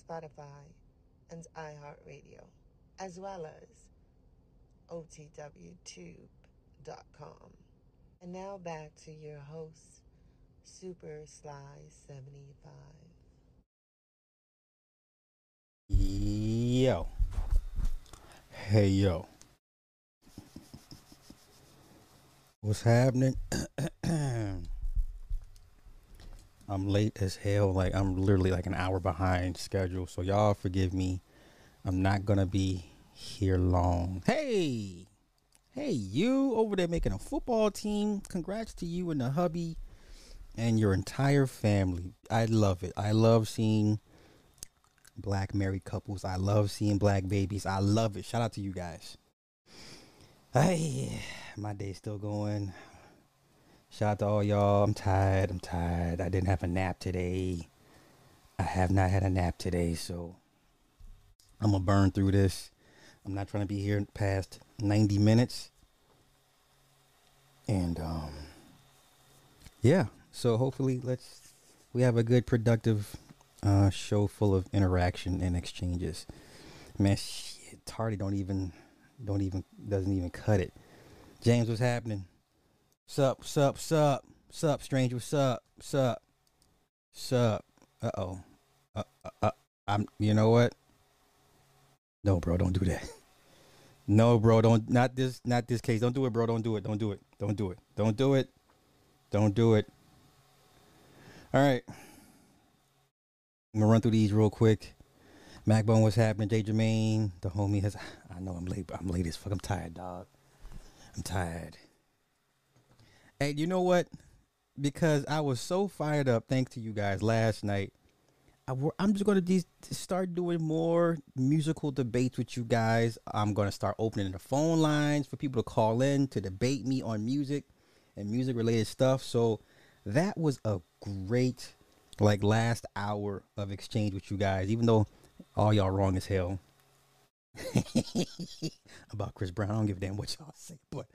Spotify, and iHeartRadio, as well as OTWTube.com. And now back to your host, Super Sly 75. Yo. Hey, yo. What's happening? I'm late as hell. Like, I'm literally like an hour behind schedule. So, y'all forgive me. I'm not to be here long. Hey. Hey, you over there making a football team. Congrats to you and the hubby and your entire family. I love it. I love seeing black married couples. I love seeing black babies. I love it. Shout out to you guys. Hey, my day's still going. Shout out to all y'all. I'm tired. I'm tired. I didn't have a nap today. I have not had a nap today, so I'm gonna burn through this. I'm not trying to be here past 90 minutes. And um yeah, so hopefully let's we have a good productive uh show full of interaction and exchanges. Man, shit, Tardy don't even don't even doesn't even cut it. James, what's happening? Sup, sup, sup, sup, stranger, sup, sup, sup. Uh oh. Uh, uh, uh, I'm. You know what? No, bro, don't do that. No, bro, don't. Not this. Not this case. Don't do it, bro. Don't do it. Don't do it. Don't do it. Don't do it. Don't do it. All right. I'm gonna run through these real quick. Macbone, what's happening? Jay Jermaine, the homie has. I know I'm late, but I'm late as fuck. I'm tired, dog. I'm tired. Hey, you know what? Because I was so fired up, thanks to you guys last night. I, am just gonna de- start doing more musical debates with you guys. I'm gonna start opening the phone lines for people to call in to debate me on music and music related stuff. So that was a great like last hour of exchange with you guys. Even though all y'all wrong as hell about Chris Brown, I don't give a damn what y'all say, but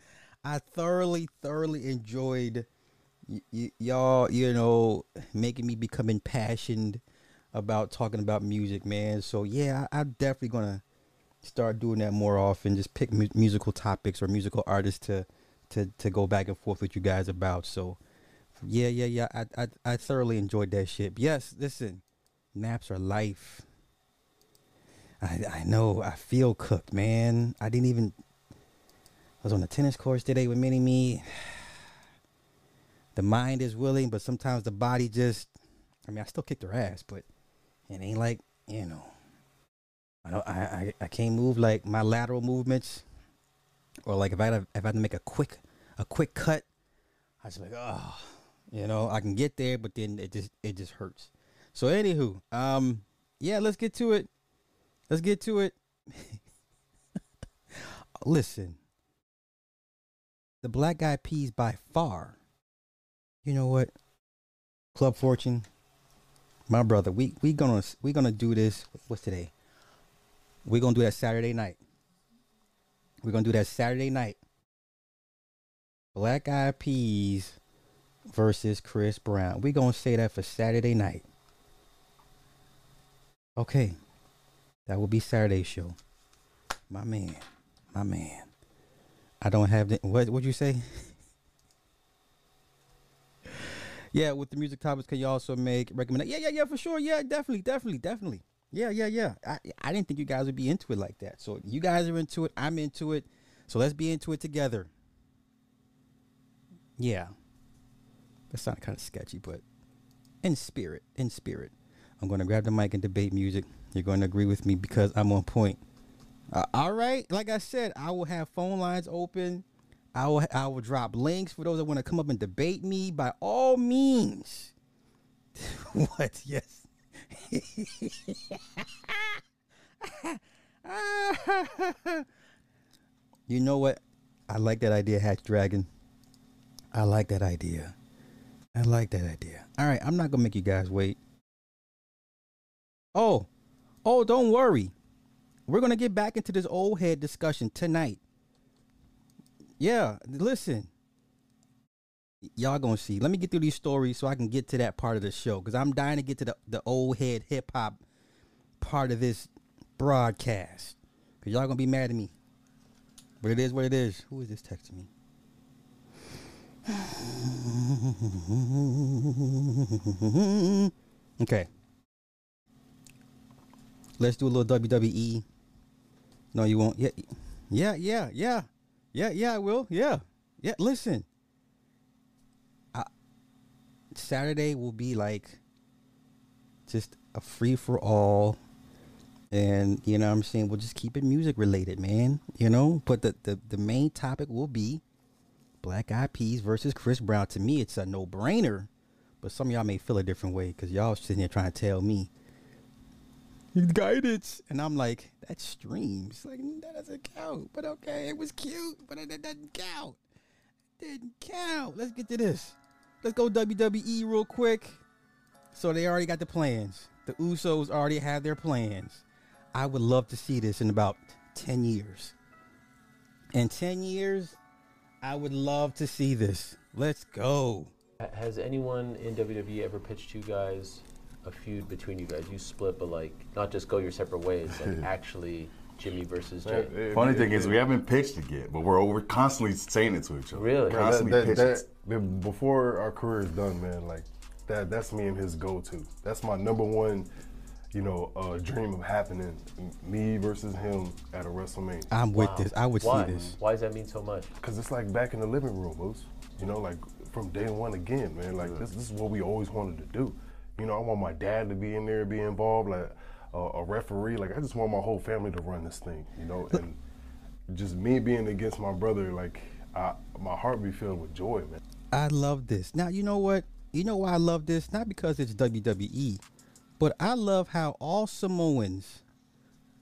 I thoroughly, thoroughly enjoyed y- y- y'all, you know, making me become impassioned about talking about music, man. So yeah, I, am definitely gonna start doing that more often. Just pick mu- musical topics or musical artists to to to go back and forth with you guys about. So yeah, yeah, yeah. I I, I thoroughly enjoyed that shit. yes, listen, naps are life. I I know. I feel cooked, man. I didn't even was on the tennis course today with Mini Me. The mind is willing, but sometimes the body just. I mean, I still kicked her ass, but it ain't like you know. I don't. I I, I can't move like my lateral movements, or like if I had, if I had to make a quick a quick cut, I was like, oh, you know, I can get there, but then it just it just hurts. So anywho, um, yeah, let's get to it. Let's get to it. Listen, the Black Eyed Peas by far. You know what? Club Fortune, my brother. We we gonna we gonna do this. What's today? We're gonna do that Saturday night. We're gonna do that Saturday night. Black Eyed Peas versus Chris Brown. We're gonna say that for Saturday night. Okay. That will be Saturday show. My man. My man. I don't have the what would you say? yeah, with the music topics, can you also make recommend? Yeah, yeah, yeah, for sure. Yeah, definitely, definitely, definitely. Yeah, yeah, yeah. I I didn't think you guys would be into it like that. So you guys are into it. I'm into it. So let's be into it together. Yeah. That sounded kind of sketchy, but in spirit, in spirit. I'm going to grab the mic and debate music. You're going to agree with me because I'm on point. Uh, all right, like I said, I will have phone lines open. I will I will drop links for those that want to come up and debate me. By all means, what? Yes, you know what? I like that idea, Hatch Dragon. I like that idea. I like that idea. All right, I'm not gonna make you guys wait. Oh, oh, don't worry. We're gonna get back into this old head discussion tonight. Yeah, listen. Y'all gonna see. Let me get through these stories so I can get to that part of the show because I'm dying to get to the, the old head hip hop part of this broadcast. Cause y'all gonna be mad at me. But it is what it is. Who is this texting me? okay. Let's do a little WWE. No, you won't. Yeah, yeah, yeah, yeah, yeah, yeah. I will. Yeah, yeah. Listen, I, Saturday will be like just a free for all, and you know what I'm saying we'll just keep it music related, man. You know, but the the the main topic will be Black Eyed Peas versus Chris Brown. To me, it's a no brainer, but some of y'all may feel a different way because y'all sitting here trying to tell me guidance. And I'm like, that's streams. Like, that doesn't count. But okay, it was cute, but it, it doesn't count. It Didn't count. Let's get to this. Let's go WWE real quick. So they already got the plans. The Usos already have their plans. I would love to see this in about 10 years. In 10 years, I would love to see this. Let's go. Has anyone in WWE ever pitched you guys a feud between you guys? You split, but like not just go your separate ways, like actually Jimmy versus Jay. Funny thing is, we haven't pitched it yet, but we're we're constantly saying it to each other. Really? We're constantly that, that, pitching. that- before our career is done, man, like that that's me and his go-to. That's my number one, you know, uh, dream of happening. Me versus him at a WrestleMania. I'm with this. I would Why? see this. Why does that mean so much? Cause it's like back in the living room, Moose. You know, like from day one again, man. Like this, this is what we always wanted to do. You know, I want my dad to be in there, be involved, like a, a referee. Like I just want my whole family to run this thing. You know, and just me being against my brother, like I, my heart be filled with joy, man. I love this. Now, you know what? You know why I love this? Not because it's WWE, but I love how all Samoans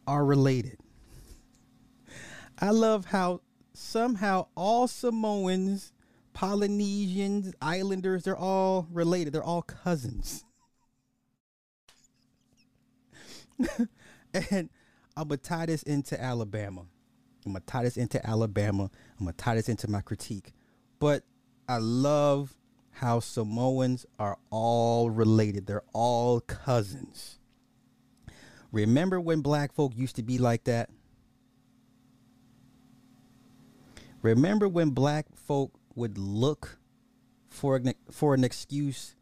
are related. I love how somehow all Samoans, Polynesians, Islanders, they're all related. They're all cousins. and I'm to tie this into Alabama. I'm to tie this into Alabama. I'm to tie this into my critique. But I love how Samoans are all related. They're all cousins. Remember when black folk used to be like that? Remember when black folk would look for an, for an excuse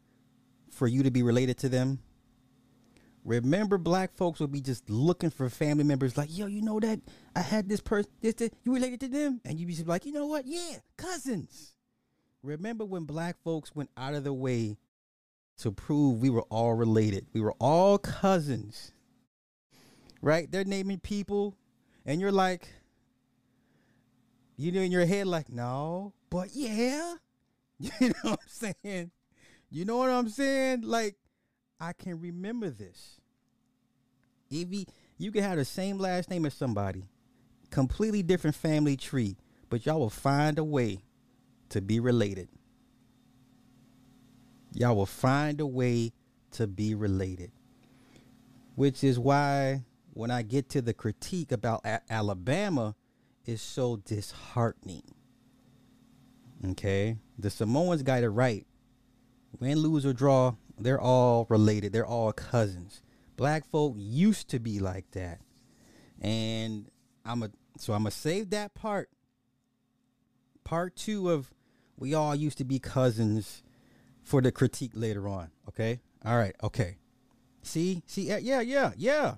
for you to be related to them? Remember, black folks would be just looking for family members, like, yo, you know that I had this person, this, this, you related to them, and you'd be like, you know what? Yeah, cousins. Remember when black folks went out of the way to prove we were all related? We were all cousins, right? They're naming people, and you're like, you know, in your head, like, no, but yeah, you know what I'm saying? You know what I'm saying? Like, I can remember this. If he, you can have the same last name as somebody, completely different family tree, but y'all will find a way to be related. Y'all will find a way to be related. Which is why when I get to the critique about A- Alabama, is so disheartening. Okay? The Samoans got it right. Win, lose, or draw, they're all related. They're all cousins. Black folk used to be like that. And I'm a so I'm gonna save that part. Part two of we all used to be cousins for the critique later on. Okay? All right, okay. See? See, yeah, yeah, yeah, yeah.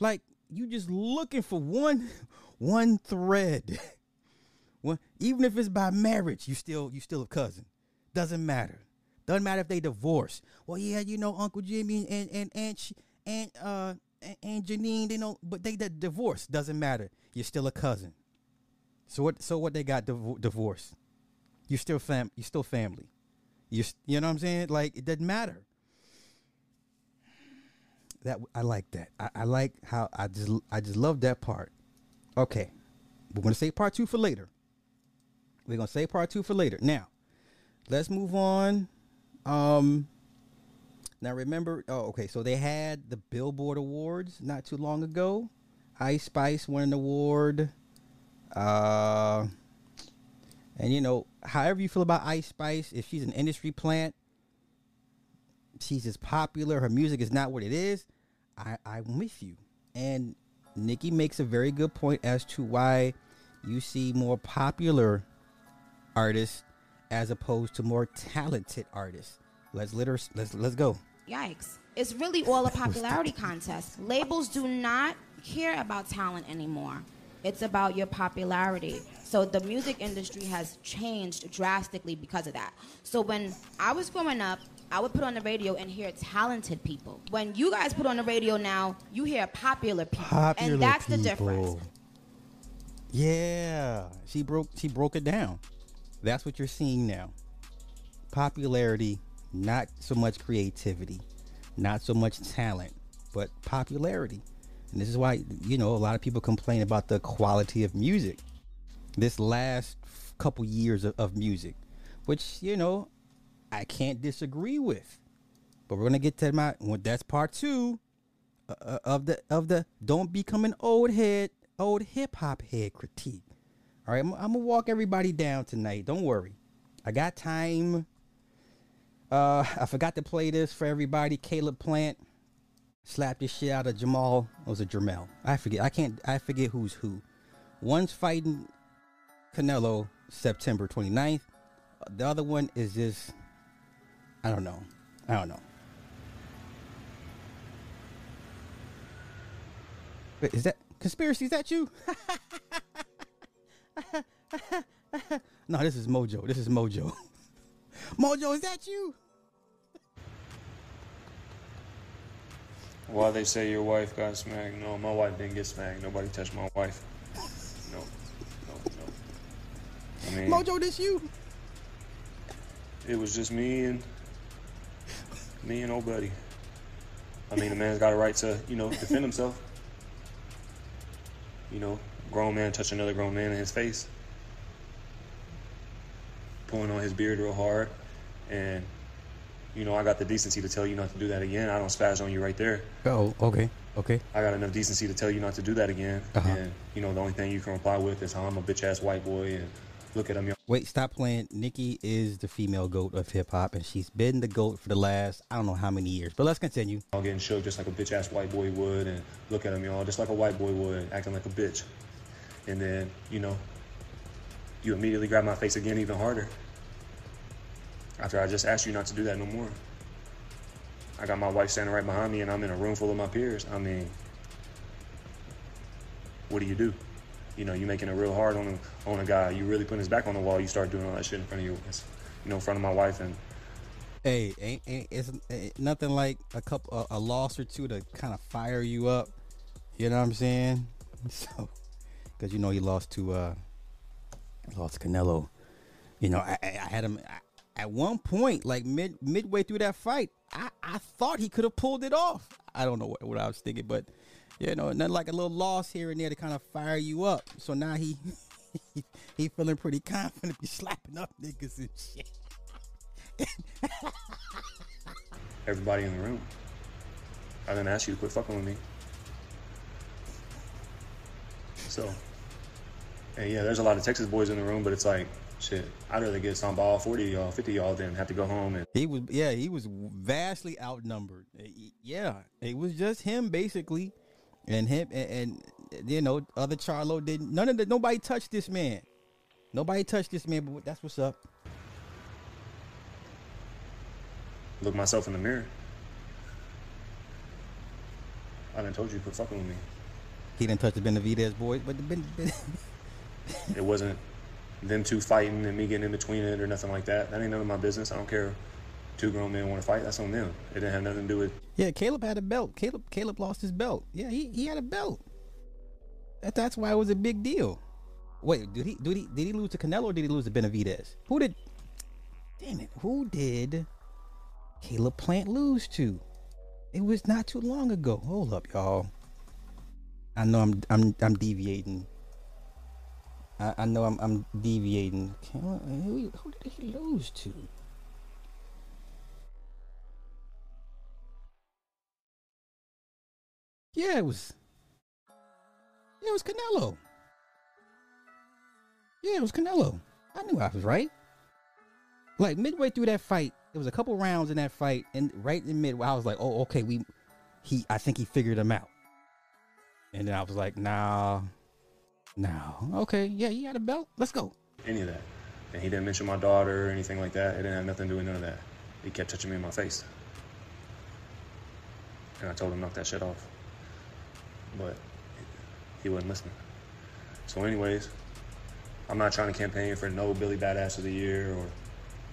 Like you just looking for one one thread. One, even if it's by marriage, you still you still a cousin. Doesn't matter. Doesn't matter if they divorce. Well, yeah, you know, Uncle Jimmy and and and Sh- and uh and, and Janine, they know, but they that divorce doesn't matter. You're still a cousin. So what? So what? They got div- divorced. You're still fam. You're still family. You you know what I'm saying? Like it doesn't matter. that I like that. I, I like how I just I just love that part. Okay, we're gonna say part two for later. We're gonna say part two for later. Now, let's move on. Um, now remember, oh, okay. So they had the Billboard Awards not too long ago. Ice Spice won an award. Uh, and you know, however you feel about Ice Spice, if she's an industry plant, she's just popular. Her music is not what it is. I, I'm with you. And Nikki makes a very good point as to why you see more popular artists as opposed to more talented artists. Let's let's let's go. Yikes. It's really all a popularity contest. Labels do not care about talent anymore. It's about your popularity. So the music industry has changed drastically because of that. So when I was growing up, I would put on the radio and hear talented people. When you guys put on the radio now, you hear popular people. Popular and that's people. the difference. Yeah, she broke she broke it down. That's what you're seeing now. Popularity, not so much creativity, not so much talent, but popularity. And this is why you know a lot of people complain about the quality of music. This last couple years of, of music, which you know I can't disagree with. But we're gonna get to my well, that's part two uh, uh, of the of the don't become an old head old hip hop head critique. All right, I'm, I'm, gonna walk everybody down tonight. Don't worry, I got time. Uh, I forgot to play this for everybody. Caleb Plant slapped the shit out of Jermall. It was a Jermell. I forget. I can't. I forget who's who. One's fighting Canelo September 29th. The other one is just. I don't know. I don't know. Wait, is that conspiracy? Is that you? no, this is Mojo. This is Mojo. Mojo, is that you? Why they say your wife got smacked? No, my wife didn't get smacked. Nobody touched my wife. No, no, no. I mean, Mojo, this you? It was just me and me and old buddy. I mean, a man's got a right to, you know, defend himself. You know, grown man touch another grown man in his face, pulling on his beard real hard, and you know, I got the decency to tell you not to do that again. I don't spaz on you right there. Oh, okay, okay. I got enough decency to tell you not to do that again. Uh-huh. And you know, the only thing you can reply with is how I'm a bitch ass white boy and look at him. Wait, stop playing. Nicki is the female goat of hip hop, and she's been the goat for the last I don't know how many years. But let's continue. I'm getting shook just like a bitch ass white boy would, and look at him, y'all, just like a white boy would, acting like a bitch. And then, you know, you immediately grab my face again even harder. After I just asked you not to do that no more. I got my wife standing right behind me and I'm in a room full of my peers. I mean, what do you do? You know, you're making it real hard on a, on a guy. You really putting his back on the wall. You start doing all that shit in front of you, you know, in front of my wife and. Hey, ain't, ain't it's ain't nothing like a couple a, a loss or two to kind of fire you up. You know what I'm saying? So, because you know he lost to uh lost Canelo. You know, I, I had him I, at one point, like mid midway through that fight. I, I thought he could have pulled it off. I don't know what, what I was thinking, but you know, nothing like a little loss here and there to kind of fire you up. So now he he, he feeling pretty confident, be slapping up niggas and shit. Everybody in the room. I didn't ask you to quit fucking with me. So, and yeah, there's a lot of Texas boys in the room, but it's like, shit, I'd rather get some ball 40 y'all, 50 y'all than have to go home and. He was, yeah, he was vastly outnumbered. Yeah, it was just him basically, and him, and, and you know, other Charlo didn't. None of the nobody touched this man. Nobody touched this man, but that's what's up. Look myself in the mirror. I done told you to quit fucking with me. He didn't touch the Benavidez boys, but the ben, ben it wasn't them two fighting and me getting in between it or nothing like that. That ain't none of my business. I don't care. Two grown men want to fight. That's on them. It didn't have nothing to do with. Yeah, Caleb had a belt. Caleb Caleb lost his belt. Yeah, he, he had a belt. That, that's why it was a big deal. Wait, did he did he did he lose to Canelo or did he lose to Benavidez? Who did? Damn it! Who did Caleb Plant lose to? It was not too long ago. Hold up, y'all. I know I'm I'm I'm deviating. I, I know I'm I'm deviating. Who, who did he lose to? Yeah, it was. Yeah, it was Canelo. Yeah, it was Canelo. I knew I was right. Like midway through that fight, there was a couple rounds in that fight, and right in the mid, I was like, "Oh, okay, we." He, I think he figured him out. And then I was like, "Nah, nah, okay, yeah, he had a belt. Let's go." Any of that. And he didn't mention my daughter or anything like that. It didn't have nothing to do with none of that. He kept touching me in my face. And I told him knock that shit off. But he wasn't listening. So, anyways, I'm not trying to campaign for no Billy Badass of the Year or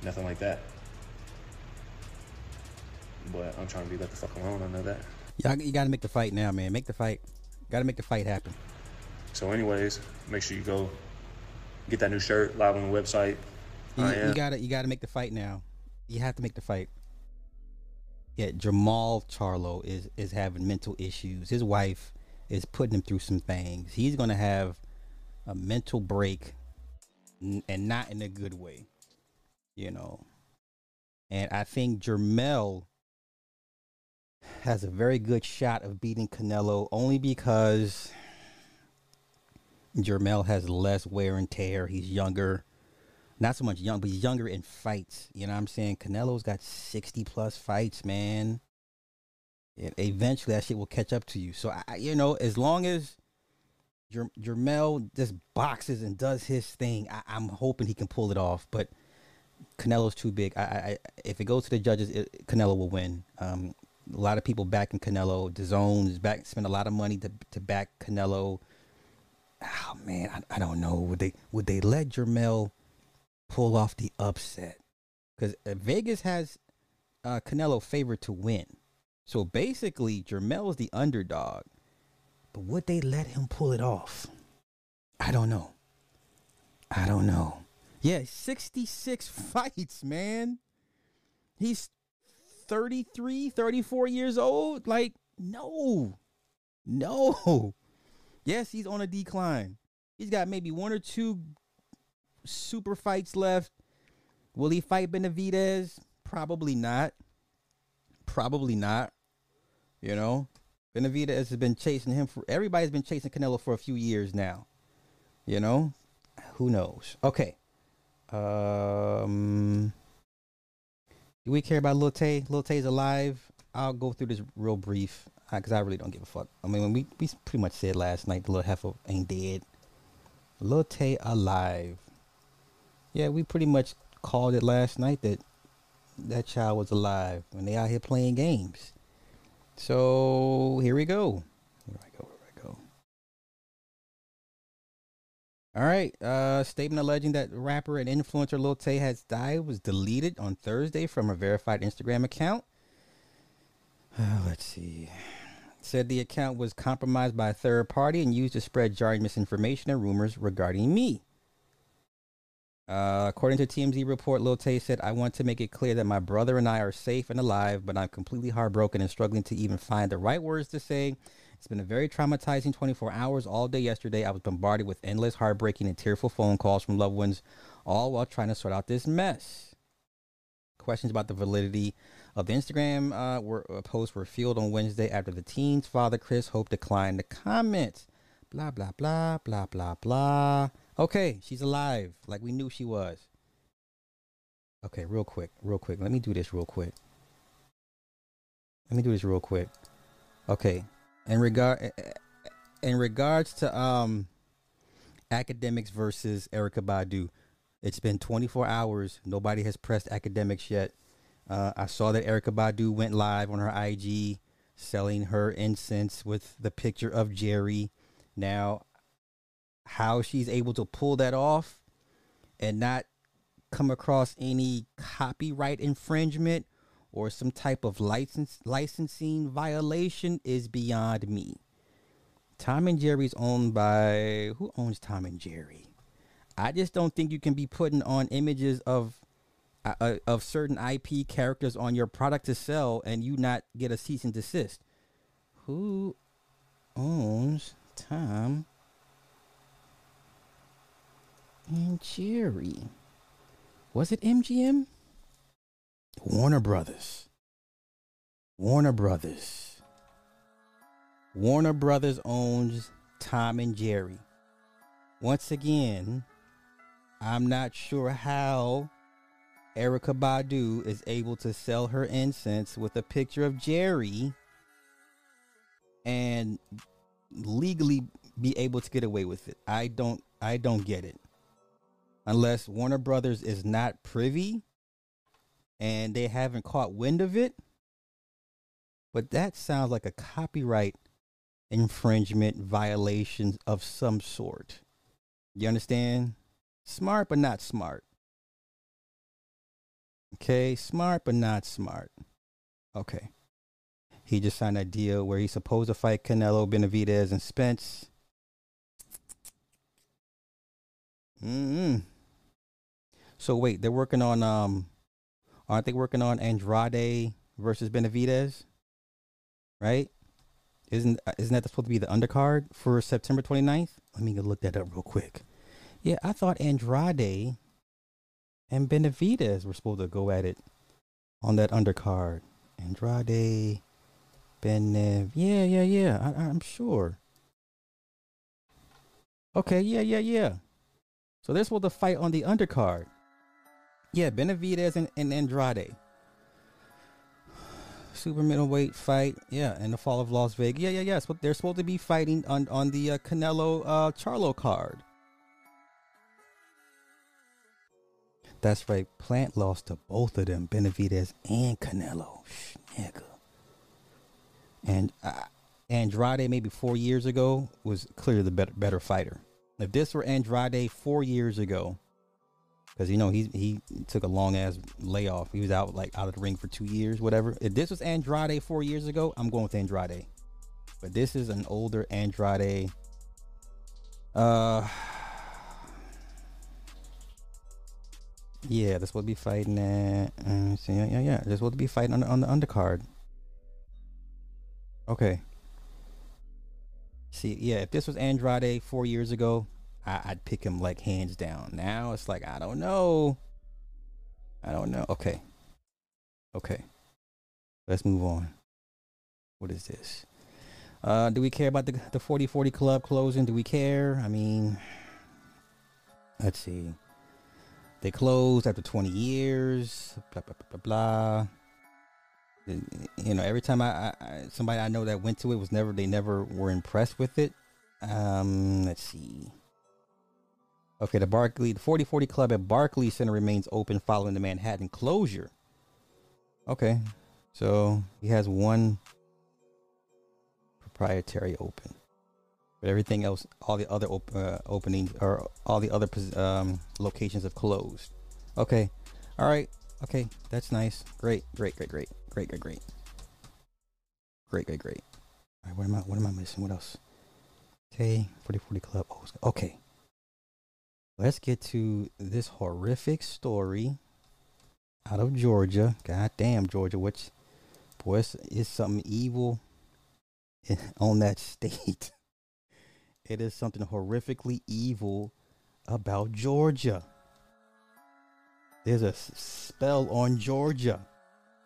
nothing like that. But I'm trying to be let the fuck alone. I know that. Yeah, you got to make the fight now, man. Make the fight. Got to make the fight happen. So, anyways, make sure you go get that new shirt live on the website. You, am. you gotta you gotta make the fight now. You have to make the fight. Yeah, Jermall Charlo is is having mental issues. His wife is putting him through some things. He's gonna have a mental break, and not in a good way. You know, and I think Jermell has a very good shot of beating Canelo only because Jermell has less wear and tear. He's younger. Not so much young, but he's younger in fights. You know what I'm saying? Canelo's got 60 plus fights, man. And eventually that shit will catch up to you. So, I, you know, as long as Jer- Jermell just boxes and does his thing, I, I'm hoping he can pull it off. But Canelo's too big. I, I, if it goes to the judges, it, Canelo will win. Um, a lot of people backing Canelo. Zone is back. spent a lot of money to to back Canelo. Oh man, I, I don't know. Would they would they let Jermell pull off the upset? Because Vegas has uh, Canelo favored to win. So basically, Jermell's the underdog. But would they let him pull it off? I don't know. I don't know. Yeah, 66 fights, man. He's 33, 34 years old. Like, no. No. Yes, he's on a decline. He's got maybe one or two super fights left. Will he fight Benavidez? Probably not. Probably not. You know, Benavidez has been chasing him for. Everybody's been chasing Canelo for a few years now. You know, who knows? Okay. Um, do we care about Lil Tay? Lil Tay's alive. I'll go through this real brief because I really don't give a fuck. I mean, when we we pretty much said last night the little heifer ain't dead. Lil Tay alive. Yeah, we pretty much called it last night that that child was alive when they out here playing games. So here we go. Here I go. Here I go. All right. Uh, statement alleging that rapper and influencer Lil Tay has died was deleted on Thursday from a verified Instagram account. Uh, let's see. Said the account was compromised by a third party and used to spread jarring misinformation and rumors regarding me. Uh, according to TMZ report, Lil Tay said, I want to make it clear that my brother and I are safe and alive, but I'm completely heartbroken and struggling to even find the right words to say. It's been a very traumatizing 24 hours. All day yesterday, I was bombarded with endless, heartbreaking, and tearful phone calls from loved ones, all while trying to sort out this mess. Questions about the validity of the Instagram uh, were, uh, posts were filled on Wednesday after the teen's father, Chris Hope, declined to comment. Blah, blah, blah, blah, blah, blah. Okay, she's alive, like we knew she was. Okay, real quick, real quick. Let me do this real quick. Let me do this real quick. Okay, in regard, in regards to um, Akademiks versus Erykah Badu, it's been 24 hours. Nobody has pressed Akademiks yet. Uh, I saw that Erykah Badu went live on her IG selling her incense with the picture of Jerry. Now, how she's able to pull that off and not come across any copyright infringement or some type of license licensing violation is beyond me. Tom and Jerry's owned by who owns Tom and Jerry? I just don't think you can be putting on images of uh, uh, of certain IP characters on your product to sell and you not get a cease and desist. Who owns Tom and Jerry? Was it MGM? Warner Brothers. Warner Brothers. Warner Brothers owns Tom and Jerry. Once again, I'm not sure how Erykah Badu is able to sell her incense with a picture of Jerry and legally be able to get away with it. I don't I don't get it. Unless Warner Brothers is not privy and they haven't caught wind of it. But that sounds like a copyright infringement violation of some sort. You understand? Smart but not smart. Okay, smart but not smart. Okay. He just signed a deal where he's supposed to fight Canelo, Benavidez, and Spence. Mm-hmm. So wait, they're working on um aren't they working on Andrade versus Benavidez? Right? Isn't isn't that supposed to be the undercard for September 29th? Let me look that up real quick. Yeah, I thought Andrade and Benavidez were supposed to go at it on that undercard. Andrade, Benev, yeah, yeah, yeah. I, I'm sure. Okay, yeah, yeah, yeah. So they're the fight on the undercard. Yeah, Benavidez and, and Andrade. Super middleweight fight, yeah, in the fall of Las Vegas. Yeah, yeah, yeah. So they're supposed to be fighting on on the uh, Canelo uh, Charlo card. That's right. Plant lost to both of them, Benavidez and Canelo. Shh, Nigga. And uh, Andrade, maybe four years ago, was clearly the better better fighter. If this were Andrade four years ago, because you know he he took a long ass layoff. He was out like out of the ring for two years, whatever. If this was Andrade four years ago, I'm going with Andrade. But this is an older Andrade. Uh, yeah, this will be fighting. Uh, so yeah, yeah, yeah. This will be fighting on the, on the undercard. Okay. See, yeah, if this was Andrade four years ago, I, would pick him like hands down. Now it's like I don't know. I don't know. Okay. Okay. Let's move on. What is this? Uh, do we care about the the 4040 club closing? Do we care? I mean, let's see. They closed after 20 years. Blah blah blah blah. blah. You know, every time I, I somebody I know that went to it was never they never were impressed with it. Um, let's see. Okay, the Barclay, the 4040 Club at Barclay Center remains open following the Manhattan closure. Okay, so he has one proprietary open, but everything else, all the other op- uh, openings or all the other um, locations have closed. Okay, all right, okay, that's nice. Great, great, great, great, great, great, great, great, great, great. All right, what am I? What am I missing? What else? Okay, 4040 Club. Oh, okay let's get to this horrific story out of Georgia. God damn, Georgia, which boy, is something evil on that state. It is something horrifically evil about Georgia. There's a spell on Georgia.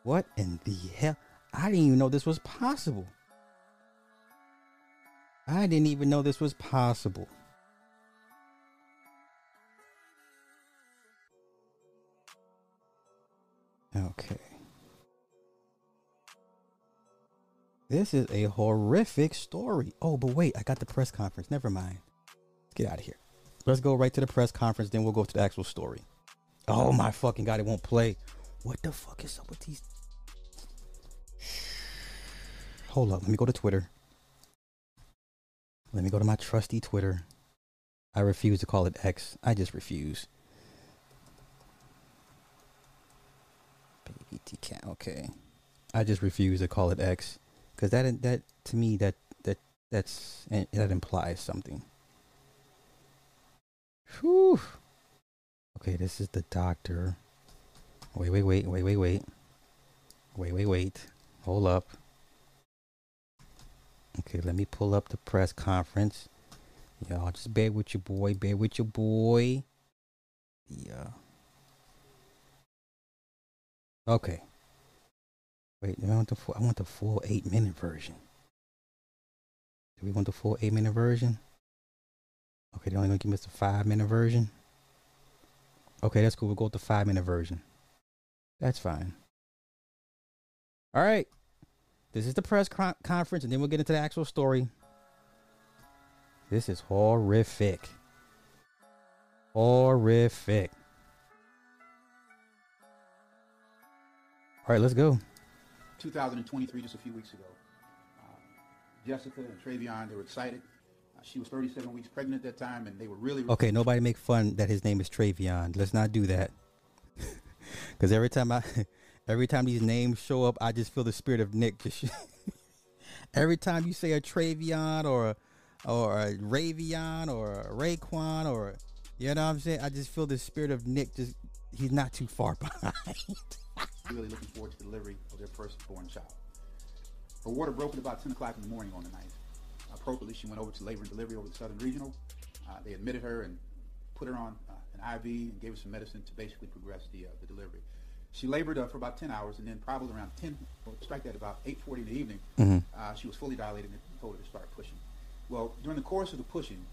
What in the hell? I didn't even know this was possible. I didn't even know this was possible. Okay. This is a horrific story. Oh, but wait, I got the press conference. Never mind. Let's get out of here. Let's go right to the press conference, then we'll go to the actual story. Oh my fucking god, it won't play. What the fuck is up with these? Hold up, let me go to Twitter. Let me go to my trusty Twitter. I refuse to call it X. I just refuse. Baby cat. Okay. I just refuse to call it X because that that to me that that that's eh, that implies something. Whew. Okay, this is the doctor. Wait, wait, wait, wait, wait, wait. Wait, wait, wait. Hold up. Okay, let me pull up the press conference. Y'all just bear with your boy, bear with your boy. Yeah. Okay. Wait, I want the full, I want the full eight minute version. Do we want the full eight minute version? Okay, they're only gonna give us the five minute version. Okay, that's cool. We'll go with the five minute version. That's fine. All right. This is the press con- conference, and then we'll get into the actual story. This is horrific. Horrific. All right, let's go. 2023, just a few weeks ago. Uh, Jessica and Travion, they were excited. Uh, she was 37 weeks pregnant at that time, and they were really. Okay, nobody make fun that his name is Travion. Let's not do that. Because every time I, every time these names show up, I just feel the spirit of Nick. Just every time you say a Travion or a, or a Ravion or a or you know what I'm saying, I just feel the spirit of Nick. Just he's not too far behind. Really looking forward to the delivery of their firstborn child. Her water broke at about 10 o'clock in the morning on the night. Appropriately, she went over to labor and delivery over the Southern Regional. Uh, they admitted her and put her on uh, an IV and gave her some medicine to basically progress the, uh, the delivery. She labored uh, for about 10 hours, and then probably around 10, or strike that about 8.40 in the evening, uh, she was fully dilated and told her to start pushing. Well, during the course of the pushing,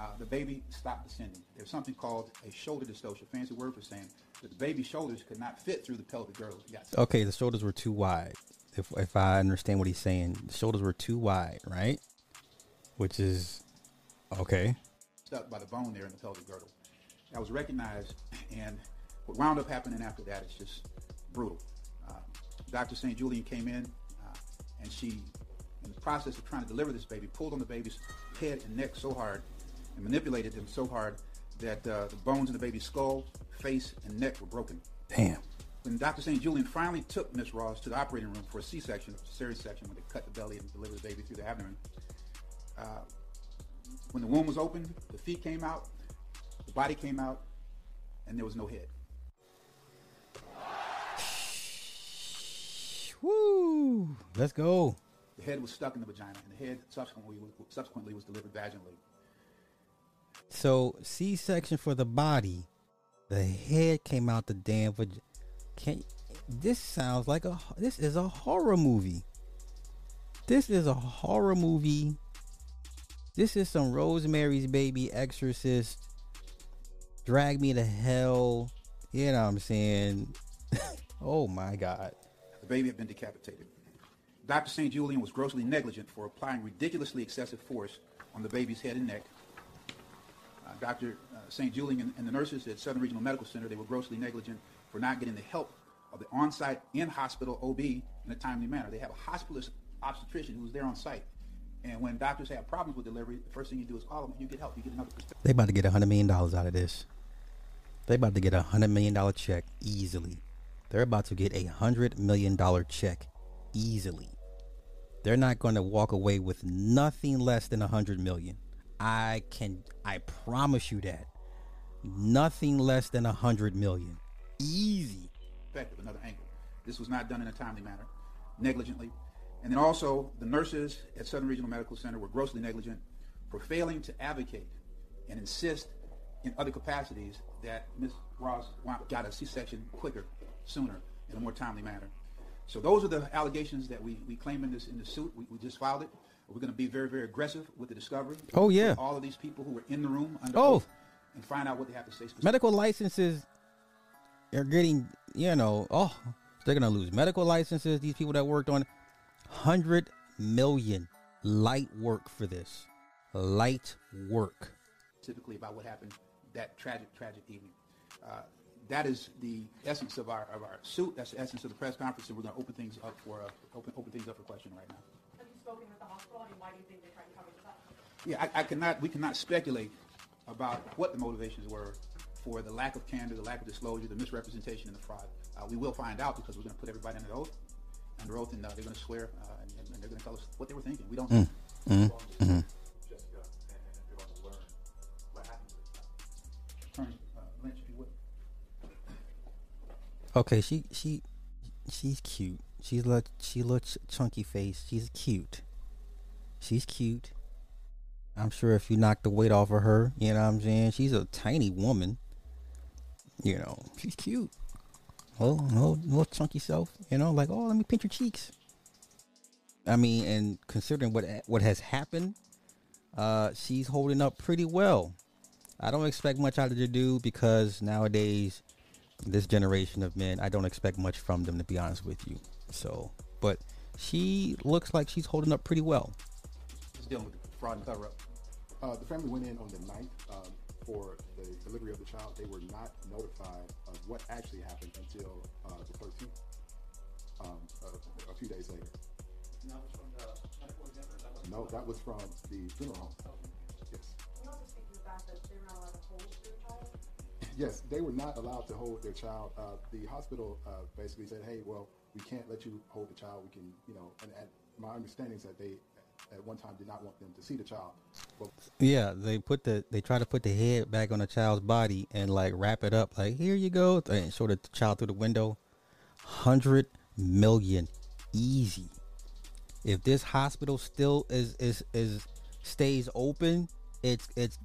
uh, the baby stopped descending. There's something called a shoulder dystocia, fancy word for saying that the baby's shoulders could not fit through the pelvic girdle. Okay, the shoulders were too wide. If if I understand what he's saying, the shoulders were too wide, right? Which is okay. stuck by the bone there in the pelvic girdle. That was recognized, and what wound up happening after that is just brutal. Uh, Dr. St. Julian came in, uh, and she, in the process of trying to deliver this baby, pulled on the baby's head and neck so hard and manipulated them so hard that uh, the bones in the baby's skull, face, and neck were broken. Damn. When Dr. St. Julian finally took Miss Ross to the operating room for a C-section, a cesarean section, when they cut the belly and delivered the baby through the abdomen, uh, when the womb was opened, the feet came out, the body came out, and there was no head. Woo! Let's go. The head was stuck in the vagina, and the head subsequently was, subsequently was delivered vaginally. So C section for the body, the head came out the damn vagina. Can this sounds like a this is a horror movie. This is a horror movie. This is some Rosemary's Baby Exorcist. Drag me to hell. You know what I'm saying? oh my god. The baby had been decapitated. Dr. St. Julian was grossly negligent for applying ridiculously excessive force on the baby's head and neck. Dr. Uh, St. Julian and, and the nurses at Southern Regional Medical Center, they were grossly negligent for not getting the help of the on-site in-hospital OB in a timely manner. They have a hospitalist obstetrician who's there on site. And when doctors have problems with delivery, the first thing you do is call them. And you get help. You get another. They about to get a hundred million dollars out of this. They about to get a hundred million dollar check easily. They're about to get a hundred million dollar check easily. They're not going to walk away with nothing less than a hundred million. I can, I promise you that. Nothing less than a hundred million. Easy. perspective, another angle. This was not done in a timely manner, negligently. And then also, the nurses at Southern Regional Medical Center were grossly negligent for failing to advocate and insist in other capacities that Ms. Ross got a C-section quicker, sooner, in a more timely manner. So those are the allegations that we, we claim in this in the suit. We, we just filed it. We're going to be very, very aggressive with the discovery. Oh, yeah. All of these people who were in the room under Oh. oath and find out what they have to say specifically. medical licenses are getting you know oh they're gonna lose medical licenses these people that worked on 100 million light work for this light work specifically about what happened that tragic, tragic evening. Uh, that is the essence of our of our suit. That's the essence of the press conference, and we're going to open things up for uh, open open things up for question right now. Have you spoken with why do you think they tried to cover this up? Yeah, I, I cannot. We cannot speculate about what the motivations were for the lack of candor, the lack of disclosure, the misrepresentation, and the fraud. Uh, we will find out because we're going to put everybody under oath, under oath, and uh, they're going to swear, uh, and, and they're going to tell us what they were thinking. We don't know. Attorney uh, Lynch, if you would. Okay, she she she's cute. She's look she looks chunky face. She's cute. She's cute. I'm sure if you knock the weight off of her, you know what I'm saying? She's a tiny woman. You know, she's cute. Well, no, no chunky self, you know, like, oh, let me pinch your cheeks. I mean, and considering what what has happened, uh, she's holding up pretty well. I don't expect much out of the dude because nowadays, this generation of men, I don't expect much from them to be honest with you. So, but she looks like she's holding up pretty well. Just dealing with fraud and cover up. Uh, the family went in on the 9th um, for the delivery of the child. They were not notified of what actually happened until uh, the 13th, um, a, a few days later. No, that was from the funeral home. Yes. Can you also speak to the they were not allowed to hold their child? Yes, they were not allowed to hold their child. Uh, the hospital uh, basically said, "Hey, well, we can't let you hold the child. We can, you know." And, and my understanding is that they, at one time, did not want them to see the child. But Yeah, they put the they try to put the head back on the child's body and like wrap it up. Like here you go, and show the child through the window. Hundred million, easy. If this hospital still is is is stays open, it's it's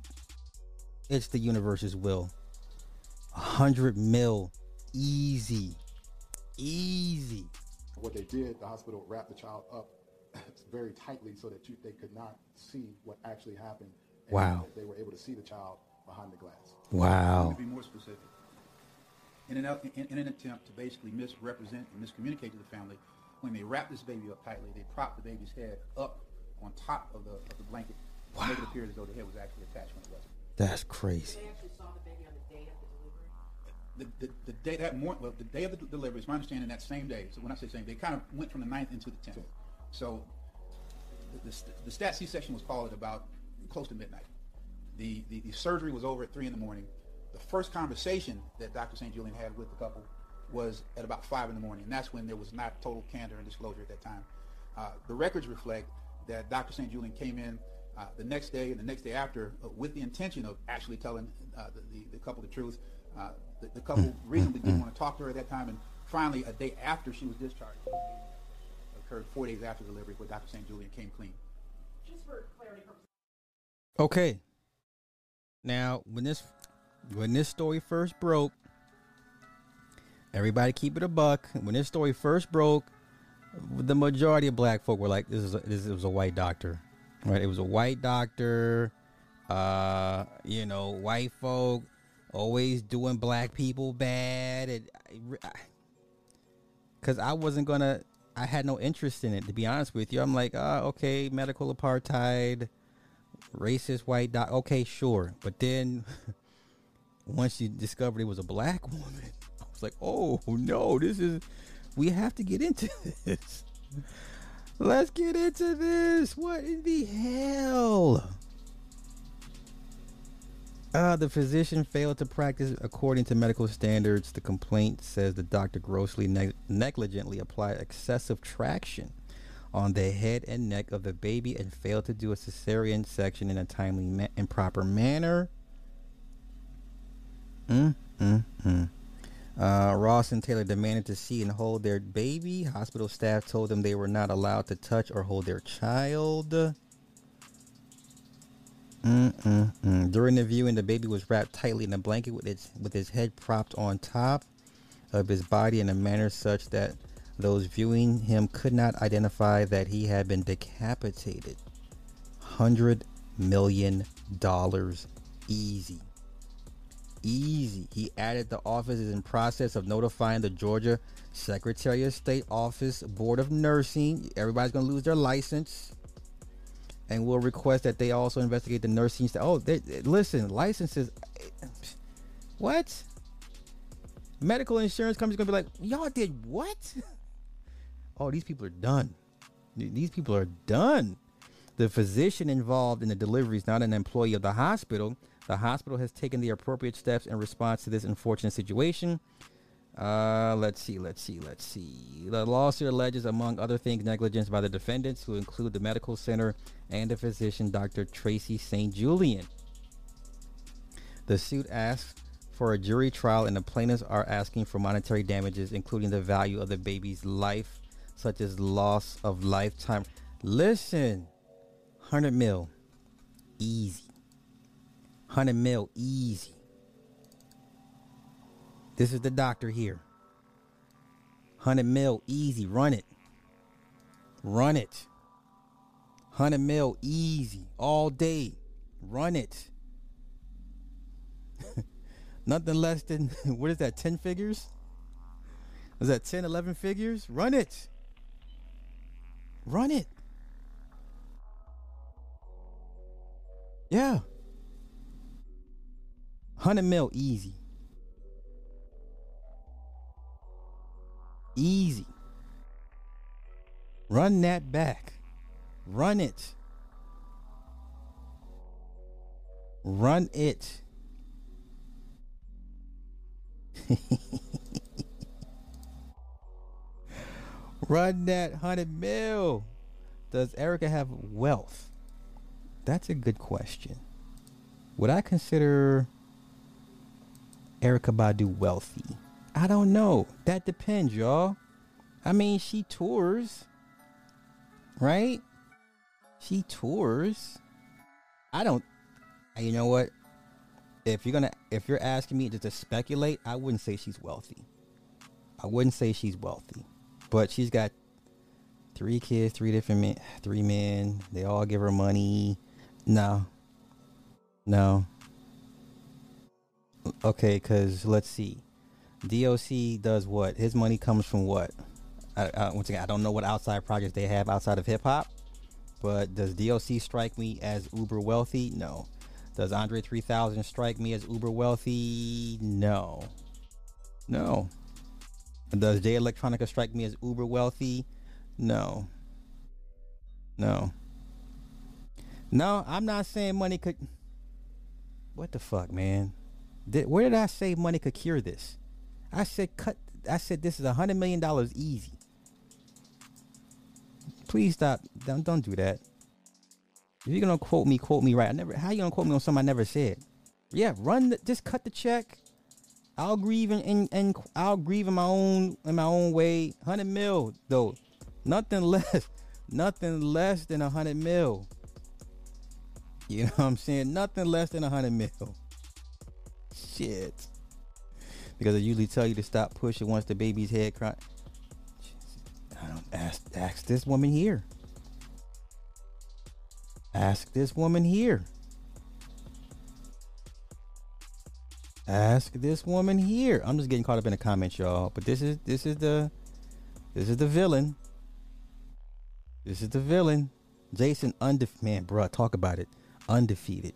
it's the universe's will. Hundred mil, easy, easy. what they did, the hospital wrapped the child up very tightly so that you, they could not see what actually happened. And Wow. They were able to see the child behind the glass. Wow. To be more specific, in an, in, in an attempt to basically misrepresent and miscommunicate to the family, when they wrapped this baby up tightly, they propped the baby's head up on top of the, of the blanket to make it appear as though the head was actually attached when it wasn't. That's crazy. They actually saw the baby on the day of the delivery. The, the, the day that morning, well, the day of the delivery, it's my understanding that same day. So when I say same, they kind of went from the 9th into the 10th. So the, the, the stat C-section was called at about close to midnight. The, the, the surgery was over at 3 in the morning. The first conversation that Dr. St. Julian had with the couple was at about 5 in the morning. And that's when there was not total candor and disclosure at that time. Uh, the records reflect that Dr. St. Julian came in uh, the next day and the next day after uh, with the intention of actually telling uh, the, the, couple the truth. Uh, the, the couple reasonably didn't want to talk to her at that time. And finally, a day after she was discharged, occurred four days after delivery where Dr. St. Julian came clean. Just for clarity purposes. Okay. Now, when this when this story first broke, everybody keep it a buck. When this story first broke, the majority of black folk were like, "This is a, this was a white doctor, right? It was a white doctor. Uh, you know, white folk always doing black people bad, and because I wasn't gonna, I had no interest in it to be honest with you. I'm like, ah, okay, medical apartheid." racist white doc. Okay, sure. But then once you discovered it was a black woman, I was like, oh no, this is. We have to get into this. Let's get into this. What in the hell? Uh, the physician failed to practice according to medical standards. The complaint says the doctor grossly neg- negligently applied excessive traction on the head and neck of the baby and failed to do a cesarean section in a timely ma- and proper manner. Mm, mm, mm. Uh, Ross and Taylor demanded to see and hold their baby. Hospital staff told them they were not allowed to touch or hold their child. Mm-mm-mm. During the viewing, the baby was wrapped tightly in a blanket with its with his head propped on top of his body in a manner such that those viewing him could not identify that he had been decapitated. Hundred million dollars easy. Easy. He added the office is in process of notifying the Georgia Secretary of State Office Board of Nursing. Everybody's gonna lose their license. And we'll request that they also investigate the nursing staff. Oh, they, listen, licenses. Eh, what? Medical insurance companies gonna be like, y'all did what? oh, these people are done. These people are done. The physician involved in the delivery is not an employee of the hospital. The hospital has taken the appropriate steps in response to this unfortunate situation. Uh, let's see, let's see, let's see. The lawsuit alleges, among other things, negligence by the defendants, who include the medical center and the physician, Dr. Tracy St. Julian. The suit asks for a jury trial, and the plaintiffs are asking for monetary damages, including the value of the baby's life, such as loss of lifetime. Listen, 100 mil, easy. 100 mil, easy. This is the doctor here. 100 mil, easy. Run it. Run it. 100 mil, easy. All day. Run it. Nothing less than, what is that, 10 figures? Is that 10, 11 figures? Run it. Run it. Yeah. 100 mil, easy. Easy. Run that back. Run it. Run it. Run that 100 mil. Does Erykah have wealth? That's a good question. Would I consider Erykah Badu wealthy? I don't know. That depends, y'all. I mean, she tours, right? She tours. I don't. You know what? If you're gonna, if you're asking me just to speculate, I wouldn't say she's wealthy. I wouldn't say she's wealthy, but she's got three kids, three different men, three men. They all give her money. No, no. Okay, because let's see. DOC does what? His money comes from what? I, I, once again, I don't know what outside projects they have outside of hip hop, but does DOC strike me as uber wealthy? No. Does Andre 3000 strike me as uber wealthy? No. No. Does Jay Electronica strike me as uber wealthy? No. No. No, I'm not saying money could. What the fuck, man? Did, where did I say money could cure this? I said cut. I said this is a hundred million dollars easy. Please stop. Don't don't do that. If you're gonna quote me, quote me right. I never. How you gonna quote me on something I never said? Yeah, run. The, just cut the check. I'll grieve in, in, in I'll grieve in my own in my own way. Hundred mil though, nothing less, nothing less than a hundred mil. You know what I'm saying? Nothing less than a hundred mil. Shit. Because I usually tell you to stop pushing once the baby's head cry. I don't ask ask this woman here. Ask this woman here. Ask this woman here. I'm just getting caught up in the comments, y'all. But this is this is the this is the villain. This is the villain. Jason undefeated. Man, bruh, talk about it. Undefeated.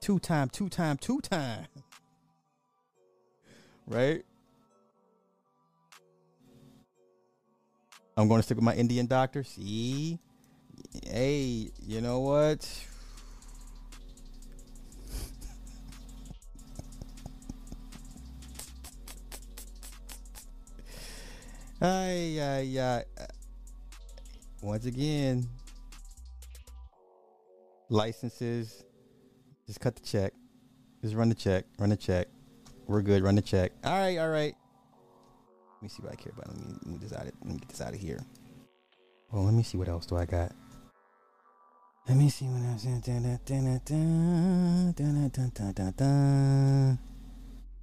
Two time, two time, two time. right? I'm going to stick with my Indian doctor. See? Hey, you know what? Ay, ay, ay. Once again, licenses. Just cut the check. Just run the check. Run the check. We're good. Run the check. All right, all right. Let me see what I care about. Let me let me get this out of here. Well, let me see what else do I got. Let me see what else. Is there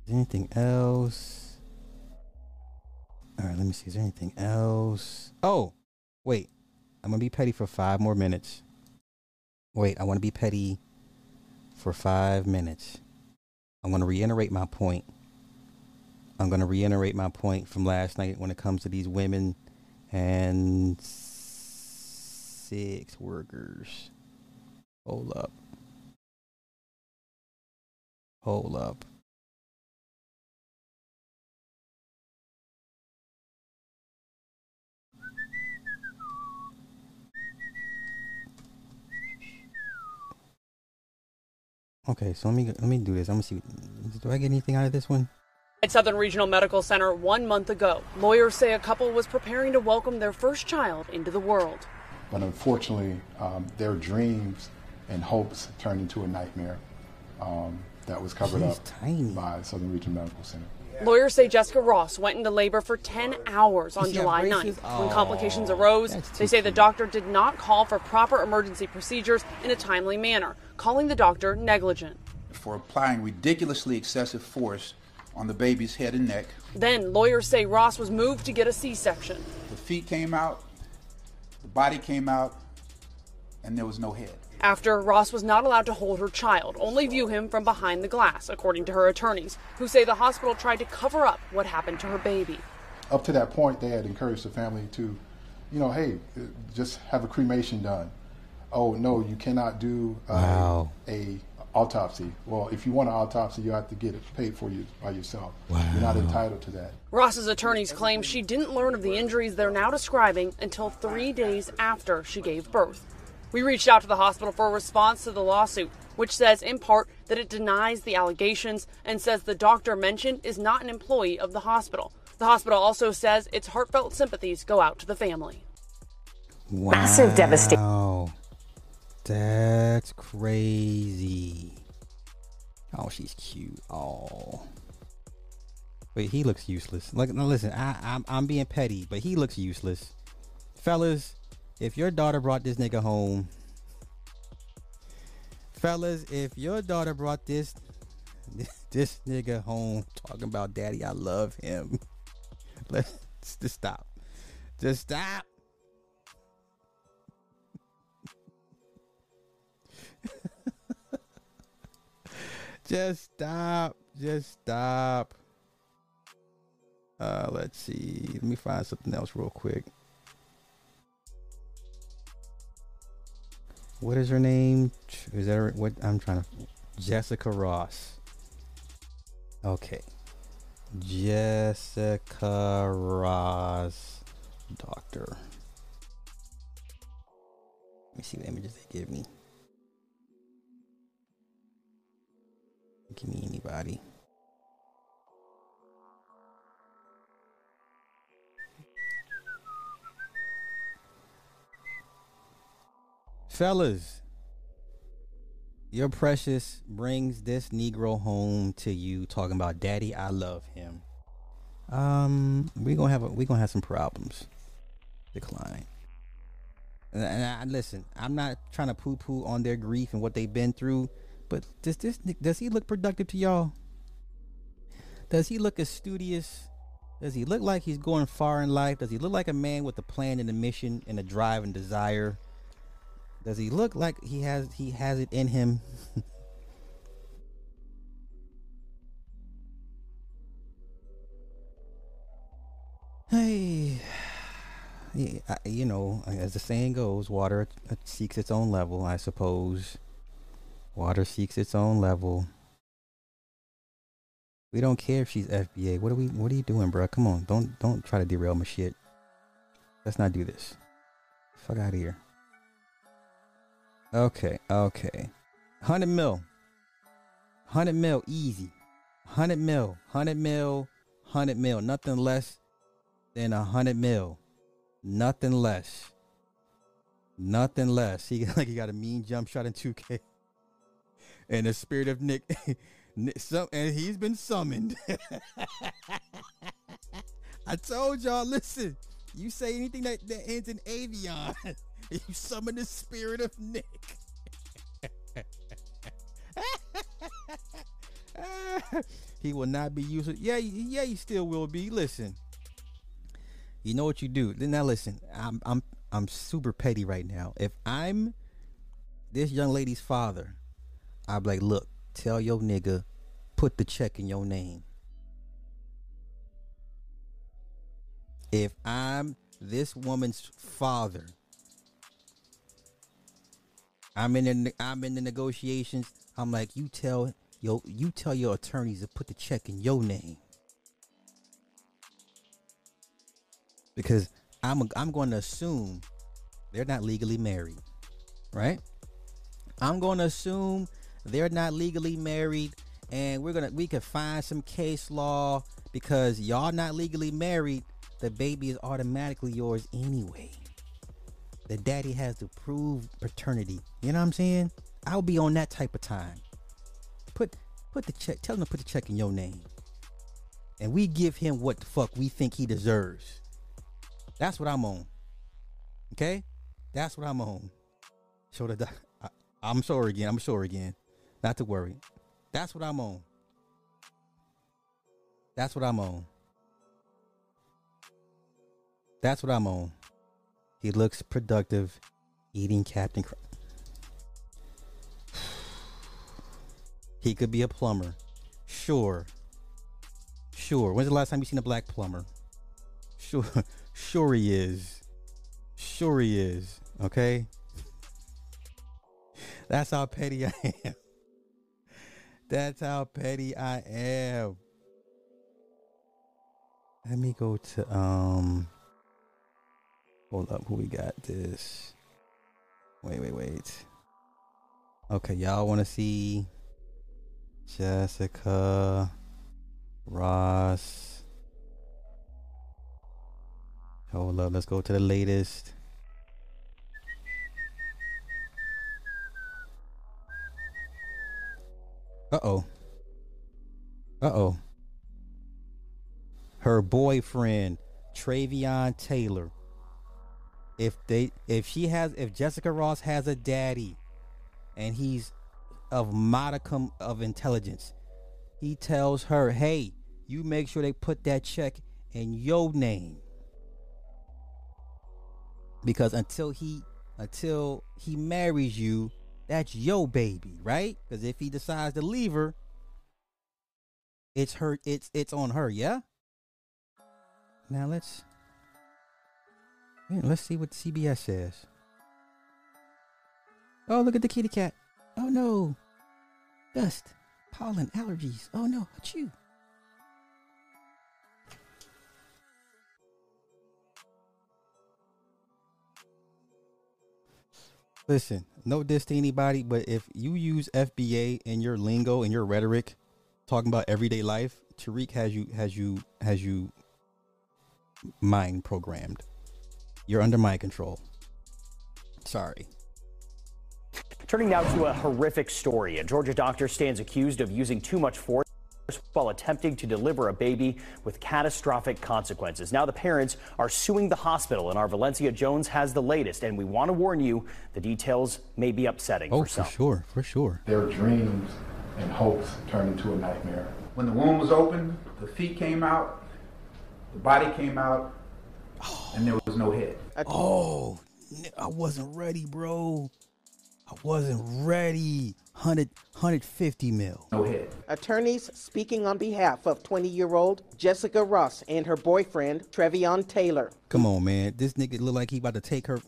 anything else? All right, let me see. Is there anything else? Oh, wait. I'm gonna be petty for five more minutes. Wait, I want to be petty for five minutes. I'm going to reiterate my point. I'm going to reiterate my point from last night when it comes to these women and sex workers. Hold up. Hold up. Okay, so let me let me do this. I'm gonna see. Do I get anything out of this one? At Southern Regional Medical Center one month ago, lawyers say a couple was preparing to welcome their first child into the world. But unfortunately, um, their dreams and hopes turned into a nightmare. um, that was covered She's up by Southern Regional Medical Center. Lawyers say Jessica Ross went into labor for 10 hours on Does she have July braces? 9th. When complications arose, they say the doctor did not call for proper emergency procedures in a timely manner, calling the doctor negligent. For applying ridiculously excessive force on the baby's head and neck. Then, lawyers say Ross was moved to get a C section. The feet came out, the body came out, and there was no head. After, Ross was not allowed to hold her child, only view him from behind the glass, according to her attorneys, who say the hospital tried to cover up what happened to her baby. Up to that point, they had encouraged the family to, you know, hey, uh, just have a cremation done. Oh no, you cannot do uh, Wow. a autopsy. Well, if you want an autopsy, you have to get it paid for you by yourself. You're not entitled to that. Ross's attorneys claim she didn't learn of the injuries they're now describing until three days after she gave birth. We reached out to the hospital for a response to the lawsuit, which says in part that it denies the allegations and says the doctor mentioned is not an employee of the hospital. The hospital also says its heartfelt sympathies go out to the family. Massive devastation. That's crazy. Oh, she's cute. Oh. Wait, he looks useless. Like, no, listen, I, I'm, I'm being petty, but he looks useless. Fellas, if your daughter brought this nigga home, fellas, if your daughter brought this, this nigga home talking about daddy, I love him. Let's just stop. Just stop. Just stop. Just stop. Uh, let's see. Let me find something else real quick. What is her name? Is that her, what I'm trying to? Jessica Ross. Okay. Jessica Ross, doctor. Let me see the images they give me. Give me anybody. Fellas, your precious brings this Negro home to you talking about daddy, I love him. Um, we gonna have a, we gonna have some problems. Decline. And, and I, listen, I'm not trying to poo poo on their grief and what they've been through, but does this does he look productive to y'all? Does he look as studious? Does he look like he's going far in life? Does he look like a man with a plan and a mission and a drive and desire? Does he look like he has he has it in him? hey, yeah, I- you know, as the saying goes, water seeks its own level. I suppose water seeks its own level. We don't care if she's FBA. What are we? What are you doing, bro? Come on, don't don't try to derail my shit. Let's not do this. Fuck out of here. Okay, okay. 100 mil. 100 mil, easy. 100 mil, 100 mil, 100 mil. Nothing less than 100 mil. Nothing less. Nothing less. He like he got a mean jump shot in 2K. And the spirit of Nick, some, and he's been summoned. I told y'all, listen, you say anything that, that ends in avion, you summon the spirit of Nick. he will not be used. Yeah, yeah, he still will be. Listen, you know what you do. Now listen, I'm I'm I'm super petty right now. If I'm this young lady's father, I'm like, look, tell your nigga, put the check in your name. If I'm this woman's father, I'm in the I'm in the negotiations. I'm like, you tell yo, you tell your attorneys to put the check in your name. Because I'm I'm going to assume they're not legally married, right? I'm going to assume they're not legally married, and we're gonna we could find some case law because y'all not legally married. The baby is automatically yours anyway. The daddy has to prove paternity. You know what I'm saying? I'll be on that type of time. put put the check. Tell him to put the check in your name, and we give him what the fuck we think he deserves. That's what I'm on. Okay, that's what I'm on. Show the. I, I'm sure again. I'm sure again. Not to worry. That's what I'm on. That's what I'm on. That's what I'm on. He looks productive eating Captain Crunch. He could be a plumber. Sure. Sure. When's the last time you seen a black plumber? Sure. Sure he is. Sure he is. Okay? That's how petty I am. That's how petty I am. Let me go to um Hold up, who we got this? Wait, wait, wait. Okay, y'all want to see Jessica Ross? Hold up, let's go to the latest. Uh oh. Uh oh. Her boyfriend, Travion Taylor. If they if she has if Jessica Ross has a daddy and he's of modicum of intelligence, he tells her, Hey, you make sure they put that check in your name. Because until he until he marries you, that's your baby, right? Because if he decides to leave her, it's her it's it's on her, yeah? Now let's yeah, let's see what CBS says. Oh, look at the kitty cat. Oh no. Dust, pollen, allergies. Oh no, achoo. Listen, no diss to anybody, but if you use FBA in your lingo and your rhetoric, talking about everyday life, Tariq has you has you has you mind programmed. You're under my control. Sorry. Turning now to a horrific story. A Georgia doctor stands accused of using too much force while attempting to deliver a baby with catastrophic consequences. Now the parents are suing the hospital, and our Valencia Jones has the latest. And we want to warn you, the details may be upsetting Oh, for for sure, for sure. Their dreams and hopes turned into a nightmare. When the womb was open, the feet came out, the body came out, and there was no head. Oh, I wasn't ready, bro. I wasn't ready. 100, 150 mil. No head. Attorneys speaking on behalf of 20 year old Jessica Ross and her boyfriend, Trevion Taylor. Come on, man. This nigga look like he about to take her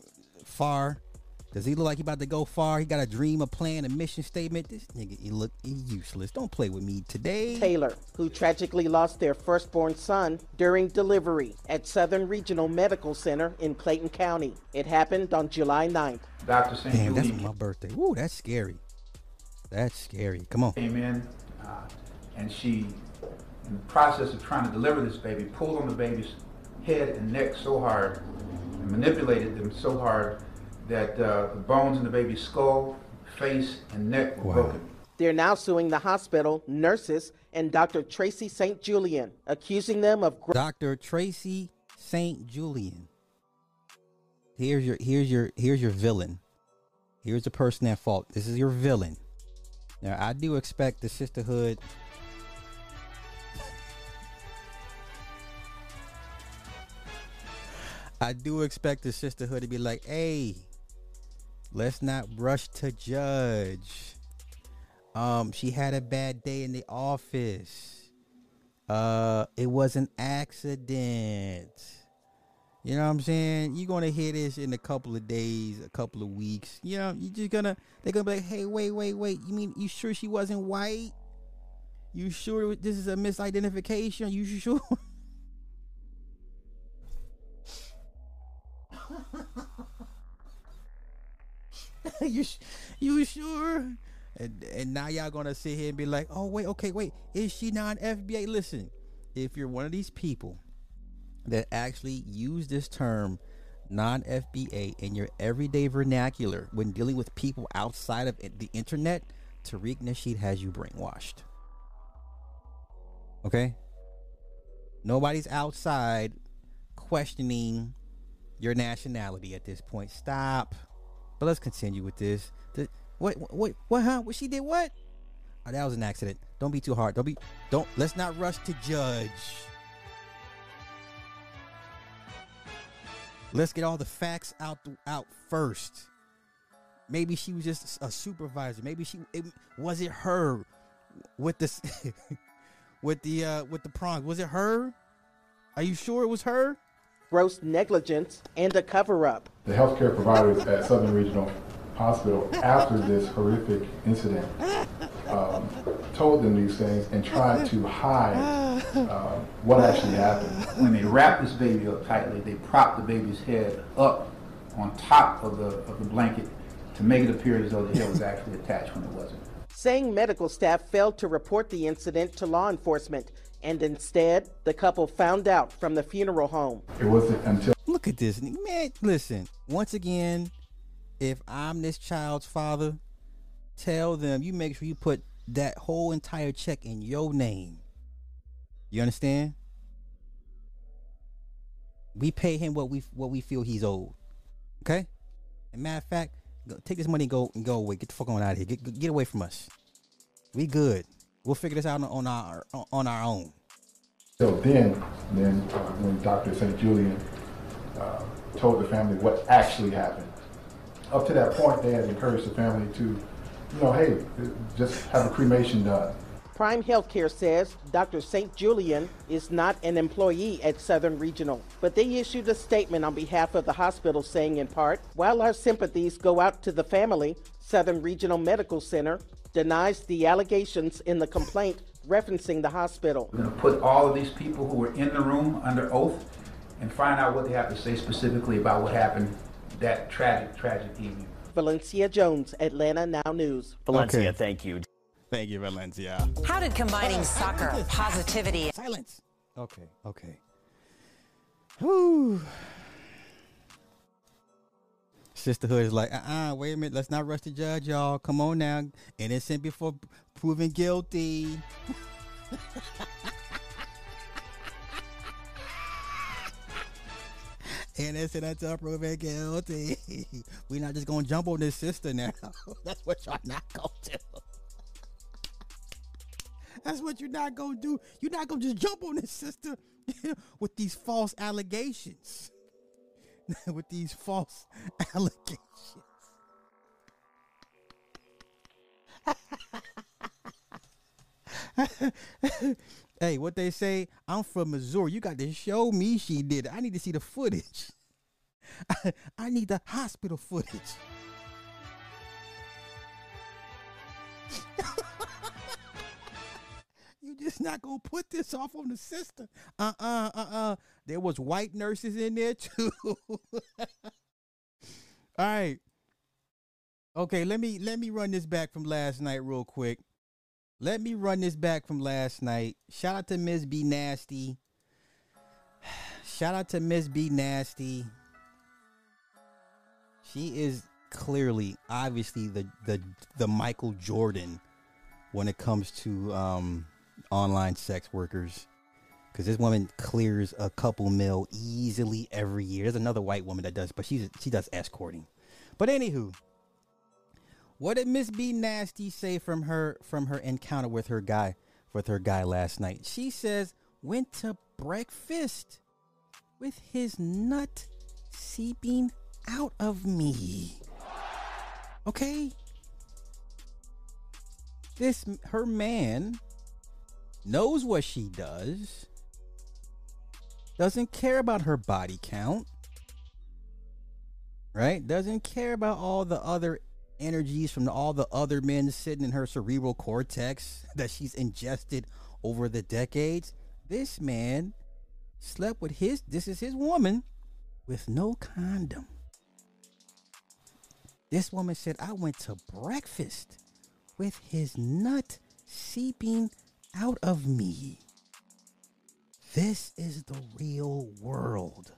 far. Does he look like he about to go far? He got a dream, a plan, a mission statement. This nigga, he look he useless. Don't play with me today. Taylor, who tragically lost their firstborn son during delivery at Southern Regional Medical Center in Clayton County. It happened on July 9th. Dr. St. Damn, that's my birthday. Ooh, that's scary. That's scary. Come on. came in, uh, and she, in the process of trying to deliver this baby, pulled on the baby's head and neck so hard and manipulated them so hard that uh, the bones in the baby's skull, face, and neck were broken. They're now suing the hospital, nurses, and Dr. Tracy St. Julian, accusing them of gr- Dr. Tracy St. Julian. Here's your here's your here's your villain. Here's the person at fault. This is your villain. Now I do expect the sisterhood I do expect the sisterhood to be like, hey, let's not rush to judge. Um, she had a bad day in the office. Uh, it was an accident. You know what I'm saying? You're gonna hear this in a couple of days, a couple of weeks. You know, you're just gonna they're gonna be like, hey, wait, wait, wait. You mean you sure she wasn't white? You sure this is a misidentification? You sure? you you sure? And and now y'all gonna sit here and be like, oh wait, okay, wait, is she non FBA? Listen, if you're one of these people that actually use this term non FBA in your everyday vernacular when dealing with people outside of the internet, Tariq Nasheed has you brainwashed. Okay? Nobody's outside questioning your nationality at this point. Stop. But let's continue with this. The, what, what, what, huh? What she did? What? Oh, that was an accident. Don't be too hard. Don't be. Don't. Let's not rush to judge. Let's get all the facts out out first. Maybe she was just a supervisor. Maybe she it, was it her with this with the uh with the prongs. Was it her? Are you sure it was her? Gross negligence and a cover up. The healthcare providers at Southern Regional Hospital, after this horrific incident, um, told them these things and tried to hide uh, what actually happened. When they wrapped this baby up tightly, they propped the baby's head up on top of the, of the blanket to make it appear as though the head was actually attached when it wasn't. Saying medical staff failed to report the incident to law enforcement, and instead, the couple found out from the funeral home. It wasn't until. Look at this. Man, listen. Once again, if I'm this child's father, tell them you make sure you put that whole entire check in your name. You understand? We pay him what we what we feel he's owed. Okay? And matter of fact, go, take this money and go and go away. Get the fuck on out of here. Get, get away from us. We good. We'll figure this out on, on our on our own. So then, then uh, when Dr. St. Julian uh, told the family what actually happened, up to that point, they had encouraged the family to, you know, hey, just have a cremation done. Prime Healthcare says Dr. St. Julian is not an employee at Southern Regional, but they issued a statement on behalf of the hospital saying, in part, while our sympathies go out to the family, Southern Regional Medical Center denies the allegations in the complaint referencing the hospital. We're going to put all of these people who were in the room under oath and find out what they have to say specifically about what happened that tragic, tragic evening. Valencia Jones, Atlanta Now News. Valencia, thank you. Thank you, Valencia. How did combining soccer, positivity, silence? Okay, okay. Whew. Sisterhood is like, uh uh wait a minute, let's not rush to judge, y'all. Come on now. Innocent before proven guilty. Innocent until proven guilty. We're not just gonna jump on this sister now. That's what y'all not gonna do. That's what you're not gonna do. You're not gonna just jump on this sister with these false allegations. with these false allegations. hey, what they say? I'm from Missouri. You got to show me she did it. I need to see the footage. I need the hospital footage. Just not gonna put this off on the sister. Uh uh uh uh. There was white nurses in there too. All right. Okay, let me let me run this back from last night real quick. Let me run this back from last night. Shout out to Ms. B Nasty. Shout out to Ms. B Nasty. She is clearly, obviously, the the the Michael Jordan when it comes to um, online sex workers. Because this woman clears a couple mil easily every year. There's another white woman that does, but she's she does escorting. But anywho, what did Miss B Nasty say from her from her encounter with her guy with her guy last night? She says went to breakfast with his nut seeping out of me. Okay? This her man knows what she does. Doesn't care about her body count. Right? Doesn't care about all the other energies from all the other men sitting in her cerebral cortex that she's ingested over the decades. This man slept with his, this is his woman, with no condom. This woman said, I went to breakfast with his nut seeping out of me. This is the real world.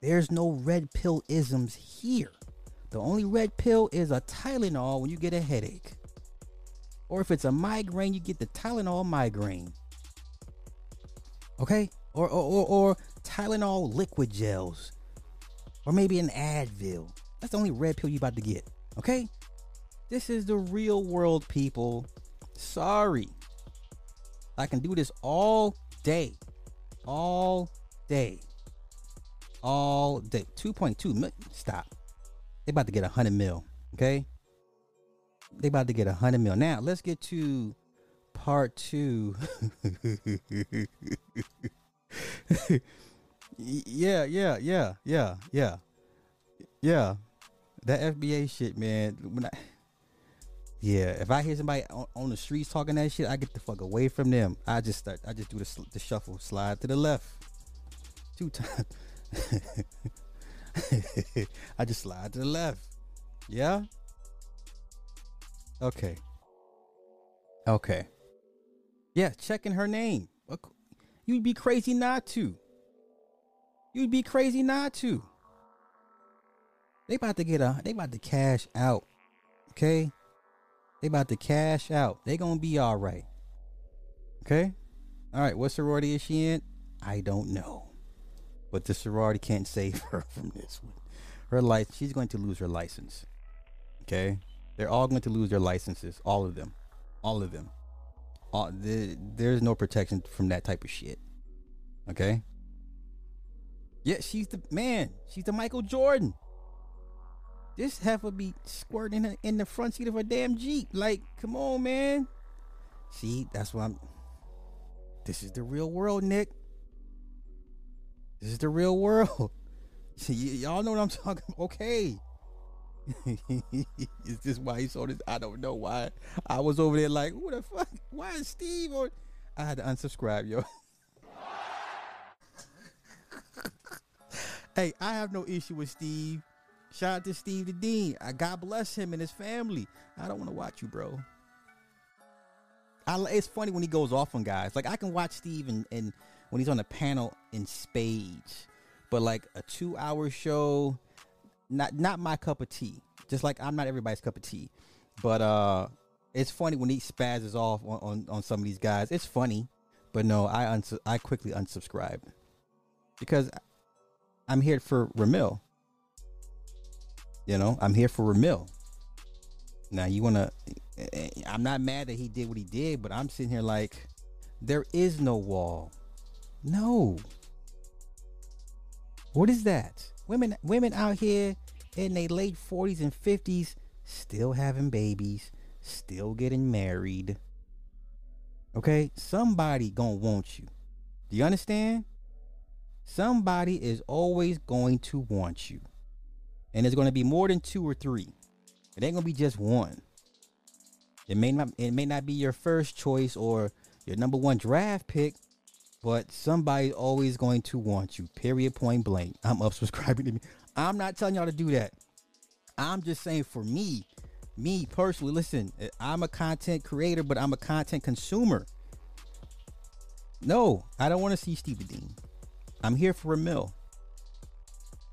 There's no red pill isms here. The only red pill is a Tylenol when you get a headache. Or if it's a migraine, you get the Tylenol migraine. Okay? Or or, or, or Tylenol liquid gels. Or maybe an Advil. That's the only red pill you about to get. Okay? This is the real world, people. Sorry. I can do this all day. All day. All day. 2.2 million. Stop. They about to get a 100 mil. Okay? They about to get a 100 mil. Now, let's get to part two. yeah, yeah, yeah, yeah, yeah. Yeah. That FBA shit, man. When I, yeah, if I hear somebody on, on, the streets talking that shit, I get the fuck away from them. I just start. I just do the, the shuffle, slide to the left, two times. I just slide to the left. Yeah. Okay. Okay. Yeah, checking her name. You'd be crazy not to. You'd be crazy not to. They about to get a they about to cash out. Okay? They about to cash out. They gonna be alright. Okay? Alright, what sorority is she in? I don't know. But the sorority can't save her from this one. Her license she's going to lose her license. Okay? They're all going to lose their licenses. All of them. All of them. All, the, there's no protection from that type of shit. Okay? Yeah, she's the man. She's the Michael Jordan. This heifer be squirting in, the, front seat of a damn Jeep. Like, come on, man. See, that's why I'm. This is the real world, Nick. This is the real world. See, y- y'all know what I'm talking about. Okay. is this why he saw this? I don't know why. I was over there like, who the fuck? Why is Steve I had to unsubscribe, yo. hey, I have no issue with Steve. Shout out to Steve the Dean. I God bless him and his family. I don't want to watch you, bro. I, it's funny when he goes off on guys. Like I can watch Steve and, and when he's on the panel in spades, but like a two hour show, not not my cup of tea. Just like I'm not everybody's cup of tea. But uh it's funny when he spazzes off on, on, on some of these guys. It's funny, but no, I uns- I quickly unsubscribe because I'm here for Ramil. You know, I'm here for Ramil. Now you wanna? Eh, eh, I'm not mad that he did what he did, but I'm sitting here like, there is no wall. No. What is that? Women, women out here in their late 40s and 50s, still having babies, still getting married. Okay, somebody gonna want you. Do you understand? Somebody is always going to want you. And it's going to be more than two or three. It ain't going to be just one. It may not it may not be your first choice or your number one draft pick, but somebody's always going to want you. Period point blank. I'm up subscribing to me. I'm not telling y'all to do that. I'm just saying for me, me personally, listen, I'm a content creator, but I'm a content consumer. No, I don't want to see Stevie Dean. I'm here for a mill.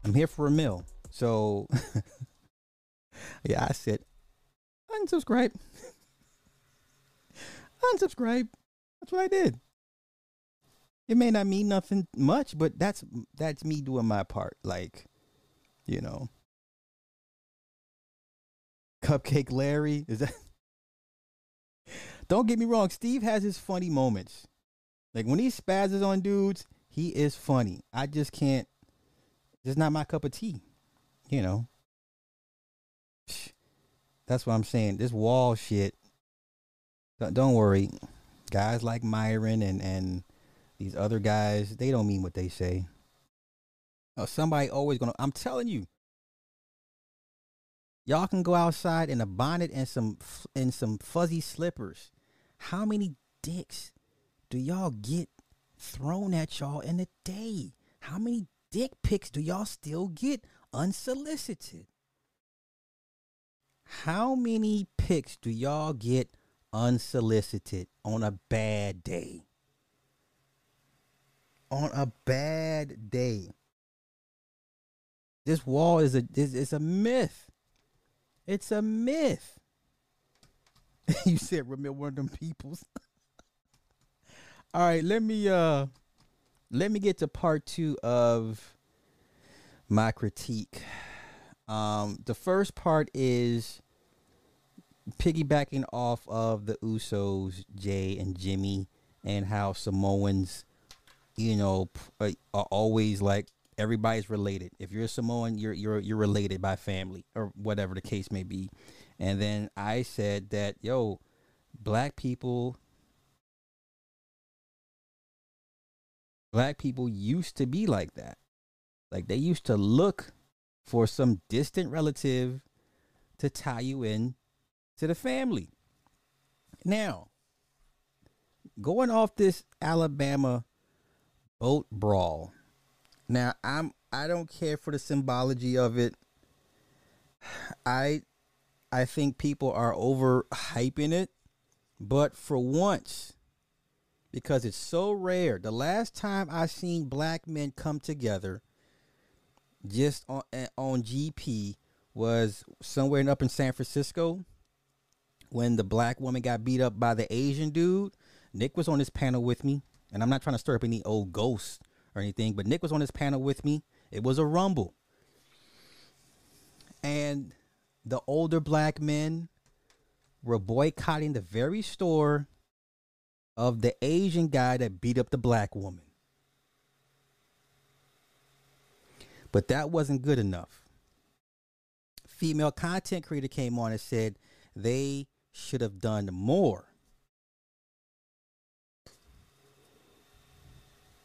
I'm here for a mill. So, yeah, I said, unsubscribe. unsubscribe. That's what I did. It may not mean nothing much, but that's that's me doing my part. Like, you know, Cupcake Larry is that? Don't get me wrong. Steve has his funny moments. Like when he spazzes on dudes, he is funny. I just can't. It's not my cup of tea. You know. That's what I'm saying. This wall shit. Don't worry, guys like Myron and and these other guys, they don't mean what they say. Oh, somebody always gonna. I'm telling you, y'all can go outside in a bonnet and some and some fuzzy slippers. How many dicks do y'all get thrown at y'all in a day? How many dick pics do y'all still get unsolicited? How many pics do y'all get unsolicited on a bad day? On a bad day. This wall is a is, is a myth. It's a myth. you said remember one of them peoples. All right, let me uh let me get to part two of my critique. Um the first part is piggybacking off of the Usos, Jay and Jimmy, and how Samoans, you know, uh, are always like everybody's related. If you're a Samoan, you're you're you're related by family or whatever the case may be. And then I said that yo, black people black people used to be like that. Like they used to look for some distant relative to tie you in to the family. Now, going off this Alabama boat brawl. Now, I'm I don't care for the symbology of it. I I think people are over hyping it, but for once because it's so rare. The last time I seen black men come together just on on GP was somewhere up in San Francisco when the black woman got beat up by the Asian dude. Nick was on this panel with me, and I'm not trying to stir up any old ghosts or anything, but Nick was on this panel with me. It was a rumble. And the older black men were boycotting the very store of the Asian guy that beat up the black woman. But that wasn't good enough. Female content creator came on and said they should have done more.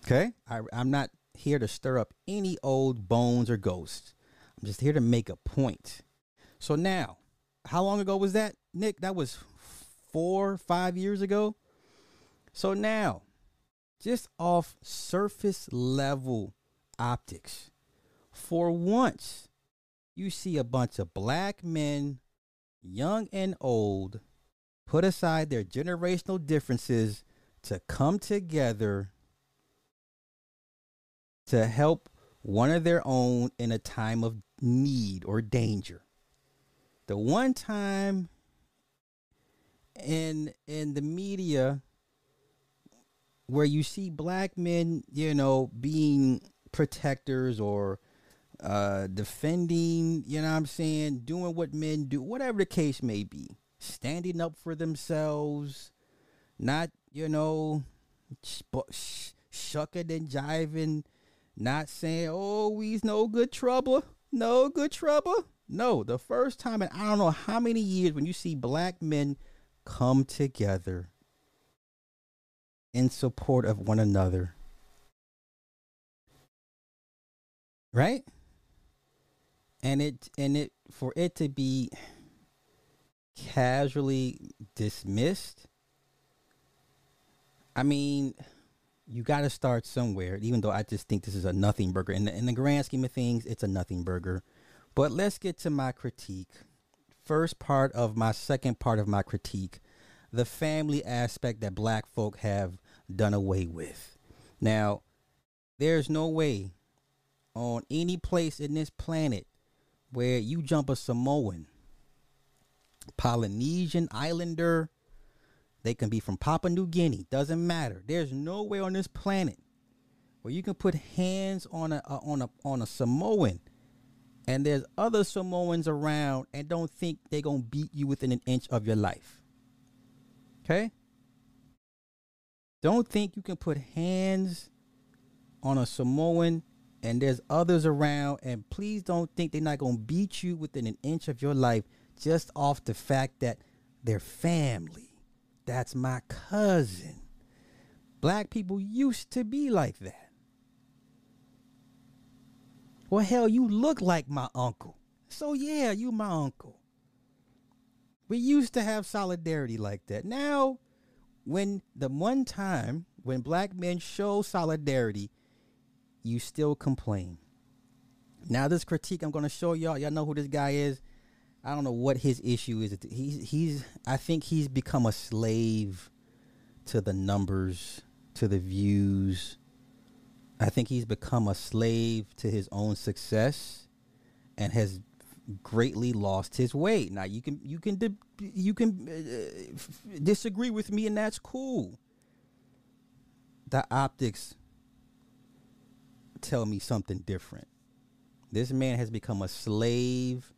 Okay? I, I'm not here to stir up any old bones or ghosts. I'm just here to make a point. So now, how long ago was that, Nick? That was four, five years ago. So now, just off surface level optics, for once, you see a bunch of black men, young and old, put aside their generational differences to come together to help one of their own in a time of need or danger. The one time in in the media where you see black men, you know, being protectors or uh defending, you know what I'm saying, doing what men do, whatever the case may be, standing up for themselves, not, you know, sh- sh- shucking and jiving, not saying, "Oh, we's no good trouble, no good trouble." No, the first time in I don't know how many years when you see black men come together in support of one another. Right? And it and it for it to be casually dismissed. I mean, you got to start somewhere. Even though I just think this is a nothing burger in the, in the grand scheme of things, it's a nothing burger. But let's get to my critique. First part of my second part of my critique, the family aspect that black folk have done away with. Now, there's no way on any place in this planet where you jump a Samoan, Polynesian Islander, they can be from Papua New Guinea, doesn't matter. There's nowhere on this planet where you can put hands on a, a on a on a Samoan and there's other Samoans around and don't think they're going to beat you within an inch of your life. Okay? Don't think you can put hands on a Samoan and there's others around and please don't think they're not going to beat you within an inch of your life just off the fact that they're family. That's my cousin. Black people used to be like that. Well, hell, you look like my uncle. So, yeah, you my uncle. We used to have solidarity like that. Now, when the one time when black men show solidarity, you still complain. Now, this critique I'm going to show y'all, y'all know who this guy is. I don't know what his issue is. He's, he's, I think he's become a slave to the numbers, to the views, I think he's become a slave to his own success and has greatly lost his way. Now you can you can you can uh, disagree with me, and that's cool. The optics tell me something different. This man has become a slave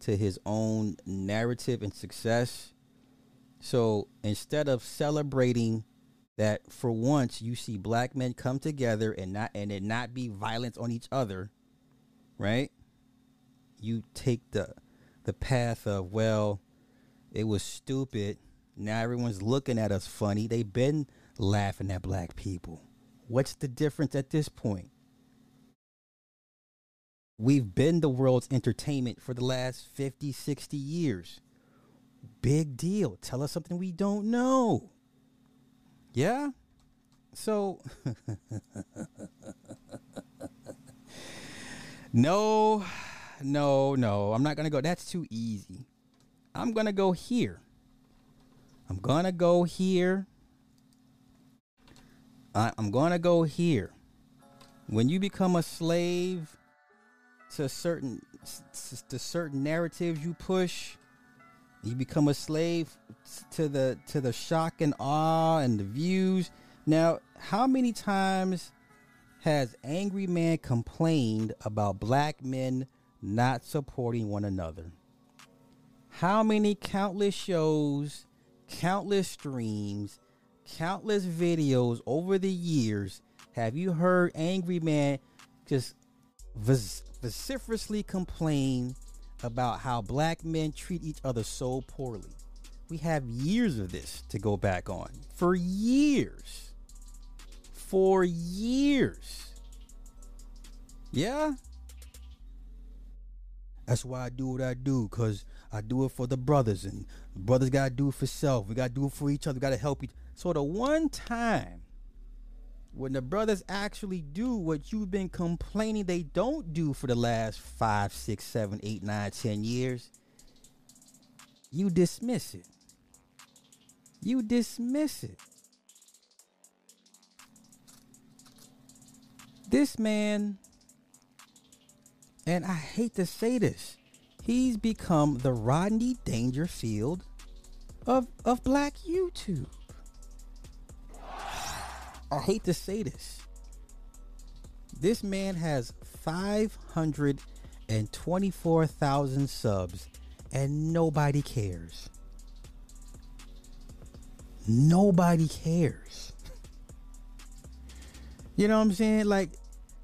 to his own narrative and success. So instead of celebrating that for once you see black men come together and not and it not be violence on each other, right? You take the the path of well, it was stupid. Now everyone's looking at us funny. They've been laughing at black people. What's the difference at this point? We've been the world's entertainment for the last 50, 60 years. Big deal. Tell us something we don't know. Yeah? So, no, no, no. I'm not going to go. That's too easy. I'm going to go here. I'm going to go here. I, I'm going to go here. When you become a slave to certain to certain narratives you push, you become a slave to the to the shock and awe and the views. Now, how many times has Angry Man complained about black men not supporting one another? How many countless shows, countless streams, countless videos over the years have you heard Angry Man just vociferously complain about how black men treat each other so poorly? We have years of this to go back on. For years. For years. Yeah? That's why I do what I do, because I do it for the brothers, and brothers got to do it for self. We got to do it for each other. We got to help each So the one time when the brothers actually do what you've been complaining they don't do for the last five, six, seven, eight, nine, ten years, you dismiss it. You dismiss it. This man, and I hate to say this, he's become the Rodney Dangerfield of, of black YouTube. I hate to say this. This man has 524,000 subs and nobody cares. Nobody cares. You know what I'm saying? Like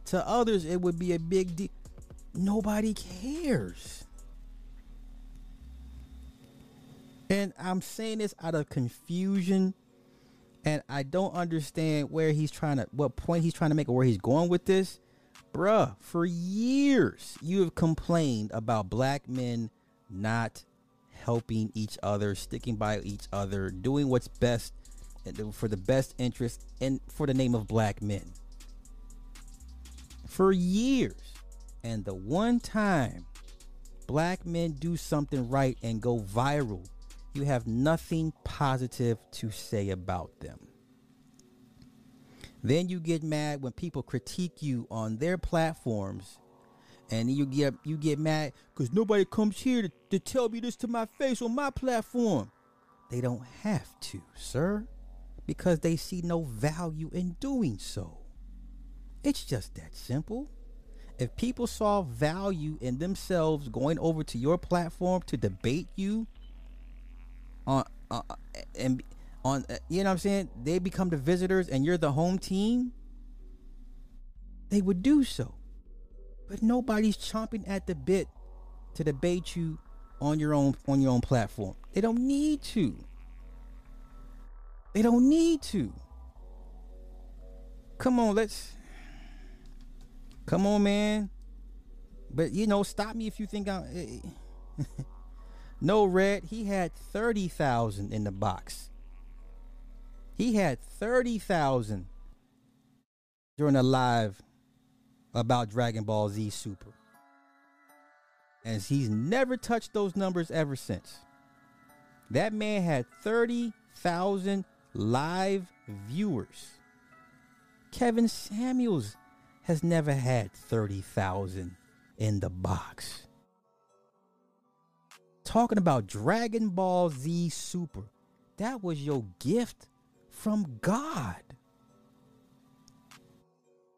to others it would be a big deal. Nobody cares. And I'm saying this out of confusion and I don't understand where he's trying to, what point he's trying to make, or where he's going with this. Bruh, for years you have complained about black men not helping each other, sticking by each other, doing what's best for the best interest and for the name of black men. For years. And the one time black men do something right and go viral you have nothing positive to say about them. Then you get mad when people critique you on their platforms and you get you get mad because nobody comes here to, to tell me this to my face on my platform. They don't have to, sir, because they see no value in doing so. It's just that simple. If people saw value in themselves going over to your platform to debate you on uh, and on uh, you know what I'm saying? They become the visitors and you're the home team they would do so. But nobody's chomping at the bit to debate you on your own on your own platform. They don't need to. They don't need to. Come on let's come on man. But you know stop me if you think i'm eh, No red, he had 30,000 in the box. He had 30,000 during a live about Dragon Ball Z Super. And he's never touched those numbers ever since. That man had 30,000 live viewers. Kevin Samuels has never had 30,000 in the box. Talking about Dragon Ball Z Super. That was your gift from God.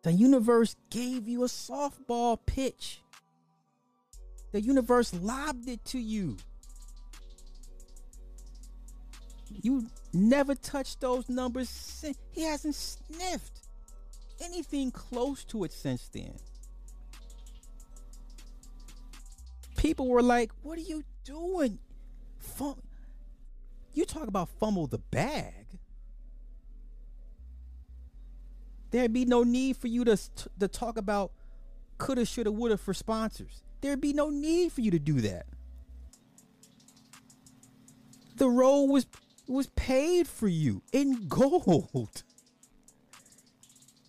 The universe gave you a softball pitch. The universe lobbed it to you. You never touched those numbers. Since. He hasn't sniffed anything close to it since then. People were like, "What are you doing? Fum- you talk about fumble the bag. There'd be no need for you to to talk about coulda, shoulda, woulda for sponsors. There'd be no need for you to do that. The role was was paid for you in gold.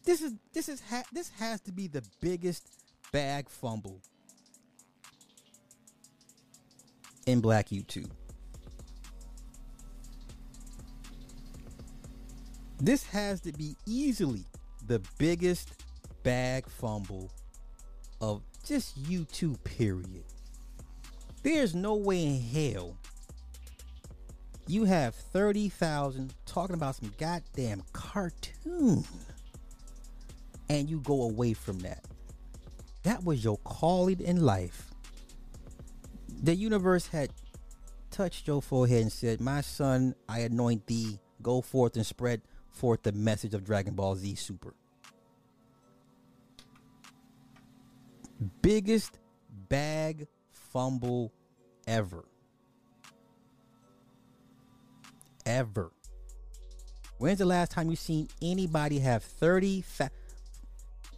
This is this is ha- this has to be the biggest bag fumble in Black YouTube. This has to be easily the biggest bag fumble of just YouTube, period. There's no way in hell you have 30,000 talking about some goddamn cartoon and you go away from that. That was your calling in life. The universe had touched your forehead and said, My son, I anoint thee. Go forth and spread forth the message of Dragon Ball Z Super. Biggest bag fumble ever. Ever. When's the last time you seen anybody have 30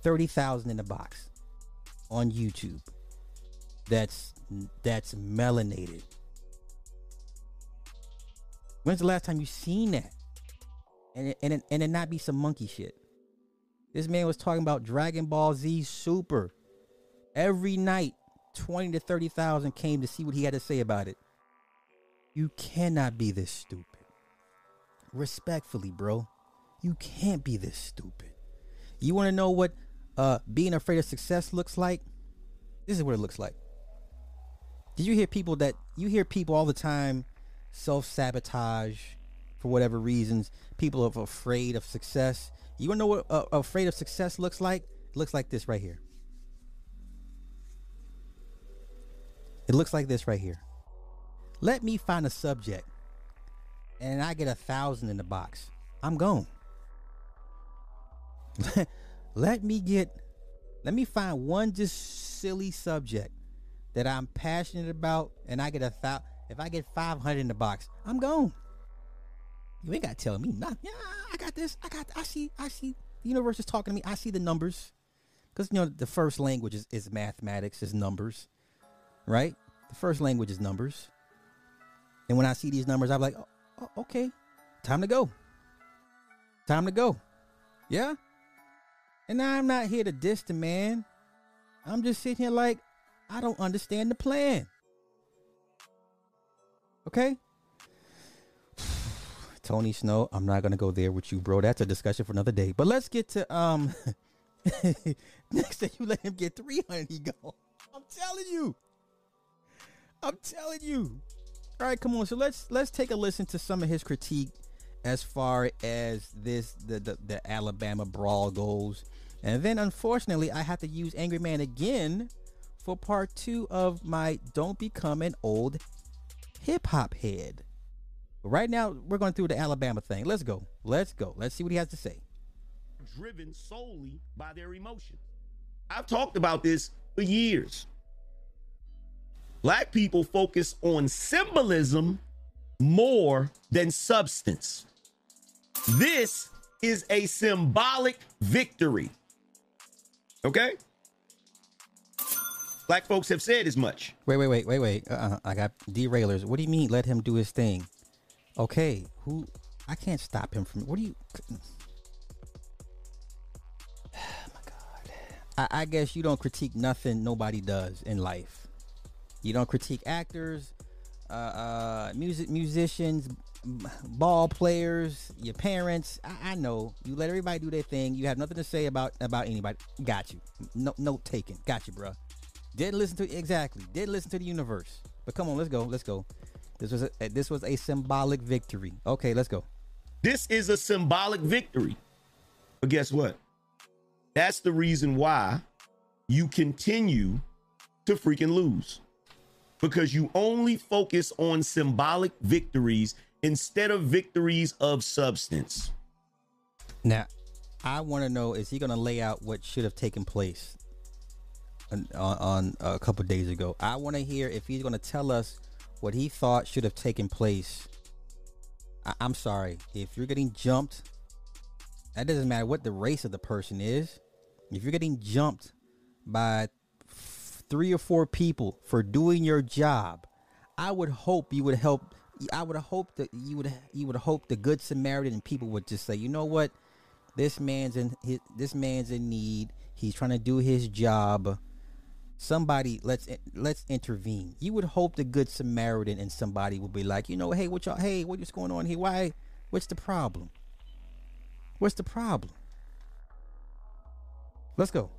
30,000 in the box on YouTube? That's that's melanated. When's the last time you seen that? And it, and it, and it not be some monkey shit. This man was talking about Dragon Ball Z Super. Every night, 20 to 30,000 came to see what he had to say about it. You cannot be this stupid. Respectfully, bro. You can't be this stupid. You want to know what uh, being afraid of success looks like? This is what it looks like. Did you hear people that you hear people all the time self sabotage for whatever reasons? People are afraid of success. You wanna know what uh, afraid of success looks like? It looks like this right here. It looks like this right here. Let me find a subject, and I get a thousand in the box. I'm gone. let me get. Let me find one just silly subject that I'm passionate about, and I get a thousand. If I get 500 in the box, I'm gone. You ain't gotta tell me nothing. Yeah, I got this. I got. I see. I see. The universe is talking to me. I see the numbers, because you know the first language is, is mathematics, is numbers, right? The first language is numbers. And when I see these numbers, I'm like, oh, oh, okay, time to go. Time to go. Yeah. And I'm not here to diss the man. I'm just sitting here like, I don't understand the plan. Okay? Tony Snow, I'm not gonna go there with you, bro. That's a discussion for another day. But let's get to um next time you let him get 300, he go. I'm telling you. I'm telling you. All right, come on. So let's let's take a listen to some of his critique as far as this the the, the Alabama brawl goes. And then unfortunately, I have to use Angry Man again for part two of my Don't Become an Old Hip Hop Head. But right now, we're going through the Alabama thing. Let's go. Let's go. Let's see what he has to say. Driven solely by their emotions. I've talked about this for years. Black people focus on symbolism more than substance. This is a symbolic victory. Okay? Black folks have said as much. Wait, wait, wait, wait, wait. Uh-uh. I got derailers. What do you mean? Let him do his thing. Okay, who? I can't stop him from. What do you? Oh my God. I, I guess you don't critique nothing nobody does in life. You don't critique actors, uh, uh, music musicians, ball players, your parents. I, I, know you let everybody do their thing. You have nothing to say about about anybody. Got you. No note taken. Got you, bro. Didn't listen to exactly. Didn't listen to the universe. But come on, let's go. Let's go. This was a, eh, this was a symbolic victory. Okay, let's go. This is a symbolic victory. But guess what? That's the reason why you continue to freaking lose. Because you only focus on symbolic victories instead of victories of substance. Now, I want to know: Is he going to lay out what should have taken place on, on, on a couple days ago? I want to hear if he's going to tell us what he thought should have taken place. I, I'm sorry if you're getting jumped. That doesn't matter what the race of the person is. If you're getting jumped by three or four people for doing your job, I would hope you would help. I would hope that you would you would hope the good Samaritan people would just say, you know what, this man's in his, this man's in need. He's trying to do his job. Somebody let's eh, let's intervene. You would hope the good Samaritan and somebody would be like, you know, hey, what y'all, hey, what's going on here? Why? What's the problem? What's the problem? Let's go.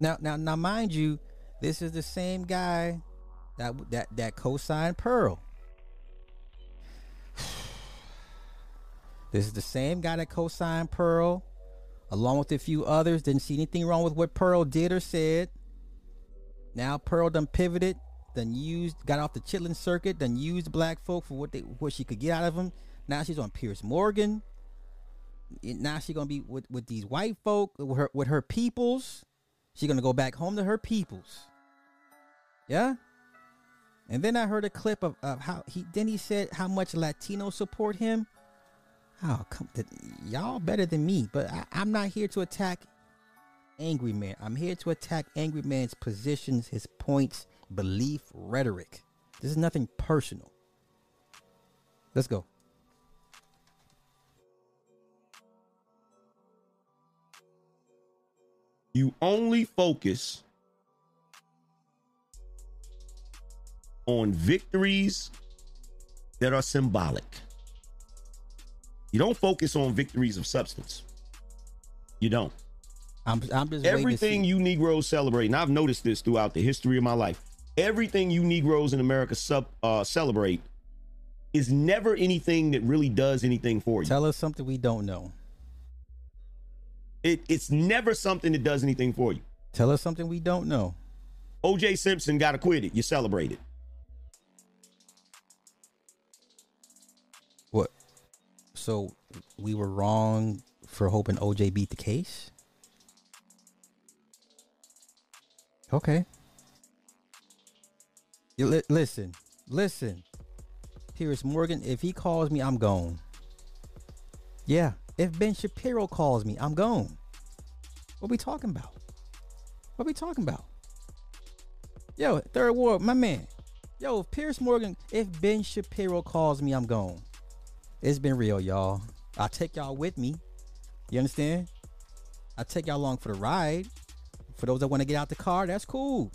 Now, now, now, mind you, this is the same guy that that that co-signed Pearl. This is the same guy that co-signed Pearl, along with a few others. Didn't see anything wrong with what Pearl did or said. Now Pearl done pivoted, done used, got off the chitlin circuit, done used black folk for what they what she could get out of them. Now she's on Piers Morgan. Now she's gonna be with, with these white folk, with her with her peoples. She's gonna go back home to her peoples. Yeah. And then I heard a clip of, of how he then he said how much Latinos support him. Oh, come, th- y'all better than me, but I, I'm not here to attack Angry Man. I'm here to attack Angry Man's positions, his points, belief, rhetoric. This is nothing personal. Let's go. You only focus on victories that are symbolic. You don't focus on victories of substance. You don't. I'm, I'm just everything you Negroes celebrate, and I've noticed this throughout the history of my life. Everything you Negroes in America sub, uh, celebrate is never anything that really does anything for you. Tell us something we don't know. It, it's never something that does anything for you. Tell us something we don't know. O.J. Simpson got acquitted. You celebrate it. So we were wrong for hoping OJ beat the case? Okay. You li- listen, listen. Piers Morgan, if he calls me, I'm gone. Yeah, if Ben Shapiro calls me, I'm gone. What we talking about? What we talking about? Yo, third ward, my man. Yo, if Piers Morgan, if Ben Shapiro calls me, I'm gone. It's been real, y'all. I'll take y'all with me. You understand? I'll take y'all along for the ride. For those that want to get out the car, that's cool.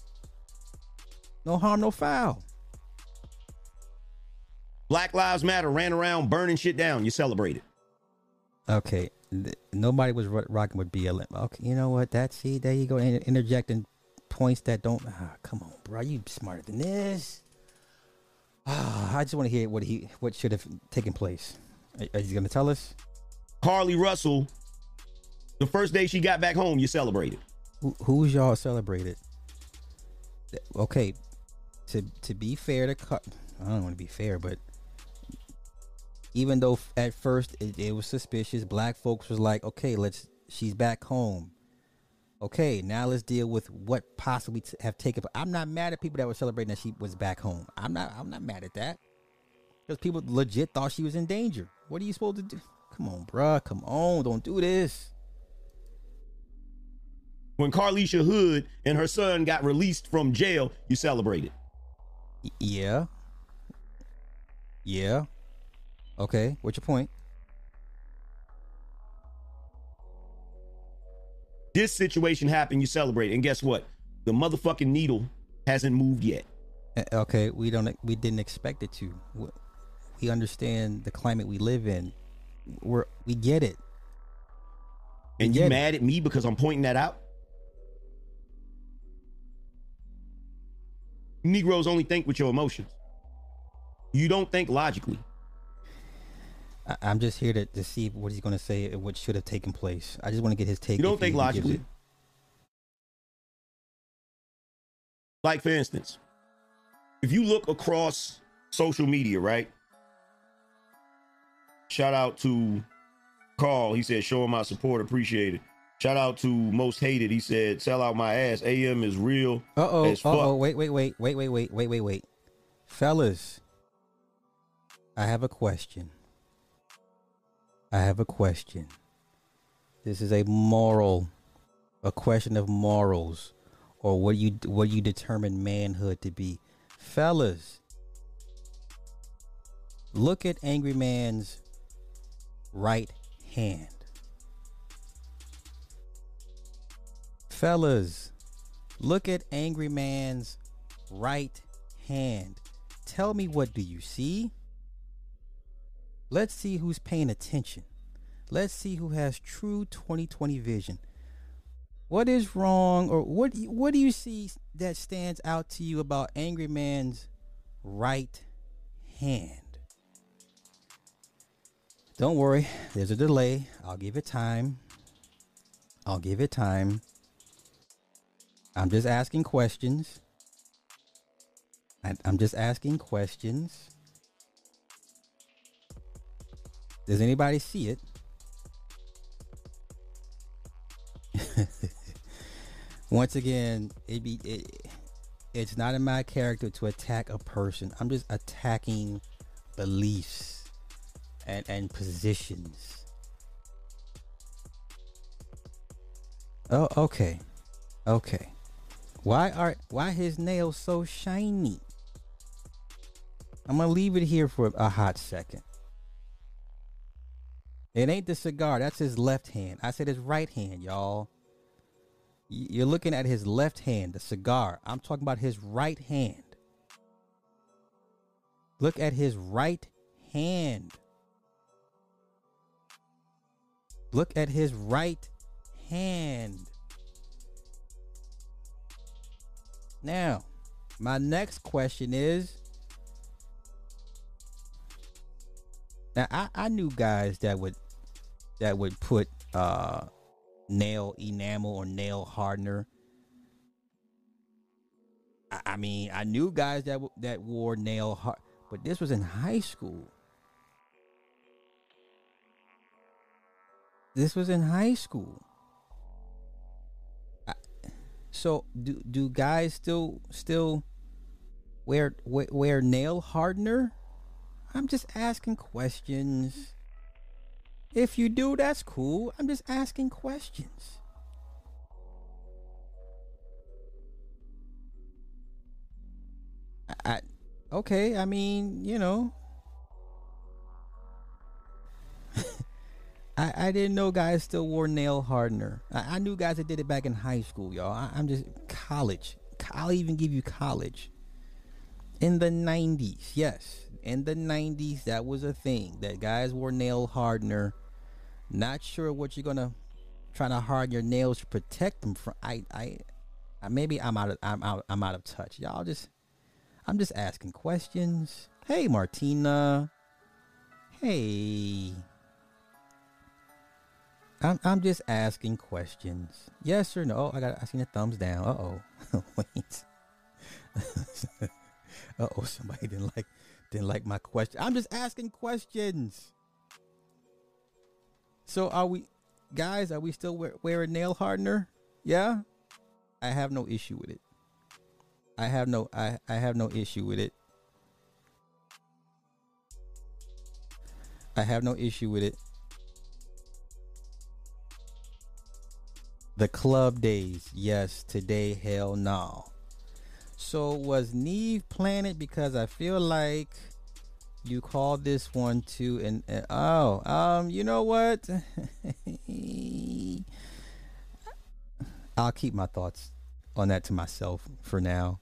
No harm, no foul. Black Lives Matter ran around burning shit down. You celebrate it. Okay. Nobody was rocking with BLM. Okay, you know what? That's see, there you go. Interjecting points that don't. Ah, come on, bro. You smarter than this. I just want to hear what he what should have taken place. Are, you gonna tell us? Carlee Russell, the first day she got back home, you celebrated. Who, who's y'all celebrated? Okay, to to be fair to cut, I don't want to be fair, but even though at first it, it was suspicious, black folks was like, okay, let's she's back home. Okay, now let's deal with what possibly t- have taken. I'm not mad at people that were celebrating that she was back home. I'm not. I'm not mad at that because people legit thought she was in danger. What are you supposed to do? Come on, bruh. Come on. Don't do this. When Carlisha Hood and her son got released from jail, you celebrated. Yeah. Yeah. Okay. What's your point? This situation happened, you celebrate. And guess what? The motherfucking needle hasn't moved yet. Eh, okay, we don't we didn't expect it to. We understand the climate we live in. We're we get it. And you mad at me because I'm pointing that out? Negroes only think with your emotions. You don't think logically. I, I'm just here to, to see what he's going to say and what should have taken place. I just want to get his take. You don't think logically. Like for instance, if you look across social media, right? Shout out to Carl. He said, "Showing my support, appreciate it." Shout out to Most Hated. He said, "Sell out my ass." AM is real Uh oh. Uh oh. Wait. Wait. Wait. Wait. Wait. Wait. Wait. Wait. Wait. Fellas, I have a question. I have a question. This is a moral, a question of morals, or what you what you determine manhood to be. Fellas, look at Angry Man's right hand. Fellas, look at Angry Man's right hand. Tell me what do you see? Let's see who's paying attention. Let's see who has true 2020 vision. What is wrong or what what do you see that stands out to you about Angry Man's right hand? Don't worry, there's a delay. I'll give it time. I'll give it time. I'm just asking questions. I, I'm just asking questions. Does anybody see it? Once again, it be it, it's not in my character to attack a person. I'm just attacking beliefs and and positions. Oh, okay. Okay. Why are why his nails so shiny? I'm gonna leave it here for a hot second. It ain't the cigar. That's his left hand. I said his right hand, y'all. You're looking at his left hand, the cigar. I'm talking about his right hand. Look at his right hand. Look at his right hand. Now, my next question is Now I, I knew guys that would that would put uh nail enamel or nail hardener. I, I mean, I knew guys that w- that wore nail hard, but this was in high school. This was in high school. I, so do do guys still still wear wear, wear nail hardener? I'm just asking questions. If you do, that's cool. I'm just asking questions. I, okay, I mean, you know. I, I didn't know guys still wore nail hardener. I, I knew guys that did it back in high school, y'all. I, I'm just college. I'll even give you college. In the 90s, yes. In the 90s, that was a thing. That guys wore nail hardener. Not sure what you're gonna trying to harden your nails to protect them from. I, I, maybe I'm out of I'm out I'm out of touch. Y'all just, I'm just asking questions. Hey, Martina. Hey. I'm I'm just asking questions. Yes or no? Oh, I got I seen a thumbs down. Uh oh. Wait. uh oh, somebody didn't like didn't like my question. I'm just asking questions. So are we guys, are we still wear, wearing nail hardener? Yeah? I have no issue with it. I have no I, I have no issue with it. I have no issue with it. The club days, yes. Today, hell no. So was Neve Planet because I feel like you call this one too, and, and oh, um, you know what? I'll keep my thoughts on that to myself for now.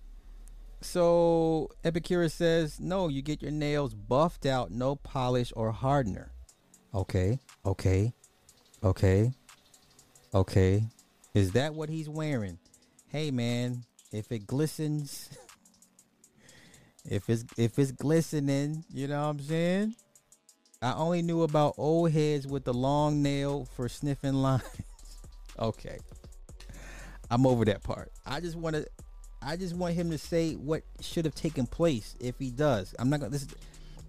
So Epicurus says, no, you get your nails buffed out, no polish or hardener. Okay, okay, okay, okay. Is that what he's wearing? Hey man, if it glistens, If it's if it's glistening, you know what I'm saying? I only knew about old heads with the long nail for sniffing lines. okay. I'm over that part. I just want to I just want him to say what should have taken place if he does. I'm not going to listen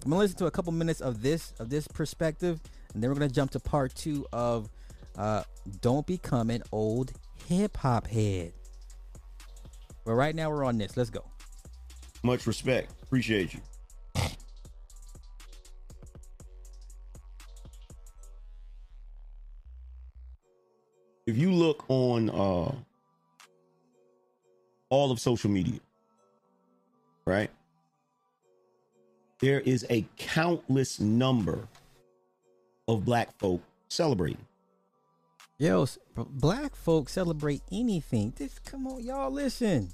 I'm going to listen to a couple minutes of this of this perspective and then we're going to jump to part 2 of uh don't become an old hip hop head. But right now we're on this. Let's go. Much respect. Appreciate you. If you look on uh, all of social media, right? There is a countless number of black folk celebrating. Yo, black folks celebrate anything. This, come on, y'all listen.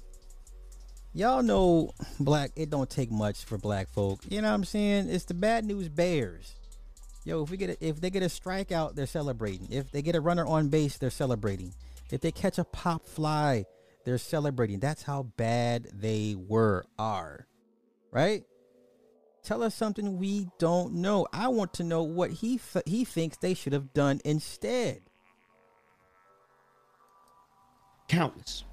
Y'all know black. It don't take much for black folk. You know what I'm saying? It's the bad news bears. Yo, if we get a, if they get a strikeout, they're celebrating. If they get a runner on base, they're celebrating. If they catch a pop fly, they're celebrating. That's how bad they were are. Right? Tell us something we don't know. I want to know what he th- he thinks they should have done instead. Countless.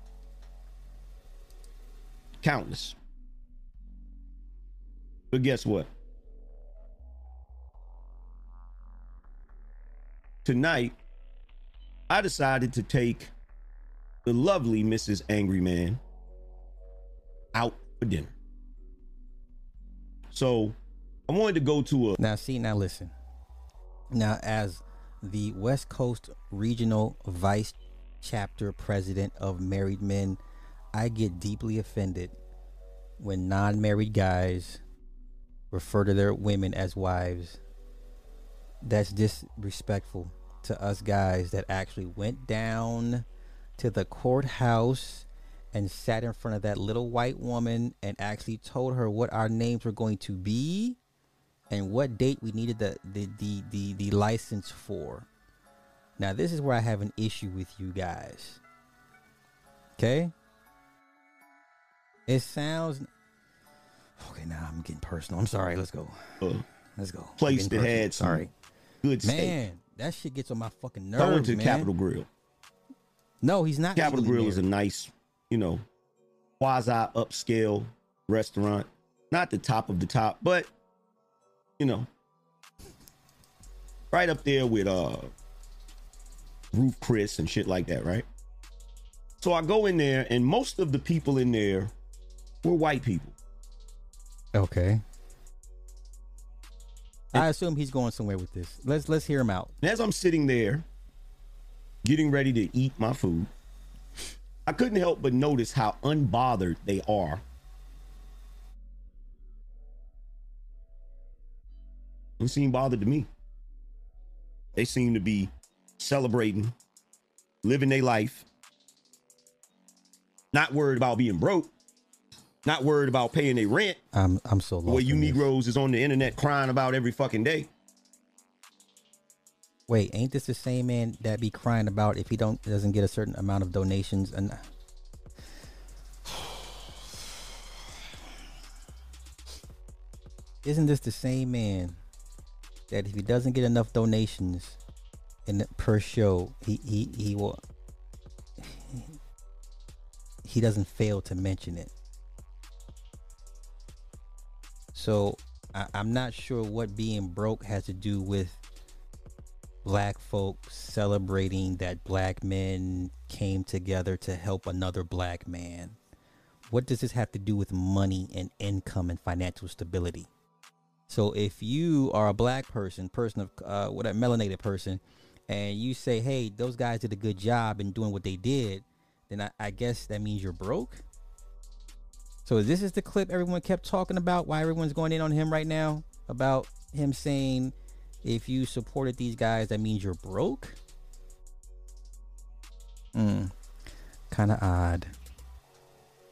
Countless. But guess what? Tonight, I decided to take the lovely Mrs. Angry Man out for dinner. So I wanted to go to a Now, see, now listen. Now, as the West Coast Regional Vice Chapter President of Married Men, I get deeply offended when non married guys refer to their women as wives. That's disrespectful to us guys that actually went down to the courthouse and sat in front of that little white woman and actually told her what our names were going to be and what date we needed the the the the, the license for. Now this is where I have an issue with you guys. Okay? It sounds Okay, now I'm getting personal. I'm sorry. Let's go. Let's go. Uh, place that had sorry. good steak. Man, that shit gets on my fucking nerves. I went to man. Capital Grille. No, he's not. Capitol legally Grill is a nice, you know, quasi upscale restaurant. Not the top of the top, but you know, right up there with uh Ruth's Chris and shit like that, right? So I go in there, and most of the people in there were white people. Okay. I assume he's going somewhere with this. Let's let's hear him out. As I'm sitting there, getting ready to eat my food, I couldn't help but notice how unbothered they are. Don't seem bothered to me. They seem to be celebrating, living their life, not worried about being broke, not worried about paying their rent. I'm I'm so lost. Where you. Negroes is on the internet crying about every fucking day. Wait, ain't this the same man that be crying about if he don't doesn't get a certain amount of donations and Isn't this the same man that if he doesn't get enough donations in the, per show, he he he will he doesn't fail to mention it. So I, I'm not sure what being broke has to do with black folks celebrating that black men came together to help another black man. What does this have to do with money and income and financial stability? So if you are a black person, person of uh, what a melanated person, and you say, "Hey, those guys did a good job in doing what they did," then I, I guess that means you're broke. So this is the clip everyone kept talking about. Why everyone's going in on him right now about him saying, "If you supported these guys, that means you're broke." Hmm. Kind of odd.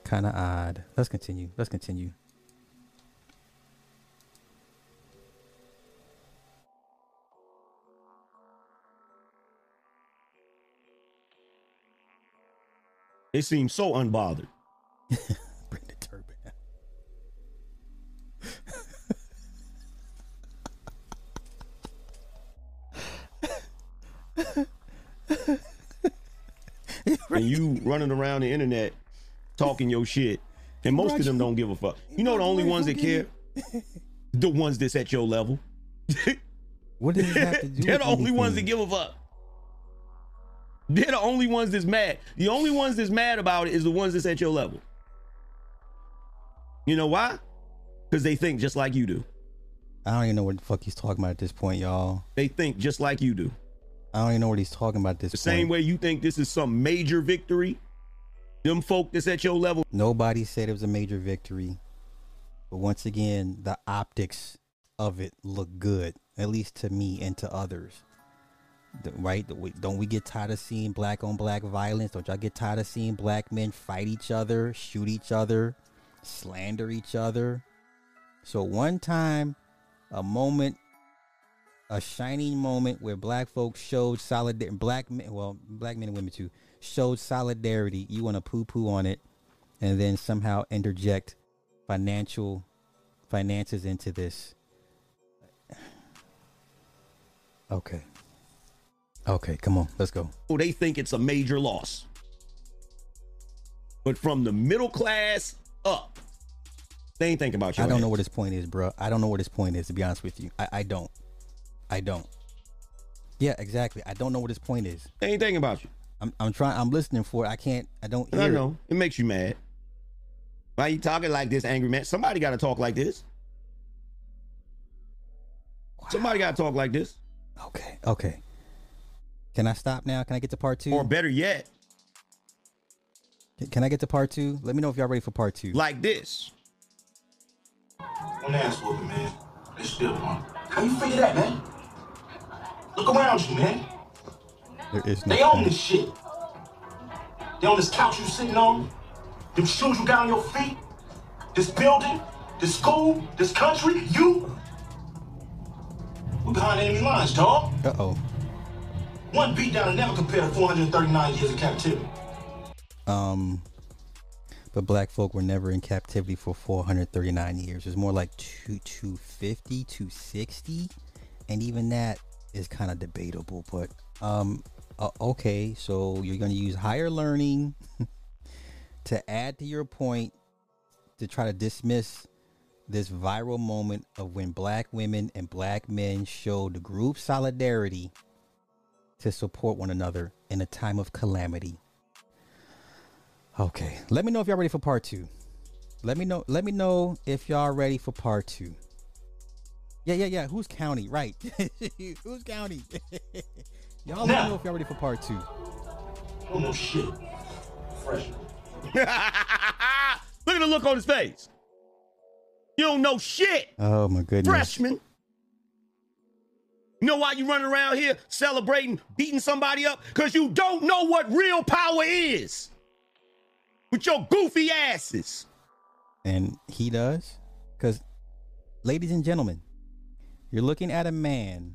Kind of odd. Let's continue. Let's continue. They seem so unbothered. and you running around the internet talking your shit. And most of them don't give a fuck. You know the only ones that care? The ones that's at your level. what does that have to do? They're the only ones that give a fuck. They're the only ones that's mad. The only ones that's mad about it is the ones that's at your level. You know why? Because they think just like you do. I don't even know what the fuck he's talking about at this point, y'all. They think just like you do. I don't even know what he's talking about this The point. same way you think this is some major victory, them folk that's at your level. Nobody said it was a major victory. But once again, the optics of it look good, at least to me and to others. The- right? Don't we get tired of seeing black on black violence? Don't y'all get tired of seeing black men fight each other, shoot each other, slander each other? So one time, a moment, a shining moment where black folks showed solidarity, black men, well, black men and women too, showed solidarity. You want to poo poo on it and then somehow interject financial finances into this. Okay. Okay, come on, let's go. Oh, they think it's a major loss. But from the middle class up, they ain't thinking about you. I don't know what his point is, bro. I don't know what his point is, to be honest with you. I, I don't. I don't. Yeah, exactly. I don't know what his point is. They ain't thinking about you. I'm, I'm trying. I'm listening for it. I can't. I don't hear. I it. know. It makes you mad. Why you talking like this, angry man? Somebody got to talk like this. Somebody got to talk like this. Okay. Okay. Can I stop now? Can I get to part two? Or better yet, Can- Can I get to part two? Let me know if y'all ready for part two. like this. One ass whooping, man. They still punk. How you figure that, man? Look around you, man. There is no. They own this shit. They own this couch you sitting on, them shoes you got on your feet, this building, this school, this country, you. We behind enemy lines, dog. Uh oh. One beat down never compared to 439 years of captivity. Um, but black folk were never in captivity for 439 years. It's more like two, 250, 260. And even that is kind of debatable. But, um, uh, okay, so you're going to use higher learning to add to your point to try to dismiss this viral moment of when black women and black men showed group solidarity to support one another in a time of calamity. Okay, let me know if y'all ready for part two. Let me know. Let me know if y'all ready for part two. Yeah, yeah, yeah. Who's county? Right. Who's county? y'all let me know if y'all ready for part two. Oh no shit. Fresh. Look at the look on his face. You don't know shit, Oh my goodness. freshman. You know why you running around here celebrating, beating somebody up? Because you don't know what real power is. With your goofy asses. And he does. Because, ladies and gentlemen, you're looking at a man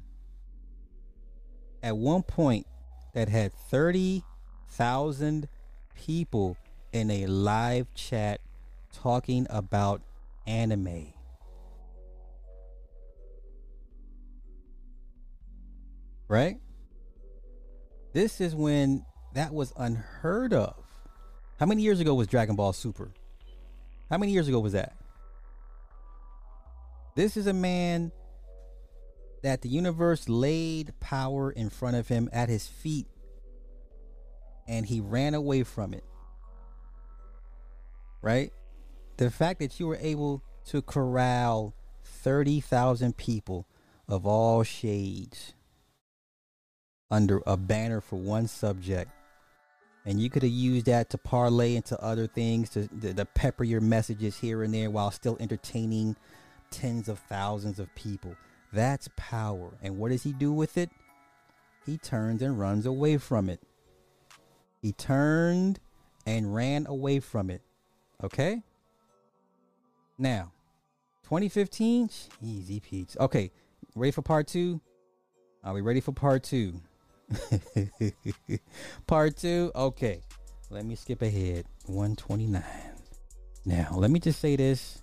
at one point that had 30,000 people in a live chat talking about anime. Right? This is when that was unheard of. How many years ago was Dragon Ball Super? How many years ago was that? This is a man that the universe laid power in front of him at his feet and he ran away from it. Right? The fact that you were able to corral 30,000 people of all shades under a banner for one subject and you could have used that to parlay into other things to, to, to pepper your messages here and there while still entertaining tens of thousands of people that's power and what does he do with it he turns and runs away from it he turned and ran away from it okay now 2015 easy peach okay ready for part two are we ready for part two Part two. Okay. Let me skip ahead. 129. Now, let me just say this.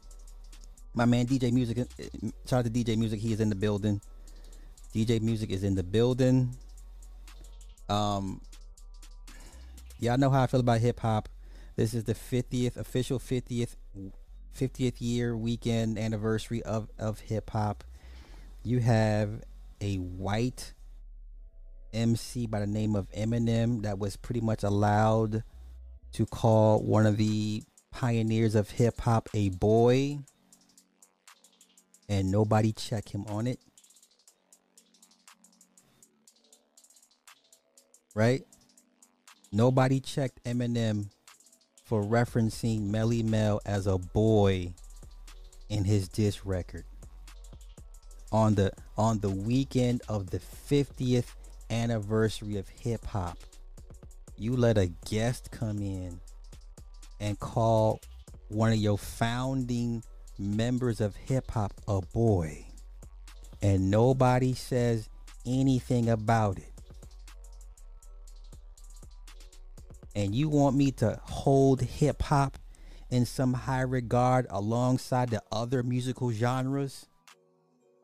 My man DJ Music, uh, shout out to DJ Music. He is in the building. DJ Music is in the building. Um, Y'all know how I feel about hip hop. This is the 50th official 50th 50th year weekend anniversary of of hip hop. You have a white MC by the name of Eminem that was pretty much allowed to call one of the pioneers of hip hop a boy and nobody check him on it. Right? Nobody checked Eminem for referencing Melle Mel as a boy in his diss record. On the on the weekend of the 50th anniversary of hip hop, you let a guest come in and call one of your founding members of hip hop a boy, and nobody says anything about it. And you want me to hold hip hop in some high regard alongside the other musical genres?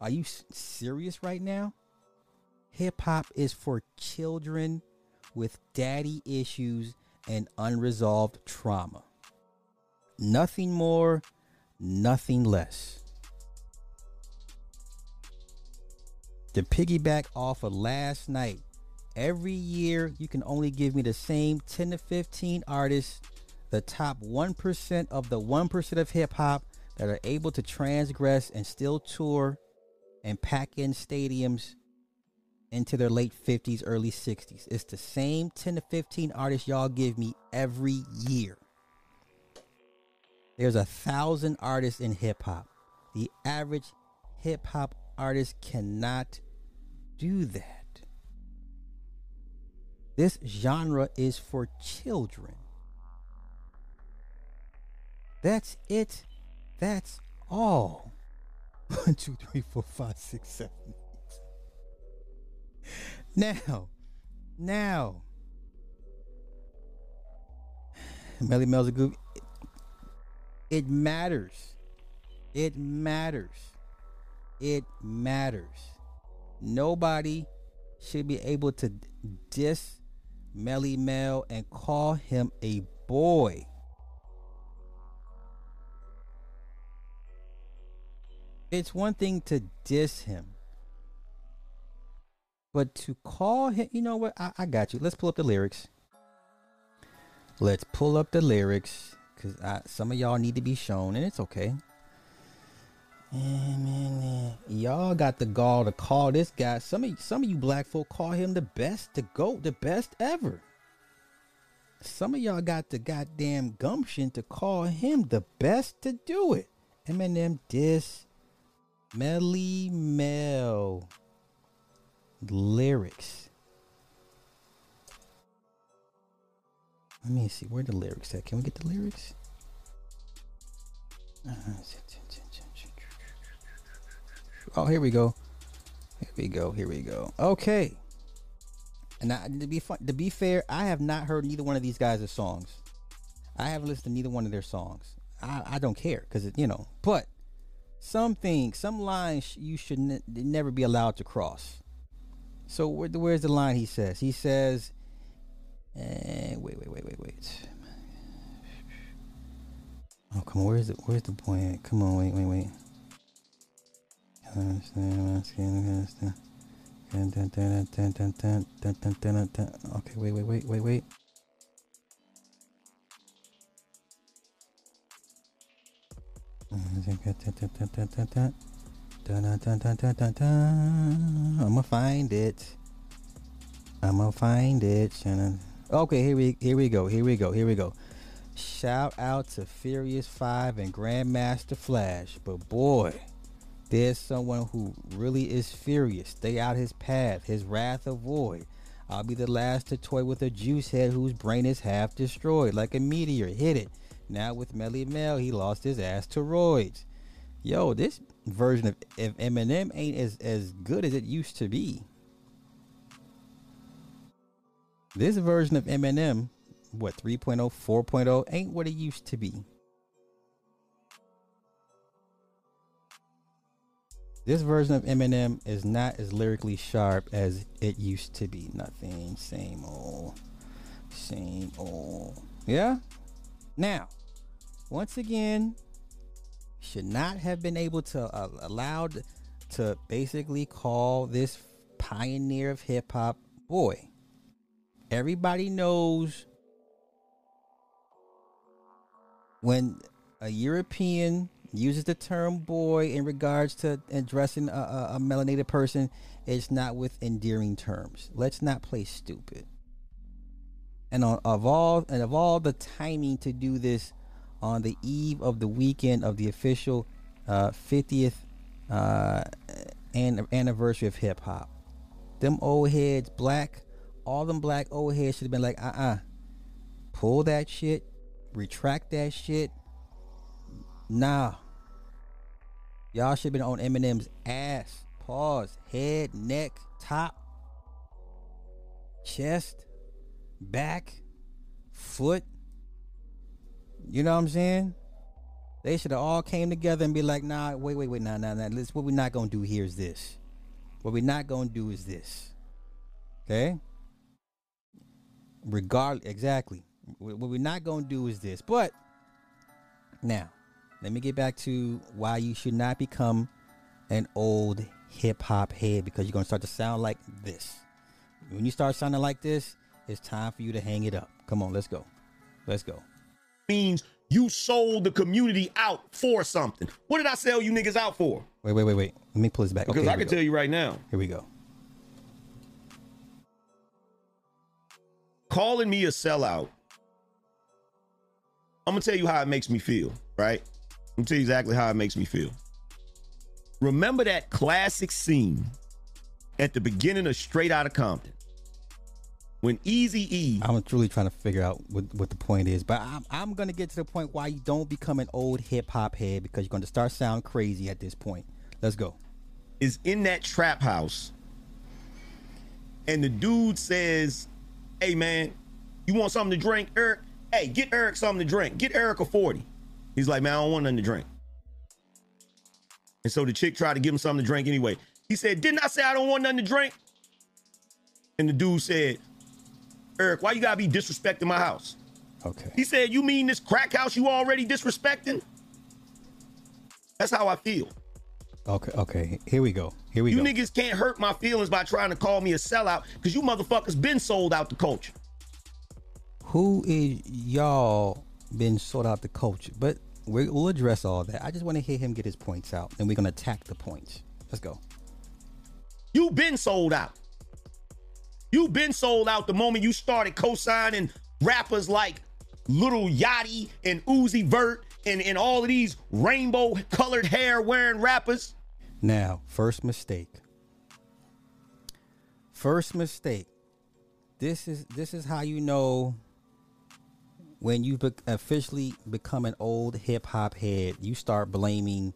Are you serious right now? Hip hop is for children with daddy issues and unresolved trauma. Nothing more, nothing less. To piggyback off of last night, every year you can only give me the same 10 to 15 artists, the top 1% of the 1% of hip hop that are able to transgress and still tour and pack in stadiums into their late 50s, early 60s. It's the same 10 to 15 artists y'all give me every year. There's a thousand artists in hip hop. The average hip hop artist cannot do that. This genre is for children. That's it. That's all. One, two, three, four, five, six, seven. Now, now, Melle Mel's a good. It matters. It matters. It matters. Nobody should be able to diss Melle Mel and call him a boy. It's one thing to diss him. But to call him, you know what? I, I got you. Let's pull up the lyrics. Let's pull up the lyrics because some of y'all need to be shown, and it's okay. Y'all got the gall to call this guy. Some of some of you black folk call him the best to go, the best ever. Some of y'all got the goddamn gumption to call him the best to do it. Eminem diss Melle Mel lyrics. Let me see where the lyrics at. Can we get the lyrics? Oh, here we go. Here we go. Here we go. Okay. And I, to be fun, to be fair, I have not heard neither one of these guys' songs. I haven't listened to neither one of their songs. I, I don't care because you know. But some things, some lines you should ne- never be allowed to cross. So where, where's the line he says? He says, eh, wait, wait, wait, wait, wait. Oh, come on. Where's the, where's the point? Come on, wait, wait, wait. Okay, wait, wait, wait, wait, wait. I'ma find it. I'ma find it. Shannon. Okay, here we here we go. Here we go. Here we go. Shout out to Furious Five and Grandmaster Flash. But boy, there's someone who really is furious. Stay out his path, his wrath avoid. I'll be the last to toy with a juice head whose brain is half destroyed, like a meteor. Hit it. Now with Melle Mel, he lost his ass to roids. Yo, this version of, of Eminem ain't as, as good as it used to be. This version of Eminem, what 3.0, 4.0, ain't what it used to be. This version of Eminem is not as lyrically sharp as it used to be. Nothing, same old. Same old. Yeah. Now, once again, should not have been able to uh, allowed to basically call this pioneer of hip hop boy. Everybody knows when a European uses the term boy in regards to addressing a, a, a melanated person, it's not with endearing terms. Let's not play stupid. And on, of all and of all the timing to do this on the eve of the weekend of the official uh, 50th uh, an- anniversary of hip hop, them old heads, black, all them black old heads should have been like, uh uh pull that shit, retract that shit. Nah. Y'all should have been on Eminem's ass. Pause. Head, neck, top, chest, back, foot. You know what I'm saying? They should have all came together and be like, nah, wait, wait, wait, nah, nah, nah. Let's, what we're not gonna do here is this. What we're not gonna do is this. Okay? Regard exactly. What we're not gonna do is this. But now, let me get back to why you should not become an old hip hop head because you're gonna start to sound like this. When you start sounding like this, it's time for you to hang it up. Come on, let's go. Let's go. Means you sold the community out for something. What did I sell you niggas out for? Wait, wait, wait, wait. Let me pull this back. Because Okay, I can tell you right now. Here we go. Calling me a sellout, I'm gonna tell you how it makes me feel, right? I'm gonna tell you exactly how it makes me feel. Remember that classic scene at the beginning of Straight Outta Compton when Easy E I'm truly trying to figure out what, what the point is, but I'm, I'm gonna get to the point why you don't become an old hip hop head because you're gonna start sound crazy at this point. Let's go. is in that trap house, and the dude says, "Hey man, you want something to drink, Eric? Hey, get Eric something to drink. Get Eric a 40." He's like, "Man, I don't want nothing to drink." And so the chick tried to give him something to drink anyway. He said, "Didn't I say I don't want nothing to drink?" And the dude said, "Eric, why you gotta be disrespecting my house?" Okay. He said, "You mean this crack house you already disrespecting?" That's how I feel. Okay, okay. Here we go. Here we you go. You niggas can't hurt my feelings by trying to call me a sellout because you motherfuckers been sold out the culture. Who is y'all been sold out the culture? But we, we'll address all that. I just want to hear him get his points out, and we're gonna attack the points. Let's go. you been sold out. you been sold out the moment you started co-signing rappers like Little Yachty and Uzi Vert and, and all of these rainbow colored hair wearing rappers. Now, first mistake. First mistake. This is this is how you know when you be- officially become an old hip hop head. You start blaming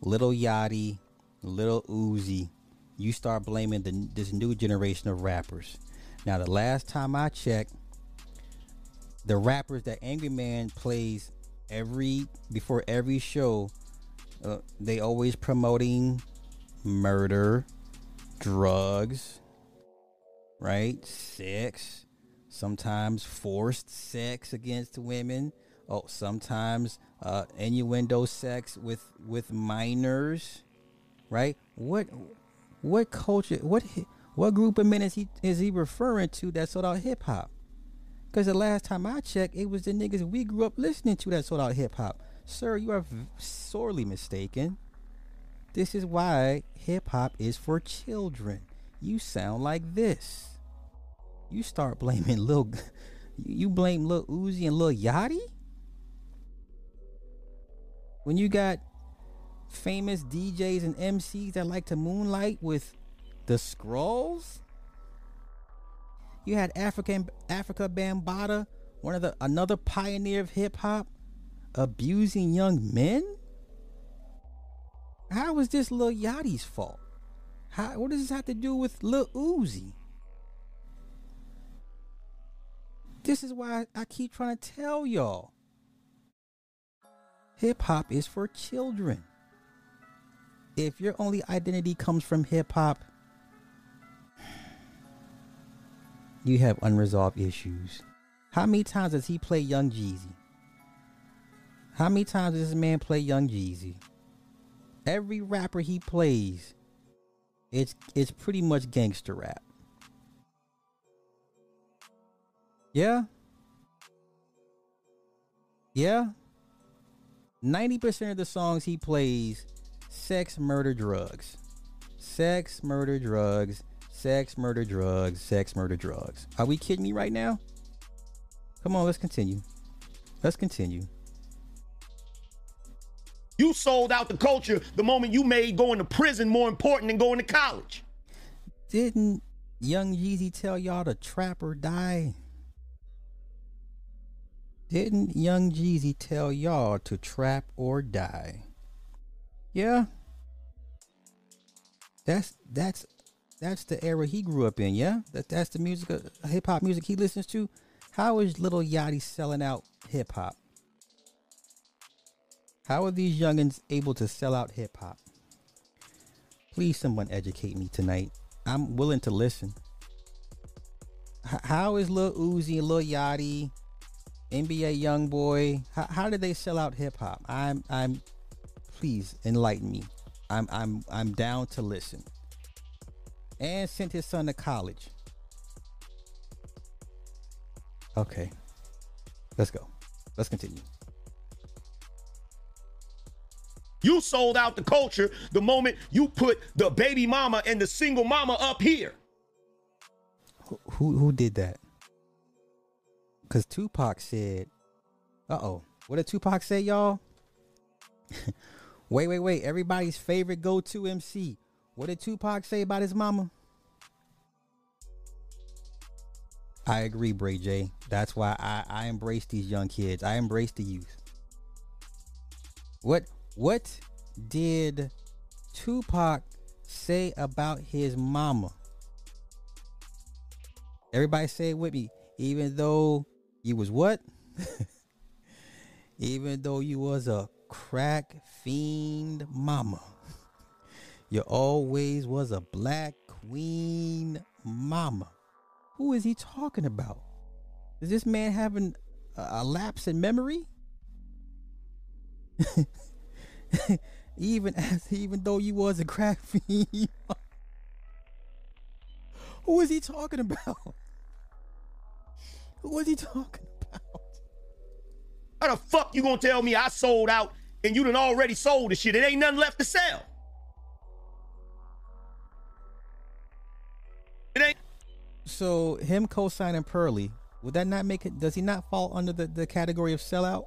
Little Yachty, Little Uzi. You start blaming the, this new generation of rappers. Now, the last time I checked, the rappers that Angry Man plays every before every show, uh, they always promoting murder, drugs, right? Sex, sometimes forced sex against women. Oh, sometimes uh, innuendo sex with with minors, right? What what culture? What what group of men is he is he referring to that sold out hip hop? Because the last time I checked, it was the niggas we grew up listening to that sold out hip hop. Sir, you are sorely mistaken. This is why hip hop is for children. You sound like this. You start blaming Lil, you blame Lil Uzi and Lil Yachty. When you got famous DJs and MCs that like to moonlight with the Scrolls. You had African Afrika Bambaataa, one of the another pioneer of hip hop, abusing young men. How is this Lil Yachty's fault? How, what does this have to do with Lil Uzi? This is why I keep trying to tell y'all. Hip hop is for children. If your only identity comes from hip hop, you have unresolved issues. How many times does he play Young Jeezy? How many times does this man play Young Jeezy? Every rapper he plays, it's it's pretty much gangster rap. Yeah. Yeah. 90% of the songs he plays sex, murder, drugs. Sex, murder, drugs. Sex, murder, drugs. Sex, murder, drugs. Are we kidding me right now? Come on, let's continue. Let's continue. You sold out the culture the moment you made going to prison more important than going to college. Didn't Young Jeezy tell y'all to trap or die? Didn't Young Jeezy tell y'all to trap or die? Yeah. That's that's that's the era he grew up in, yeah? That that's the music uh, hip hop music he listens to. How is Little Yachty selling out hip hop? How are these youngins able to sell out hip hop? Please someone educate me tonight. I'm willing to listen. H- how is Lil Uzi and Lil Yachty NBA young boy. How, how did they sell out hip hop? I'm I'm please enlighten me. I'm I'm I'm down to listen. And sent his son to college. Okay. Let's go. Let's continue. You sold out the culture the moment you put the baby mama and the single mama up here. Who who, who did that? Cause Tupac said, "Uh oh, what did Tupac say, y'all?" wait, wait, wait! Everybody's favorite go-to MC. What did Tupac say about his mama? I agree, Bray J. That's why I, I embrace these young kids. I embrace the youth. What what did Tupac say about his mama? Everybody say it with me. Even though you was what? Even though you was a crack fiend mama. You always was a black queen mama. Who is he talking about? Is this man having a, lapse in memory? even as even though you was a crack fiend. Who is he talking about? Who is he talking about? How the fuck you gonna tell me I sold out and you done already sold the shit? It ain't nothing left to sell. It ain't. So him co-signing Pearly, would that not make it? Does he not fall under the, the category of sellout?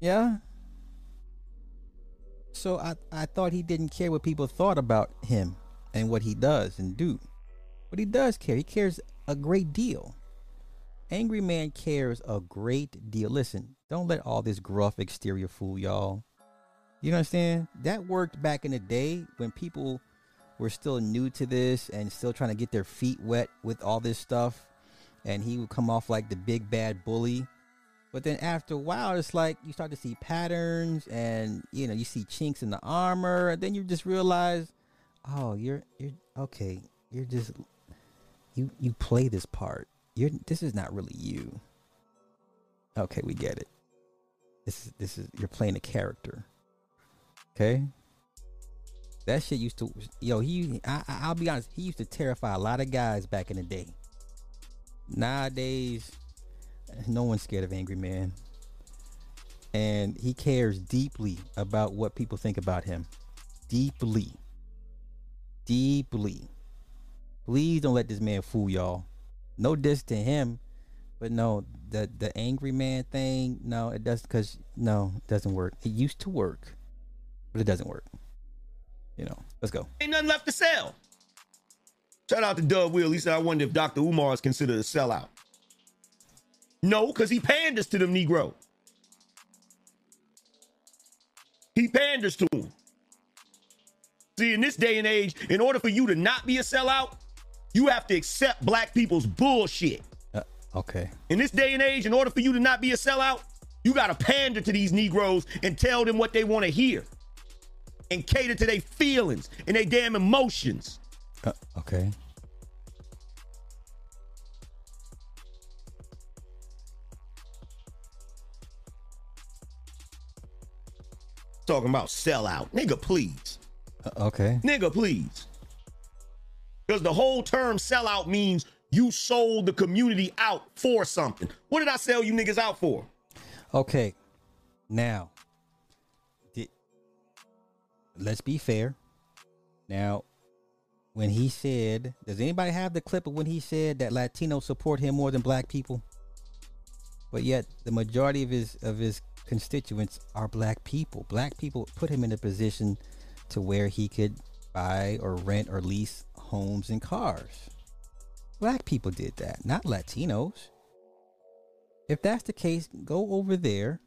Yeah. So I I thought he didn't care what people thought about him and what he does and do, but he does care. He cares a great deal. Angry Man cares a great deal. Listen, don't let all this gruff exterior fool y'all. You understand? That worked back in the day when people were still new to this and still trying to get their feet wet with all this stuff. And he would come off like the big bad bully. But then after a while, it's like you start to see patterns and you know, you see chinks in the armor. And then you just realize, oh, you're you're okay. You're just you you play this part. You're this is not really you. Okay, we get it. This is this is you're playing a character. Okay. That shit used to yo he I, I'll be honest he used to terrify a lot of guys back in the day. Nowadays, no one's scared of Angry Man, and he cares deeply about what people think about him. Deeply, deeply. Please don't let this man fool y'all. No diss to him, but no, the the angry man thing, no, it doesn't. because no, it doesn't work. It used to work, but it doesn't work. You know, let's go. Ain't nothing left to sell. Shout out to Doug Will. He said, I wonder if Dr. Umar is considered a sellout. No, because he panders to them Negro. He panders to them. See, in this day and age, in order for you to not be a sellout, you have to accept black people's bullshit. Uh, okay. In this day and age, in order for you to not be a sellout, you got to pander to these Negroes and tell them what they want to hear and cater to their feelings and their damn emotions. Uh, okay. Talking about sellout. Nigga, please. Uh, okay. Nigga, please. Because the whole term sellout means you sold the community out for something. What did I sell you niggas out for? Okay. Now, let's be fair. Now, when he said, does anybody have the clip of when he said that Latinos support him more than black people? But yet, the majority of his of his constituents are black people. Black people put him in a position to where he could buy or rent or lease homes and cars. Black people did that, not Latinos. If that's the case, go over there,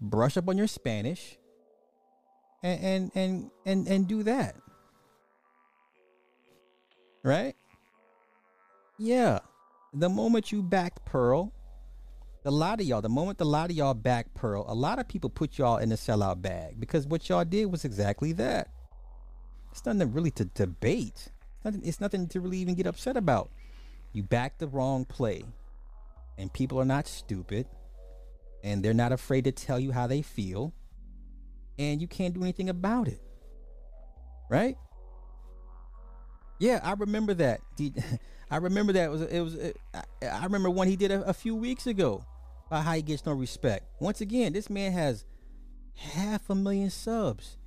brush up on your Spanish, and and and and, and do that. Right? Yeah. The moment you backed Pearl, the lot of y'all, the moment the lot of y'all backed Pearl, a lot of people put y'all in the sellout bag because what y'all did was exactly that. It's nothing really to debate. It's nothing, it's nothing to really even get upset about. You backed the wrong play, and people are not stupid, and they're not afraid to tell you how they feel, and you can't do anything about it. Right? Yeah, I remember that. I remember that it was it was it, I, remember one he did a, a few weeks ago about how he gets no respect. Once again, this man has half a million subs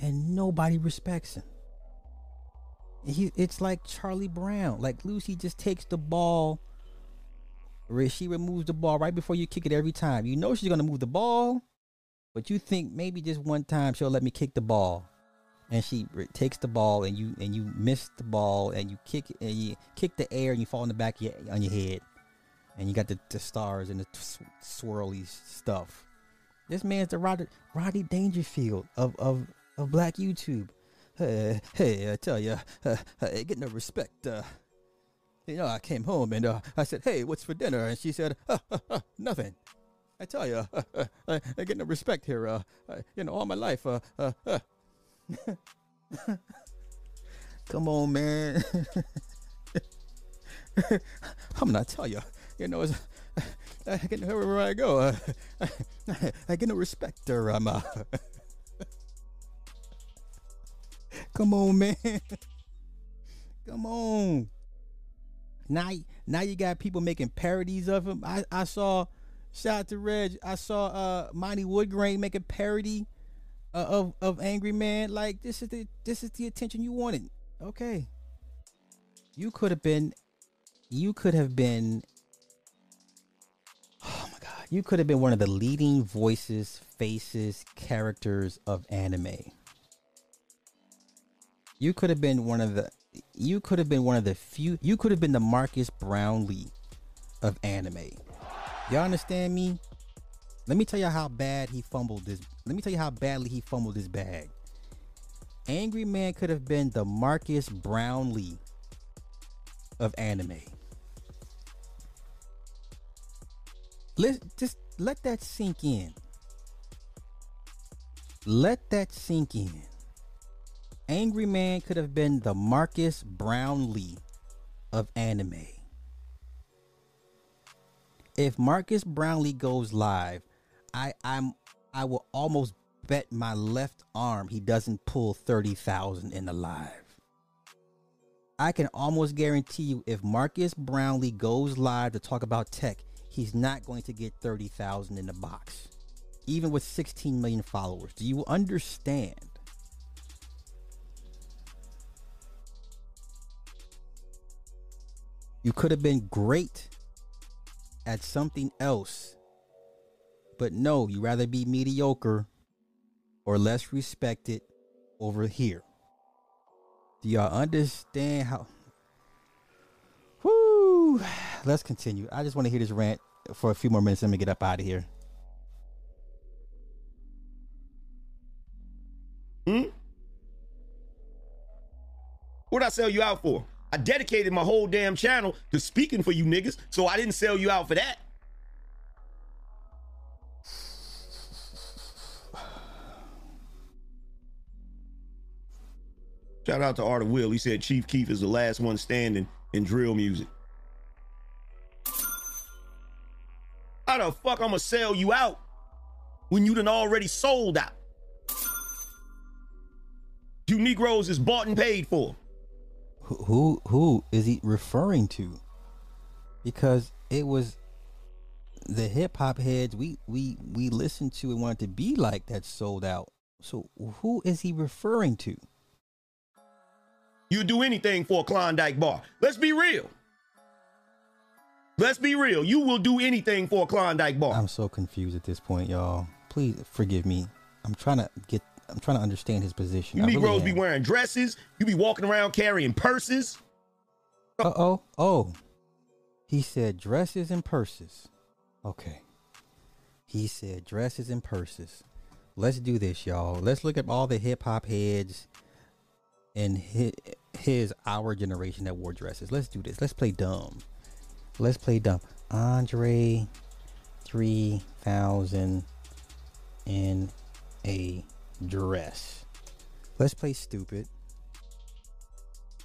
and nobody respects him. He it's like Charlie Brown. Like Lucy just takes the ball she removes the ball right before you kick it every time. You know she's gonna move the ball, but you think maybe just one time she'll let me kick the ball and she takes the ball and you and you miss the ball and you kick and you kick the air and you fall in the back of your, on your head and you got the, the stars and the swirly stuff. This man's the Roddy, Rodney Dangerfield of, of of Black YouTube. Hey, hey, I tell you, uh, uh, get no respect. Uh, you know, I came home and uh, I said, "Hey, what's for dinner?" And she said, "Nothing." I tell you, uh, uh, I, I get no respect here. Uh, uh, you know, all my life. Uh, uh, uh. Come on, man. I'm not tell you. You know, I get wherever I go. Uh, I, I get no respect or I'm. Uh, come on, man. Come on. Now, now you got people making parodies of him. I, I saw, shout out to Reg. I saw uh Monty Woodgrain make a parody uh, of of Angry Man. Like this is the this is the attention you wanted. Okay. You could have been, you could have been. Oh my God! You could have been one of the leading voices, faces, characters of anime. You could have been one of the. You could have been one of the few. You could have been the Marques Brownlee of anime. Y'all understand me? Let me tell you how bad he fumbled this. Let me tell you how badly he fumbled his bag. Angry Man could have been the Marques Brownlee of anime. Let just let that sink in. Let that sink in. Angry Man could have been the Marques Brownlee of anime. If Marques Brownlee goes live, I I'm I will almost bet my left arm he doesn't pull 30,000 in the live. I can almost guarantee you if Marques Brownlee goes live to talk about tech, he's not going to get 30,000 in the box. Even with 16 million followers. Do you understand? You could have been great at something else. But no, you rather be mediocre or less respected over here. Do y'all understand how? Whoo! Let's continue. I just want to hear this rant for a few more minutes Let me get up out of here. Hmm? What'd I sell you out for? I dedicated my whole damn channel to speaking for you niggas, so I didn't sell you out for that. Shout out to Art of Will. He said Chief Keef is the last one standing in drill music. How the fuck I'ma sell you out when you done already sold out? You Negroes is bought and paid for. Who who, is he referring to? Because it was the hip hop heads we we we listened to and wanted to be like that sold out. So who is he referring to? You do anything for a Klondike bar. Let's be real. Let's be real. You will do anything for a Klondike bar. I'm so confused at this point, y'all. Please forgive me. I'm trying to get. I'm trying to understand his position. You I really be wearing dresses. You be walking around carrying purses. Uh oh. Oh. He said dresses and purses. Okay. He said dresses and purses. Let's do this, y'all. Let's look at all the hip hop heads and his, his our generation that wore dresses. Let's do this. Let's play dumb. Let's play dumb. Andre 3000 in a dress. Let's play stupid.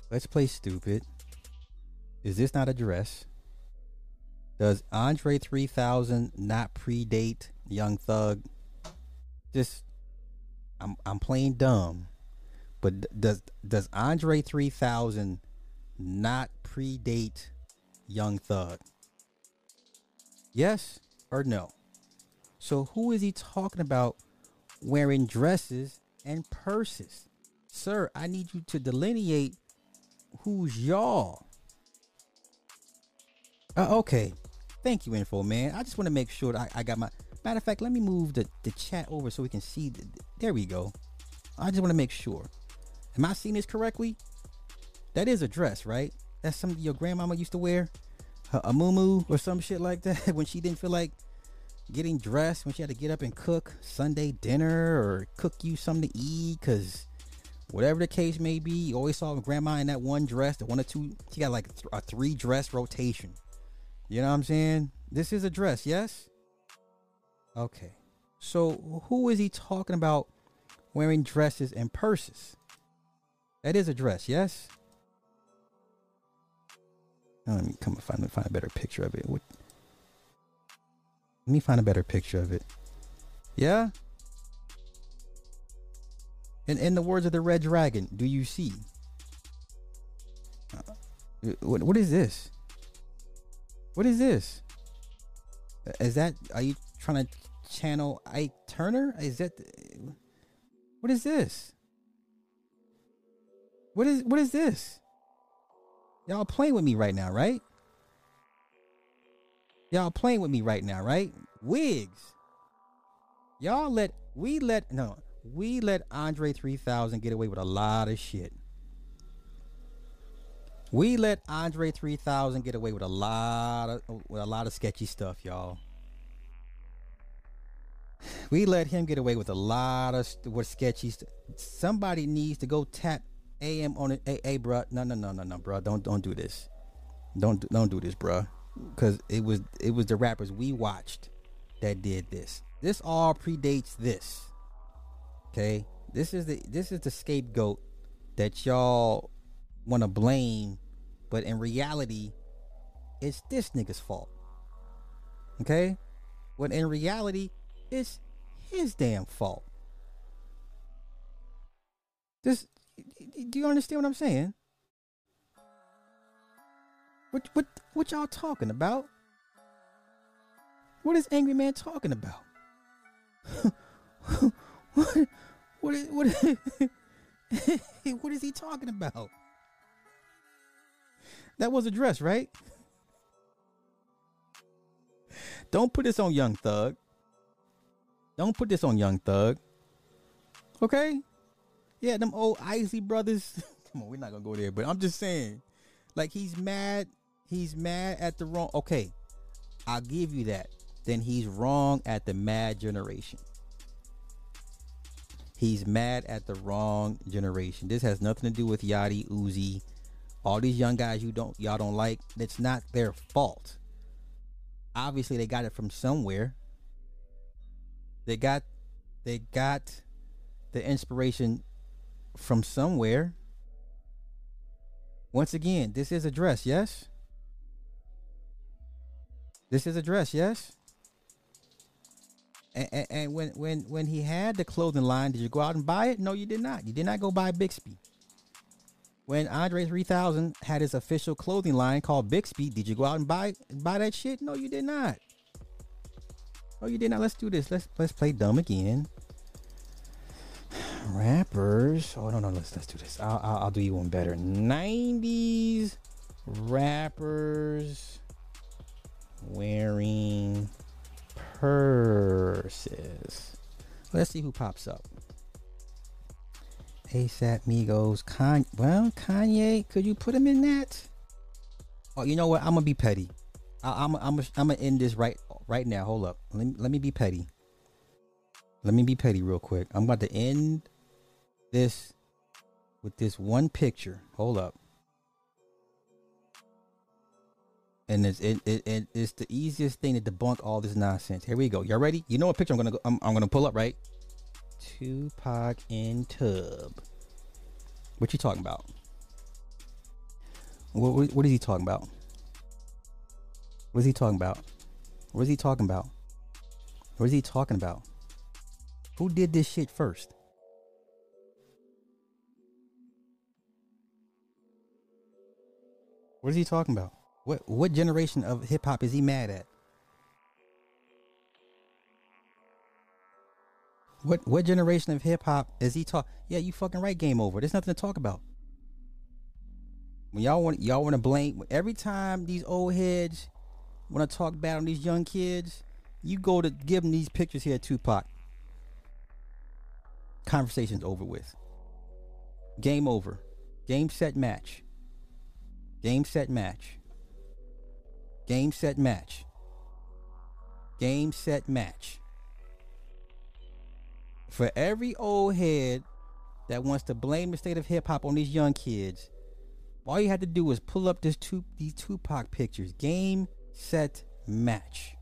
Let's play stupid. Is this not a dress? Does Andre 3000 not predate Young Thug? Just I'm I'm playing dumb. But does does Andre 3000 not predate Young Thug? Yes or no? So who is he talking about wearing dresses and purses? Sir, I need you to delineate who's y'all. Uh, okay. Thank you, info man. I just want to make sure I, I got my matter of fact. Let me move the, the chat over so we can see. The, there we go. I just want to make sure. Am I seeing this correctly? That is a dress, right? That's something your grandmama used to wear, a, a muumuu or some shit like that when she didn't feel like getting dressed, when she had to get up and cook Sunday dinner or cook you something to eat, cause whatever the case may be, you always saw grandma in that one dress, the one or two. She got like a, three dress rotation. You know what I'm saying? This is a dress, yes? Okay. So who is he talking about wearing dresses and purses? That is a dress, yes? Let me come and find, find a better picture of it. What, let me find a better picture of it. Yeah? And in the words of the Red Dragon, do you see? Uh, what, what is this? What is this? Is that are you trying to channel Ike Turner? Is that what is this? What is what is this? Y'all playing with me right now, right? Y'all playing with me right now, right? Wigs. Y'all let we let no we let Andre 3000 get away with a lot of shit. We let Andre 3000 get away with a lot of with a lot of sketchy stuff, y'all. We let him get away with a lot of st- with sketchy stuff. Somebody needs to go tap AM on it. Hey, hey, bruh. No, no, no, no, no, bruh. Don't don't do this. Don't don't do this, bruh. Cause it was it was the rappers we watched that did this. This all predates this. Okay? This is the this is the scapegoat that y'all want to blame, but in reality, it's this nigga's fault. Okay? When in reality, it's his damn fault. This do you understand what I'm saying? What what what y'all talking about? What is Angry Man talking about? what what is what is, what is he talking about? That was a dress, right? Don't put this on Young Thug. Don't put this on Young Thug. Okay? Yeah, them old icy brothers. Come on, we're not gonna go there, but I'm just saying. Like he's mad. He's mad at the wrong. Okay, I'll give you that. Then he's wrong at the mad generation. He's mad at the wrong generation. This has nothing to do with Yachty, Uzi, all these young guys you don't y'all don't like. It's not their fault. Obviously, they got it from somewhere. They got they got the inspiration from somewhere. Once again, this is a dress, yes? This is a dress, yes? And, and, and when when when he had the clothing line, did you go out and buy it? No, you did not. You did not go buy Bixby. When Andre 3000 had his official clothing line called Bixby, did you go out and buy buy that shit? No, you did not. Oh, you did not. Let's do this. Let's let's play dumb again. Rappers. Oh no no. Let's let's do this. I'll I'll, I'll do you one better. 90s rappers wearing purses. Let's see who pops up. ASAP Migos, Kanye. Well, Kanye, could you put him in that? Oh, you know what? I'm gonna be petty. I, I'm I'm I'm gonna end this right right now. Hold up. Let me let me be petty. Let me be petty real quick. I'm about to end this with this one picture. Hold up. And it's it, it, it it's the easiest thing to debunk all this nonsense. Here we go. Y'all ready? You know what picture I'm gonna go, I'm, I'm gonna pull up, right? Tupac in tub. What you talking about? What, what, what is he talking about? What is he talking about? What is he talking about? What is he talking about? Who did this shit first? What is he talking about? What what generation of hip hop is he mad at? What what generation of hip hop is he talk? Yeah, you fucking right. Game over. There's nothing to talk about. When y'all want y'all want to blame every time these old heads want to talk bad on these young kids, you go to give them these pictures here, at Tupac. Conversation's over with. Game over. Game set match. Game set match. Game set match. Game set match. For every old head that wants to blame the state of hip hop on these young kids, all you had to do was pull up this two these Tupac pictures. Game set match.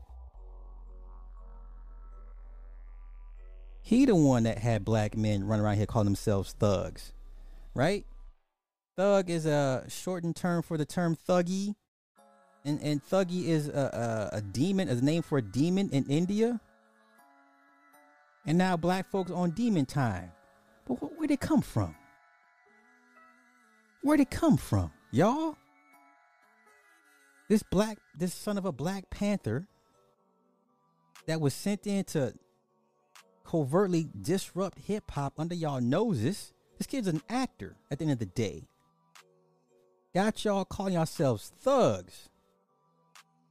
He the one that had black men run around here calling themselves thugs, right? Thug is a shortened term for the term Thuggee, and and Thuggee is a, a, a demon, a name for a demon in India. And now black folks on demon time, but wh- where'd it come from? Where'd it come from, y'all? This black, this son of a black panther that was sent in to covertly disrupt hip hop under y'all noses. This kid's an actor at the end of the day. Got y'all calling yourselves thugs,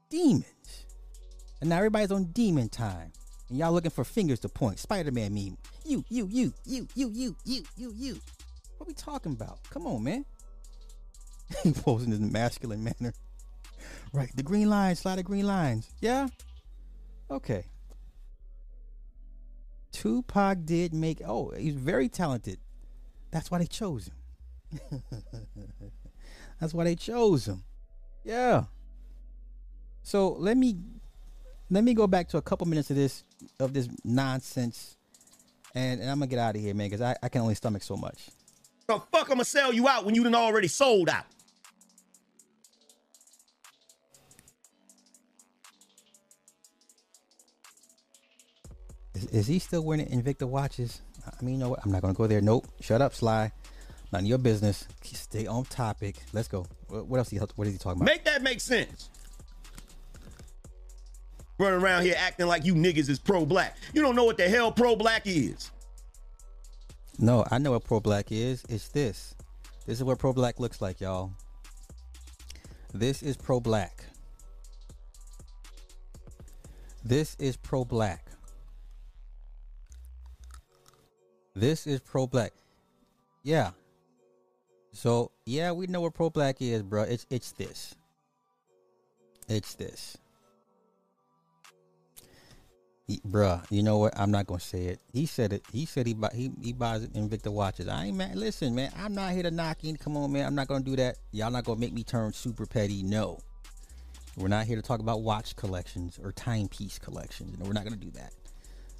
demons. And now everybody's on demon time. And y'all looking for fingers to point. Spider Man meme. You, you, you, you, you, you, you, you, you. What we talking about? Come on, man. he posing in a masculine manner. Right, the green lines, slide the green lines. Yeah? Okay. Tupac did make oh, he's very talented. That's why they chose him. That's why they chose him. Yeah. So let me let me go back to a couple minutes of this of this nonsense, and, and I'm gonna get out of here, man, because I, I can only stomach so much. The fuck I'm gonna sell you out when you done already sold out? Is, is he still wearing Invicta watches? I mean, you know what? I'm not gonna go there. Nope. Shut up, Sly. None of your business. Stay on topic. Let's go. What what else? He, what is he talking about? Make that make sense. Running around here acting like you niggas is pro black. You don't know what the hell pro black is. No, I know what pro black is. It's this. This is what pro black looks like, y'all. This is pro black. This is pro black. This is pro black. Yeah. So yeah, we know what pro black is, bro. It's it's this. It's this. He, bruh, you know what? I'm not gonna say it. He said it. He said he buy, he he buys Invicta watches. I ain't man. Listen, man. I'm not here to knock in. Come on, man. I'm not gonna do that. Y'all not gonna make me turn super petty. No. We're not here to talk about watch collections or timepiece collections. No, we're not gonna do that.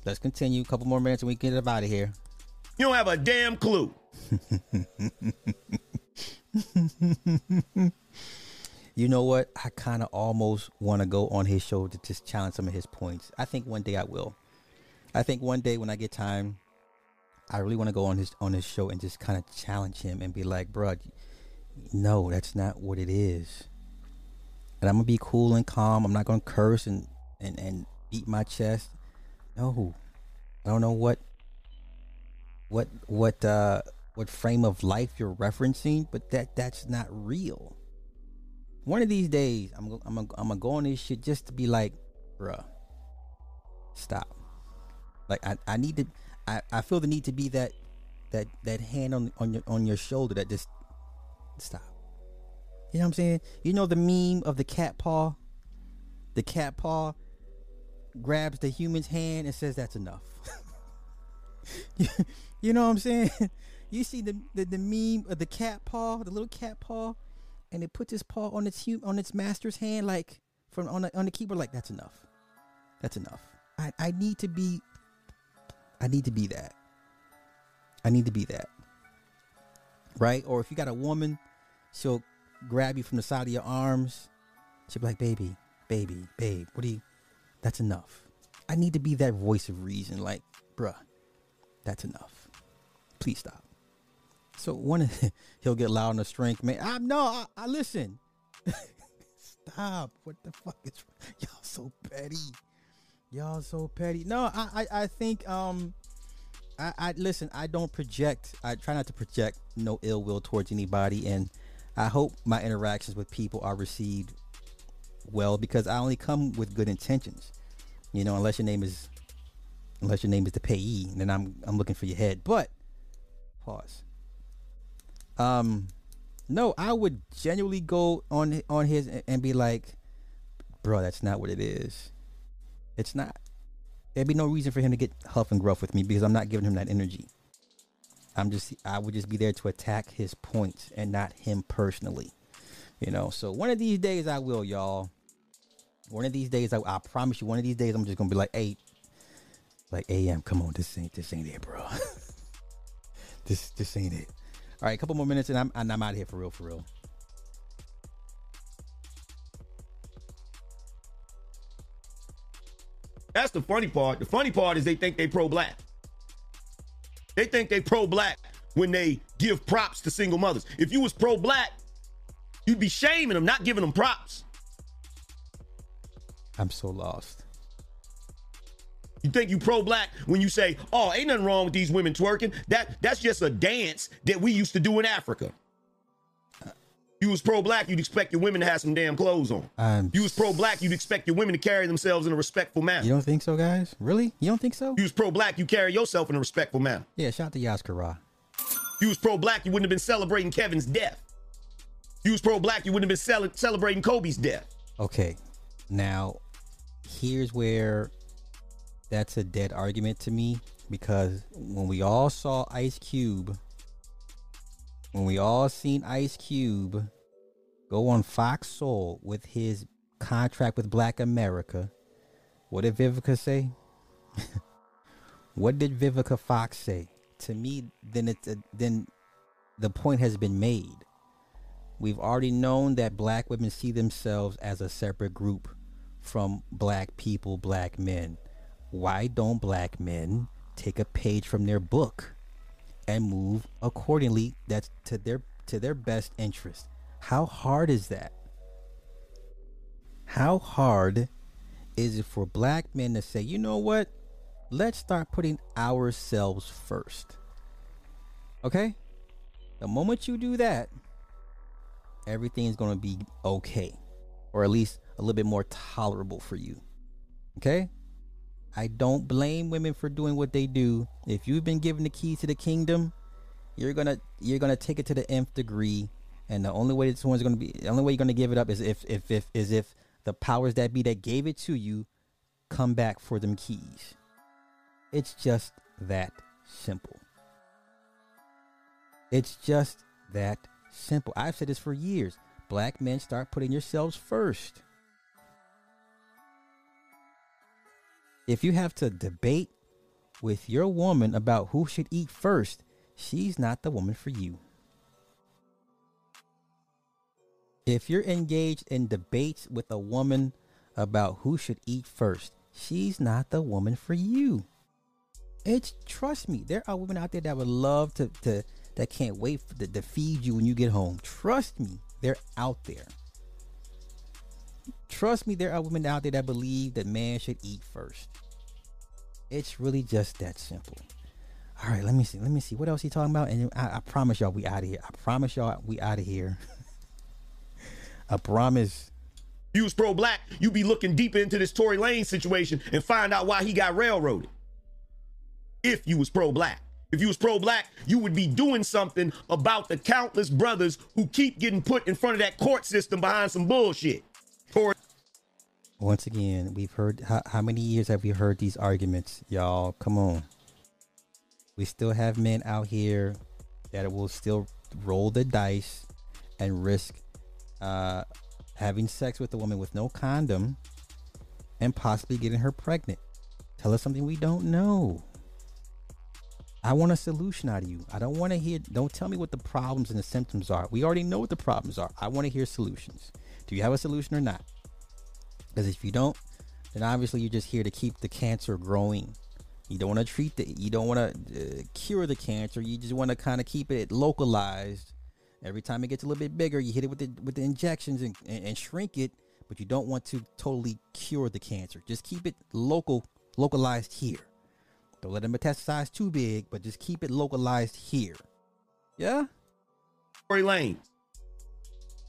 Let's continue. A couple more minutes and we can get up out of here. You don't have a damn clue. you know what? I kind of almost want to go on his show to just challenge some of his points. I think one day I will. I think one day when I get time, I really want to go on his on his show and just kind of challenge him and be like, "Bruh, no, that's not what it is." And I'm gonna be cool and calm. I'm not gonna curse and and and beat my chest. No, I don't know what what what uh what frame of life you're referencing, but that that's not real. One of these days, I'm I'm I'm gonna go on this shit just to be like, bruh, stop. Like I, I need to I, I feel the need to be that that that hand on on your on your shoulder that just stop. You know what I'm saying? You know the meme of the cat paw? The cat paw grabs the human's hand and says that's enough. you know what I'm saying? You see the, the the meme of the cat paw, the little cat paw, and it puts its paw on its on its master's hand like from on the, on the keyboard like that's enough. That's enough. I, I need to be I need to be that. I need to be that. Right? Or if you got a woman, she'll grab you from the side of your arms. She'll be like, baby, baby, babe, what do you that's enough. I need to be that voice of reason, like, bruh, that's enough. Please stop. So one he'll get loud in the strength, man. I'm no, I, I listen. stop. What the fuck is y'all so petty? Y'all so petty. No, I, I, I think um I, I listen, I don't project I try not to project no ill will towards anybody and I hope my interactions with people are received well because I only come with good intentions. You know, unless your name is unless your name is the payee, then I'm I'm looking for your head. But pause. Um no, I would genuinely go on on his and be like, bro, that's not what it is. It's not. There'd be no reason for him to get huff and gruff with me because I'm not giving him that energy. I'm just I would just be there to attack his points and not him personally. You know, so one of these days I will, y'all. One of these days I, I promise you, one of these days I'm just gonna be like, hey, like AM, come on, this ain't this ain't it, bro. this this ain't it. All right, a couple more minutes and I'm and I'm out of here for real, for real. That's the funny part. The funny part is they think they pro-black. They think they pro-black when they give props to single mothers. If you was pro-black, you'd be shaming them, not giving them props. I'm so lost. You think you pro-black when you say, "Oh, ain't nothing wrong with these women twerking." That that's just a dance that we used to do in Africa. You was pro-black, you'd expect your women to have some damn clothes on. Um, you was pro-black, you'd expect your women to carry themselves in a respectful manner. You don't think so, guys? Really? You don't think so? You was pro-black, you carry yourself in a respectful manner. Yeah, shout out to Yaskara. You was pro-black, you wouldn't have been celebrating Kevin's death. You was pro-black, you wouldn't have been cel- celebrating Kobe's death. Okay, now here's where that's a dead argument to me because when we all saw Ice Cube, when we all seen Ice Cube go on Fox Soul with his contract with Black America, what did Vivica say? what did Vivica Fox say? To me, then it's a, then the point has been made. We've already known that black women see themselves as a separate group from black people, black men. Why don't black men take a page from their book and move accordingly that's to their to their best interest? How hard is that? How hard is it for black men to say, "You know what? Let's start putting ourselves first Okay? The moment you do that, everything's going to be okay or at least a little bit more tolerable for you. Okay? I don't blame women for doing what they do. If you've been given the keys to the kingdom, you're to you're to take it to the nth degree and the only way someone's going to be the only way you're to give it up is if if if is if the powers that be that gave it to you come back for them keys. It's just that simple. It's just that simple. I've said this for years. Black men start putting yourselves first. If you have to debate with your woman about who should eat first, she's not the woman for you. If you're engaged in debates with a woman about who should eat first, she's not the woman for you. It's trust me, there are women out there that would love to to that can't wait for, to, to feed you when you get home. Trust me, they're out there. Trust me, there are women out there that believe that man should eat first. It's really just that simple. All right, let me see. Let me see. What else he talking about? And I, I promise y'all, we out of here. I promise y'all, we out of here. I promise. Was pro black, you be looking deeper into this Tory Lanez situation and find out why he got railroaded. If you was pro black. If you was pro black, you would be doing something about the countless brothers who keep getting put in front of that court system behind some bullshit. Tory Once again, we've heard how, how many years have we heard these arguments, y'all? Come on. We still have men out here that will still roll the dice and risk uh, having sex with a woman with no condom and possibly getting her pregnant. Tell us something we don't know. I want a solution out of you. I don't want to hear, don't tell me what the problems and the symptoms are. We already know what the problems are. I want to hear solutions. Do you have a solution or not? Because if you don't, then obviously you're just here to keep the cancer growing. You don't want to treat the, you don't want to uh, cure the cancer. You just want to kind of keep it localized. Every time it gets a little bit bigger, you hit it with the with the injections and, and, and shrink it. But you don't want to totally cure the cancer. Just keep it local, localized here. Don't let it metastasize too big, but just keep it localized here. Yeah. Tory Lanez,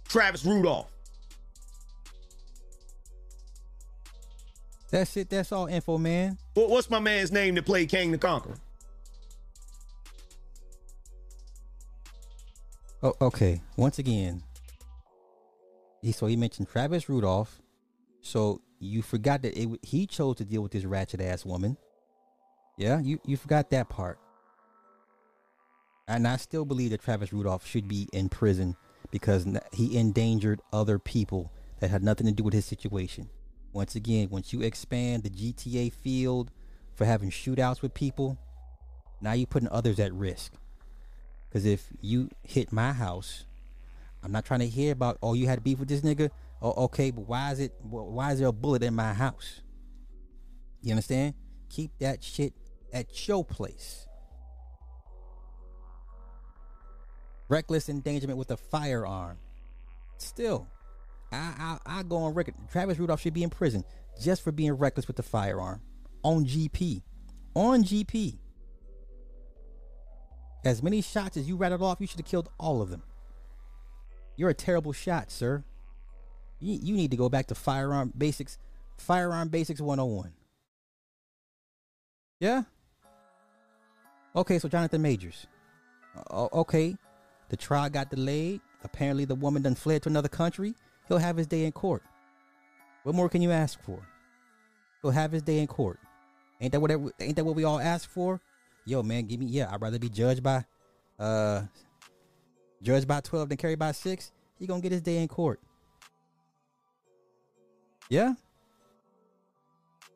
Travis Rudolph. That's it. That's all info, man. What, what's my man's name that played Kang the Conqueror? Oh, okay. Once again, he so he mentioned Travis Rudolph. So you forgot that it, he chose to deal with this ratchet ass woman. Yeah, you you forgot that part. And I still believe that Travis Rudolph should be in prison because he endangered other people that had nothing to do with his situation. Once again, once you expand the GTA field for having shootouts with people, now you're putting others at risk. Because if you hit my house, I'm not trying to hear about, oh, you had beef with this nigga. Oh, okay, but why is it? Why is there a bullet in my house? You understand? Keep that shit at your place. Reckless endangerment with a firearm. Still, I I, I go on record. Travis Rudolph should be in prison just for being reckless with the firearm on GP. On GP. As many shots as you rattled off, you should have killed all of them. You're a terrible shot, sir. You, you need to go back to firearm basics, firearm basics 101. Yeah? Okay, so Jonathan Majors. O- okay, the trial got delayed. Apparently, the woman done fled to another country. He'll have his day in court. What more can you ask for? He'll have his day in court. Ain't that what ain't that what we all ask for? Yo, man, give me yeah. I'd rather be judged by, uh, judged by twelve than carried by six. He gonna get his day in court. Yeah.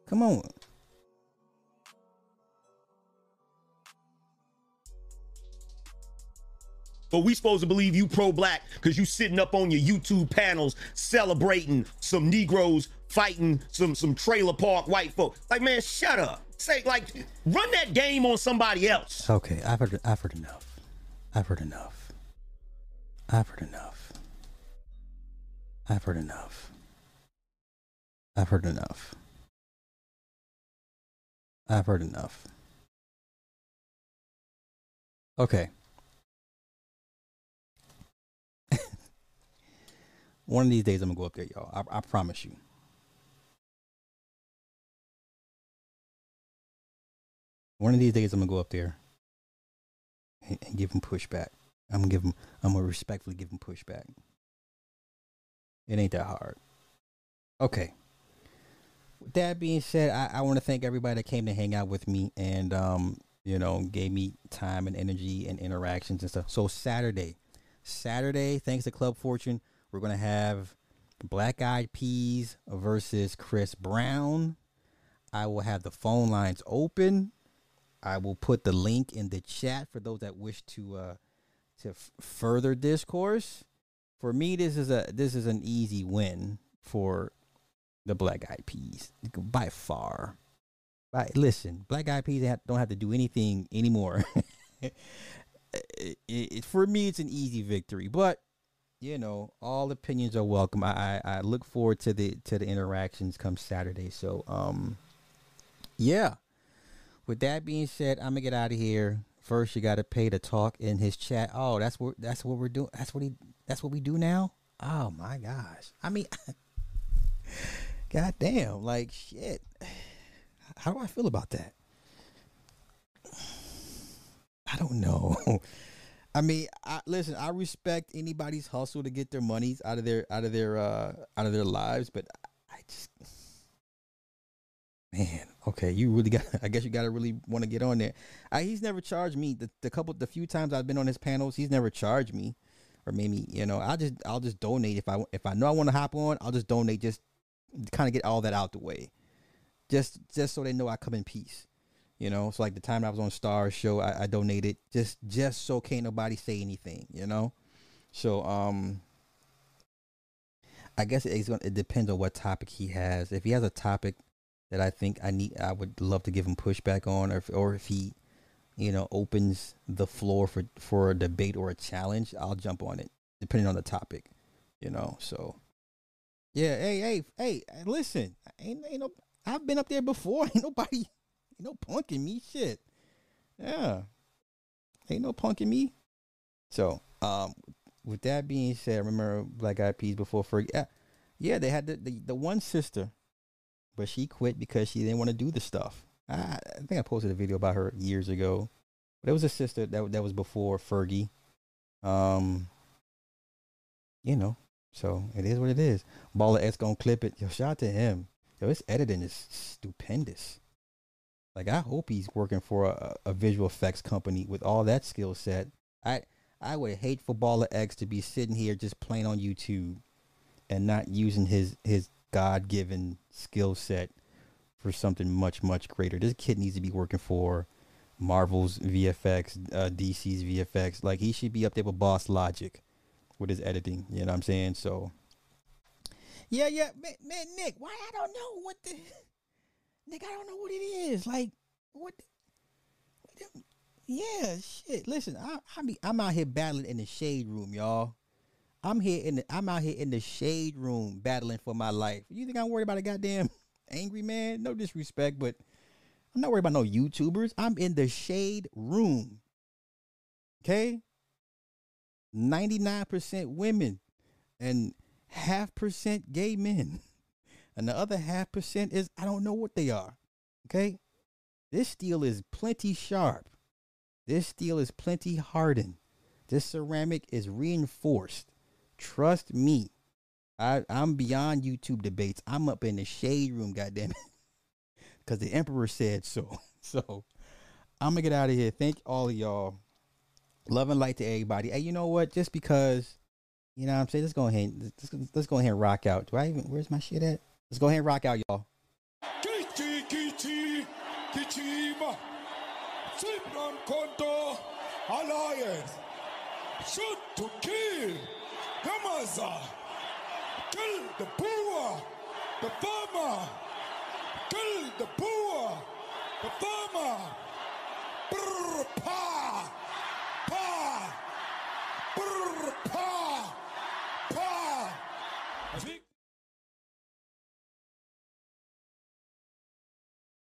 Come on. But we supposed to believe you pro-black because you sitting up on your YouTube panels celebrating some Negroes fighting some some trailer park white folk. Like, man, shut up. Say like, run that game on somebody else. Okay, I've heard I've heard enough. I've heard enough. I've heard enough. I've heard enough. I've heard enough. I've heard enough. Okay. One of these days I'm gonna go up there, y'all. I, I promise you. One of these days I'm gonna go up there and, and give him pushback. I'm gonna give him. I'm gonna respectfully give him pushback. It ain't that hard. Okay. With that being said, I, I want to thank everybody that came to hang out with me and um, you know, gave me time and energy and interactions and stuff. So Saturday, Saturday, thanks to Club Fortune, we're gonna have Black Eyed Peas versus Chris Brown. I will have the phone lines open. I will put the link in the chat for those that wish to uh to f- further discourse. For me, this is a this is an easy win for the Black Eyed Peas by far. But listen, Black Eyed Peas don't have to do anything anymore. it, it, for me, it's an easy victory. But you know, all opinions are welcome. I, I, I look forward to the to the interactions come Saturday. So um, yeah. With that being said, I'm gonna get out of here. First, you got to pay to talk in his chat. Oh, that's what that's what we're doing. That's what he. That's what we do now. Oh my gosh. I mean, god damn. Like shit. How do I feel about that? I don't know. I mean, I, listen. I respect anybody's hustle to get their monies out of their out of their uh out of their lives, but I just man, okay, you really got. I guess you got to really want to get on there. I, he's never charged me. The, the couple, the few times I've been on his panels, he's never charged me, or maybe you know, I just I'll just donate if I if I know I want to hop on, I'll just donate just kind of get all that out the way, just just so they know I come in peace. You know, it's so like the time I was on Star Show, I, I donated just just so can't nobody say anything. You know, so um. I guess it's gonna, it depends on what topic he has. If he has a topic that I think I need I would love to give him pushback on or if, or if he you know opens the floor for for a debate or a challenge I'll jump on it depending on the topic you know so yeah hey hey hey listen ain't, ain't no I've been up there before ain't nobody ain't no punking me shit yeah ain't no punking me so um with that being said remember Black Eyed Peas before for yeah yeah they had the, the, the one sister but she quit because she didn't want to do the stuff. I, I think I posted a video about her years ago. But it was a sister that that was before Fergie. Um, you know, so it is what it is. Baller X gonna clip it. Yo, shout out to him. Yo, his editing is stupendous. Like I hope he's working for a, a visual effects company with all that skill set. I I would hate for Baller X to be sitting here just playing on YouTube and not using his his God given skill set for something much, much greater. This kid needs to be working for Marvel's VFX, uh, DC's VFX. Like he should be up there with Boss Logic with his editing. You know what I'm saying? So, yeah, yeah, man, man Nick, why I don't know what the Nick, I don't know what it is. Like, what? The, yeah, shit. Listen, I, I be, I'm out here battling in the shade room, y'all. I'm here in the I'm out here in the shade room battling for my life. You think I'm worried about a goddamn angry man? No disrespect, but I'm not worried about no YouTubers. I'm in the shade room. Okay? 99% women and half percent gay men. And the other half percent is I don't know what they are. Okay? This steel is plenty sharp. This steel is plenty hardened. This ceramic is reinforced. Trust me. I, I'm beyond YouTube debates. I'm up in the shade room, goddamn it. Cause the emperor said so. So I'm gonna get out of here. Thank all of y'all. Love and light to everybody. Hey, you know what? Just because, you know what I'm saying? Let's go ahead. Let's, let's go ahead and rock out. Do I even where's my shit at? Let's go ahead and rock out, y'all. Alliance. Shoot to kill. Kamaza. Kill the poor. The farmer. Kill the poor. The farmer. Brr, pa. Pa. Brr.